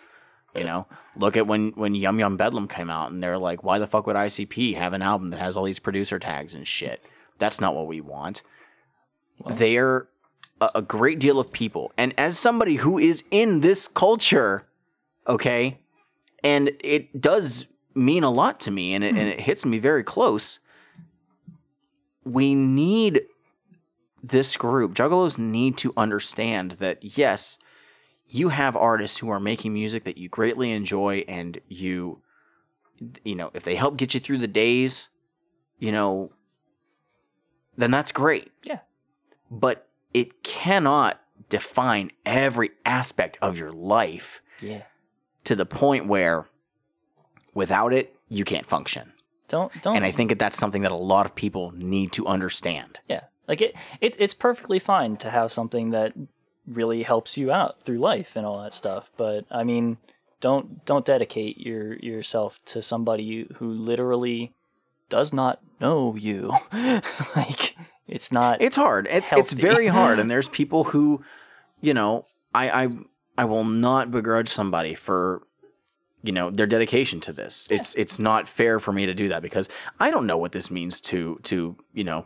you know? Look at when when yum yum bedlam came out and they're like why the fuck would icp have an album that has all these producer tags and shit? That's not what we want. They're a, a great deal of people. And as somebody who is in this culture, okay, and it does mean a lot to me and it, and hmm. it hits me very close. We need this group. Juggalos need to understand that, yes, you have artists who are making music that you greatly enjoy and you, you know, if they help get you through the days, you know, then that's great yeah. but it cannot define every aspect of your life Yeah. to the point where without it you can't function Don't don't and i think that that's something that a lot of people need to understand Yeah, like it, it it's perfectly fine to have something that really helps you out through life and all that stuff. But I mean, don't don't dedicate your yourself to somebody who literally does not know you. like it's not. it's hard it's it's very hard and there's people who you know i i i will not begrudge somebody for you know their dedication to this. It's it's not fair for me to do that because i don't know what this means to to you know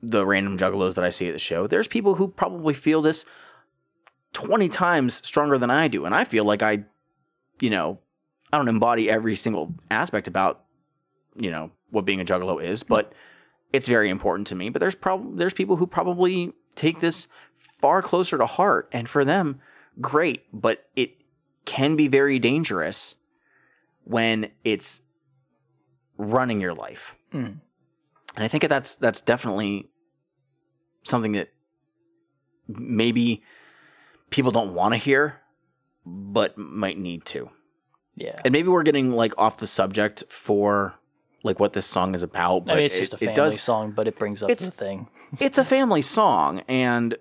the random juggalos that i see at the show. There's people who probably feel this 20 times stronger than i do and i feel like i you know i don't embody every single aspect about you know what being a juggalo is mm-hmm. but it's very important to me. But there's probably there's people who probably take this far closer to heart and for them great but it can be very dangerous when it's running your life Mm. and i think that's that's definitely something that maybe people don't want to hear but might need to Yeah. and maybe we're getting like off the subject for like what this song is about but I mean, it's it- just a family does- song, but it brings up the thing. it's a family song and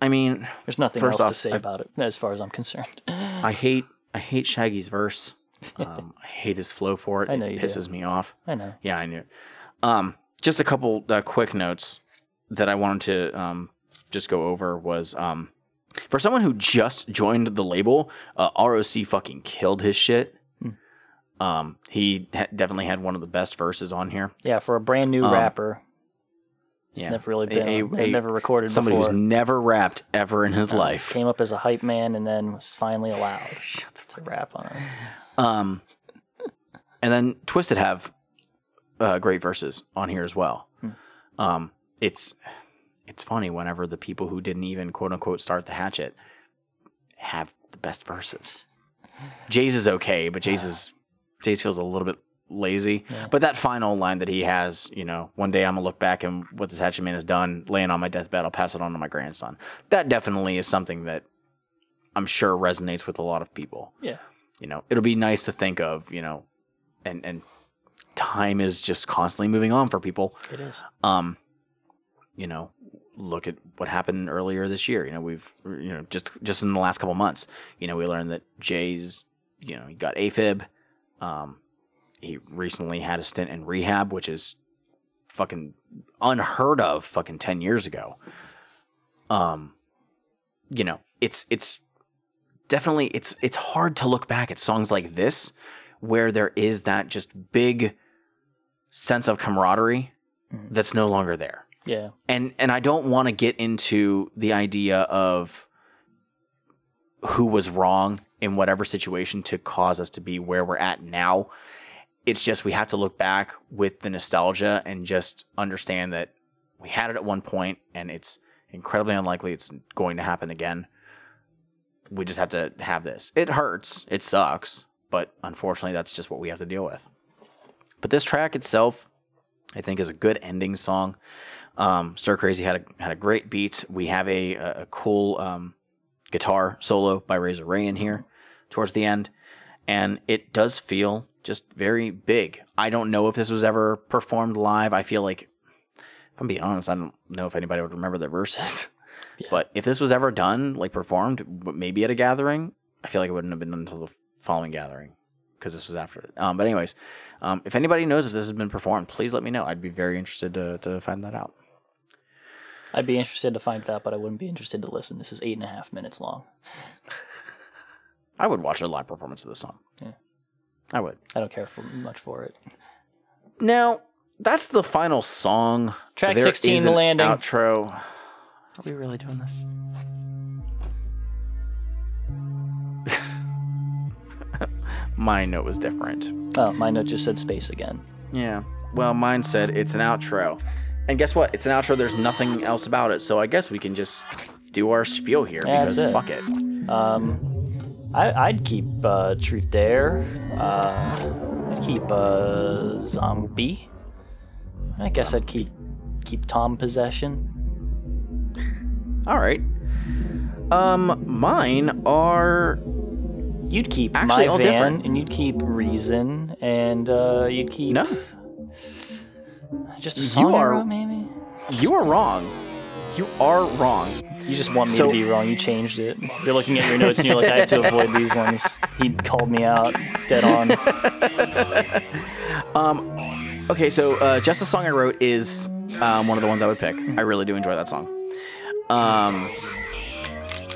i mean There's nothing else off, to say I- about it, as far as I'm concerned. i hate i hate shaggy's verse um, i hate his flow for it I know it you do. pisses me off I know. yeah i knew um just a couple uh, quick notes that i wanted to um just go over was um for someone who just joined the label uh, roc fucking killed his shit Hmm. um he ha- definitely had one of the best verses on here Yeah, for a brand new Um, rapper, he's yeah. never really been, a- a- never recorded somebody before. who's never rapped ever in his Um, life Came up as a hype man and then was finally allowed to rap on it. Um, and then Twiztid have uh, great verses on here as well. Um, it's it's funny whenever the people who didn't even quote unquote start the hatchet have the best verses. Jay's is okay, but Jay's is Jay's feels a little bit lazy. But that final line that he has, you know, one day I'm gonna look back and what this hatchet man has done, laying on my deathbed, I'll pass it on to my grandson. That definitely is something that I'm sure resonates with a lot of people Yeah. you know it'll be nice to think of you know and and time is just constantly moving on for people It is. um you know look at what happened earlier this year you know we've you know just just in the last couple months you know we learned that jay's you know he got afib um he recently had a stint in rehab which is fucking unheard of fucking 10 years ago um you know it's it's definitely it's it's hard to look back at songs like this where there is that just big sense of camaraderie that's no longer there Yeah. and and I don't want to get into the idea of who was wrong in whatever situation to cause us to be where we're at now. It's just we have to look back with the nostalgia and just understand that we had it at one point and it's incredibly unlikely it's going to happen again. We just have to have this. It hurts, it sucks, but unfortunately that's just what we have to deal with. But this track itself I think is a good ending song. Um, Stir Crazy had a had a great beat. We have a a, cool um, guitar solo by Razor Ray in here towards the end, and it does feel just very big. I don't know if this was ever performed live. I feel like, if I'm being honest, I don't know if anybody would remember the verses. But if this was ever done, like performed, maybe at a gathering, I feel like it wouldn't have been done until the following gathering because this was after it. Um, but anyways, um, if anybody knows if this has been performed, please let me know. I'd be very interested to, to find that out. I'd be interested to find it out, but I wouldn't be interested to listen. This is eight and a half minutes long. I would watch a live performance of this song. Yeah. I would. I don't care for much for it. Now, that's the final song. Track There 16, The Landing. Outro. Are we really doing this? My note was different. Oh, my note just said space again. Yeah. Well, mine said it's an outro. And guess what? It's an outro. There's nothing else about it. So I guess we can just do our spiel here Yeah, because fuck it. Um, I, I'd keep uh, Truth Dare. Uh, I'd keep uh, Zombie. I guess I'd keep keep Tom Possession. All right. Um, mine are. You'd keep Actually, My all Van, different. and you'd keep Reason, and uh, you'd keep No. just a You song I are- maybe. You are wrong. You are wrong. You just want me So- to be wrong. You changed it. You're looking at your notes and you're like, I have to avoid these ones. He called me out dead on. Um, okay, so uh, just a song I wrote is um, one of the ones I would pick. I really do enjoy that song. Um,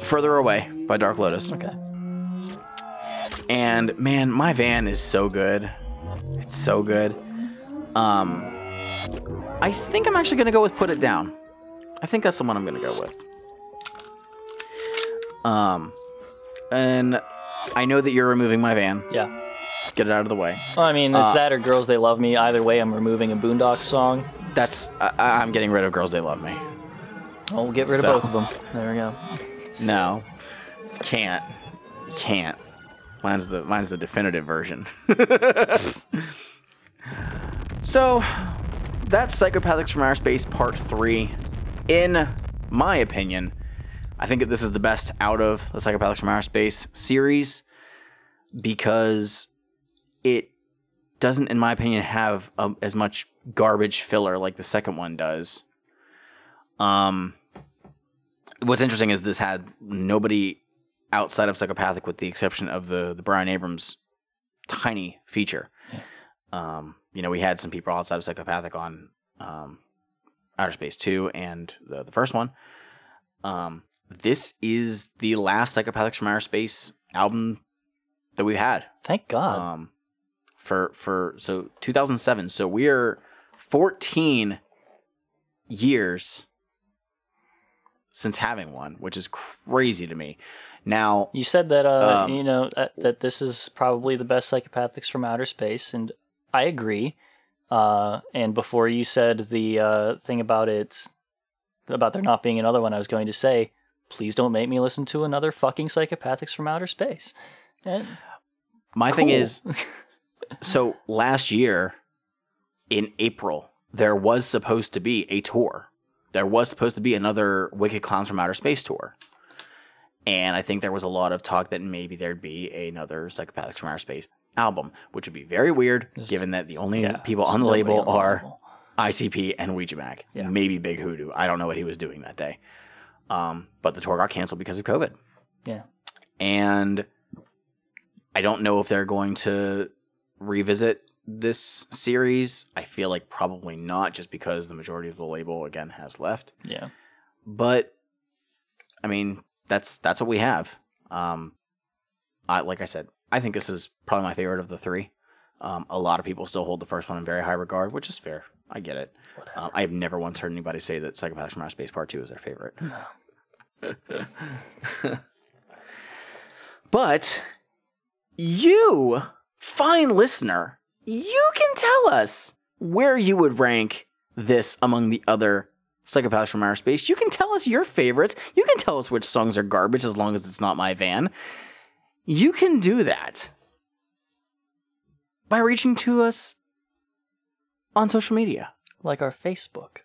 Further Away by Dark Lotus. Okay. And man, my van is so good. It's so good. Um, I think I'm actually gonna go with Put It Down. I think that's the one I'm gonna go with. Um, and I know that you're removing my van. Yeah. Get it out of the way. Well, I mean, it's Uh, that or Girls They Love Me. Either way, I'm removing a Boondox song. That's I, I- I'm getting rid of Girls They Love Me. I'll get rid So- of both of them. There we go. No, can't, can't. Mine's the mine's the definitive version. so, that's Psychopathics from Outer Space Part Three. In my opinion, I think that this is the best out of the Psychopathics from Outer Space series because it doesn't, in my opinion, have um, as much garbage filler like the second one does. Um, what's interesting is this had nobody outside of psychopathic with the exception of the the Bryan Abrams tiny feature. Um you know we had some people outside of psychopathic on um outer space 2 and the, the first one. Um this is the last psychopathics from outer space album that we've had Thank God. um for for so 2007 so we're 14 years since having one which is crazy to me now You said that uh, Um, you know that, that this is probably the best psychopathics from outer space, and I agree. Uh, and before you said the uh, thing about it, about there not being another one, I was going to say, please don't make me listen to another fucking psychopathics from outer space. And My thing is, so last year in April, there was supposed to be a tour. There was supposed to be another Wicked Clowns from Outer Space tour. And I think there was a lot of talk that maybe there'd be another Psychopathics from Outer Space album, which would be very weird given that the only yeah, people on the label on the are label. ICP and Ouija Macc. Yeah. Maybe Big Hoodoo. I don't know what he was doing that day. Um, but the tour got canceled because of COVID yeah, and I don't know if they're going to revisit this series. I feel like probably not, just because the majority of the label again has left. yeah. But I mean, that's that's what we have. Um, I like I said, I think this is probably my favorite of the three. Um, a lot of people still hold the first one in very high regard, which is fair. I get it. Um, I have never once heard anybody say that Psychopaths from Outer Space Part Two is their favorite. But you, fine listener, you can tell us where you would rank this among the other psychopaths from outer space. You can tell us your favorites. You can tell us which songs are garbage as long as it's not my van. You can do that by reaching to us on social media. Like our Facebook,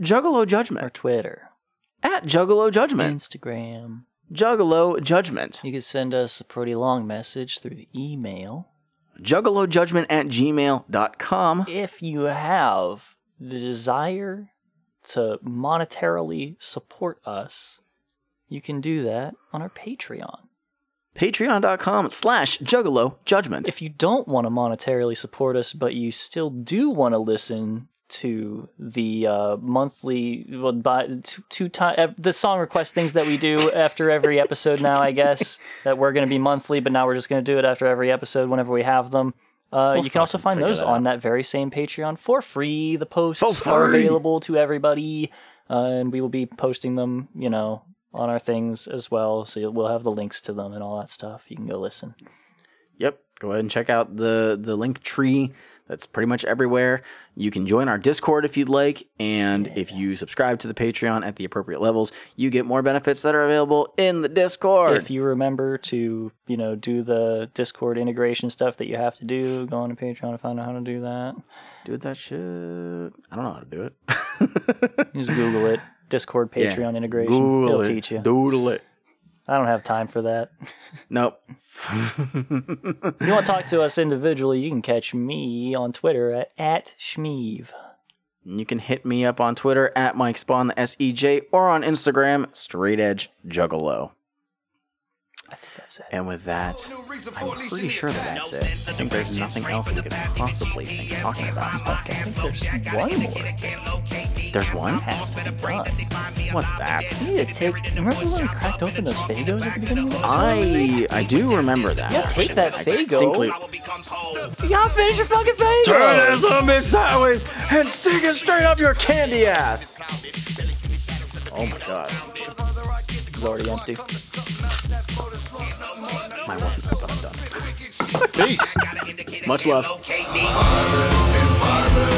Juggalo Judgment. our Twitter, At Juggalo Judgment. Instagram. Juggalo Judgment. You can send us a pretty long message through the email. juggalojudgment at gmail.com. If you have the desire to monetarily support us, you can do that on our Patreon. Patreon.com slash juggalo judgment. If you don't want to monetarily support us, but you still do want to listen to the uh, monthly, well, by two, two time the song request things that we do after every episode. Now, I guess that we're going to be monthly, but now we're just going to do it after every episode whenever we have them. Uh, We'll you can also find those that on that very same Patreon for free. The posts are available to everybody, uh, and we will be posting them, you know, on our things as well. So we'll have the links to them and all that stuff. You can go listen. Yep. Go ahead and check out the the link tree. That's pretty much everywhere. You can join our Discord if you'd like, and if you subscribe to the Patreon at the appropriate levels, you get more benefits that are available in the Discord. If you remember to, you know, do the Discord integration stuff that you have to do, go on to Patreon to find out how to do that. Do that shit. I don't know how to do it. Just Google it. Discord. Patreon integration. Google It'll it. teach you. Doodle it. I don't have time for that. Nope. If you want to talk to us individually, you can catch me on Twitter at, at Shmeev. You can hit me up on Twitter at Mike Spawn, the S E J, or on Instagram, Straight Edge Juggalo. That's it. And with that, I'm pretty sure that that's it. I think there's nothing else we could possibly think of talking about in this podcast. There's one more. There's one? Has to be done. What's that? You need to take. Remember when we cracked open those Faygos at the beginning of the episode? I I do remember that. Yeah, take actually. that I Faygo. distinctly- You gotta finish your fucking Faygo. Turn this little bit sideways and stick it straight up your candy ass. Oh my god is already empty. Mine wasn't. But I'm done. Peace. Much love. Farther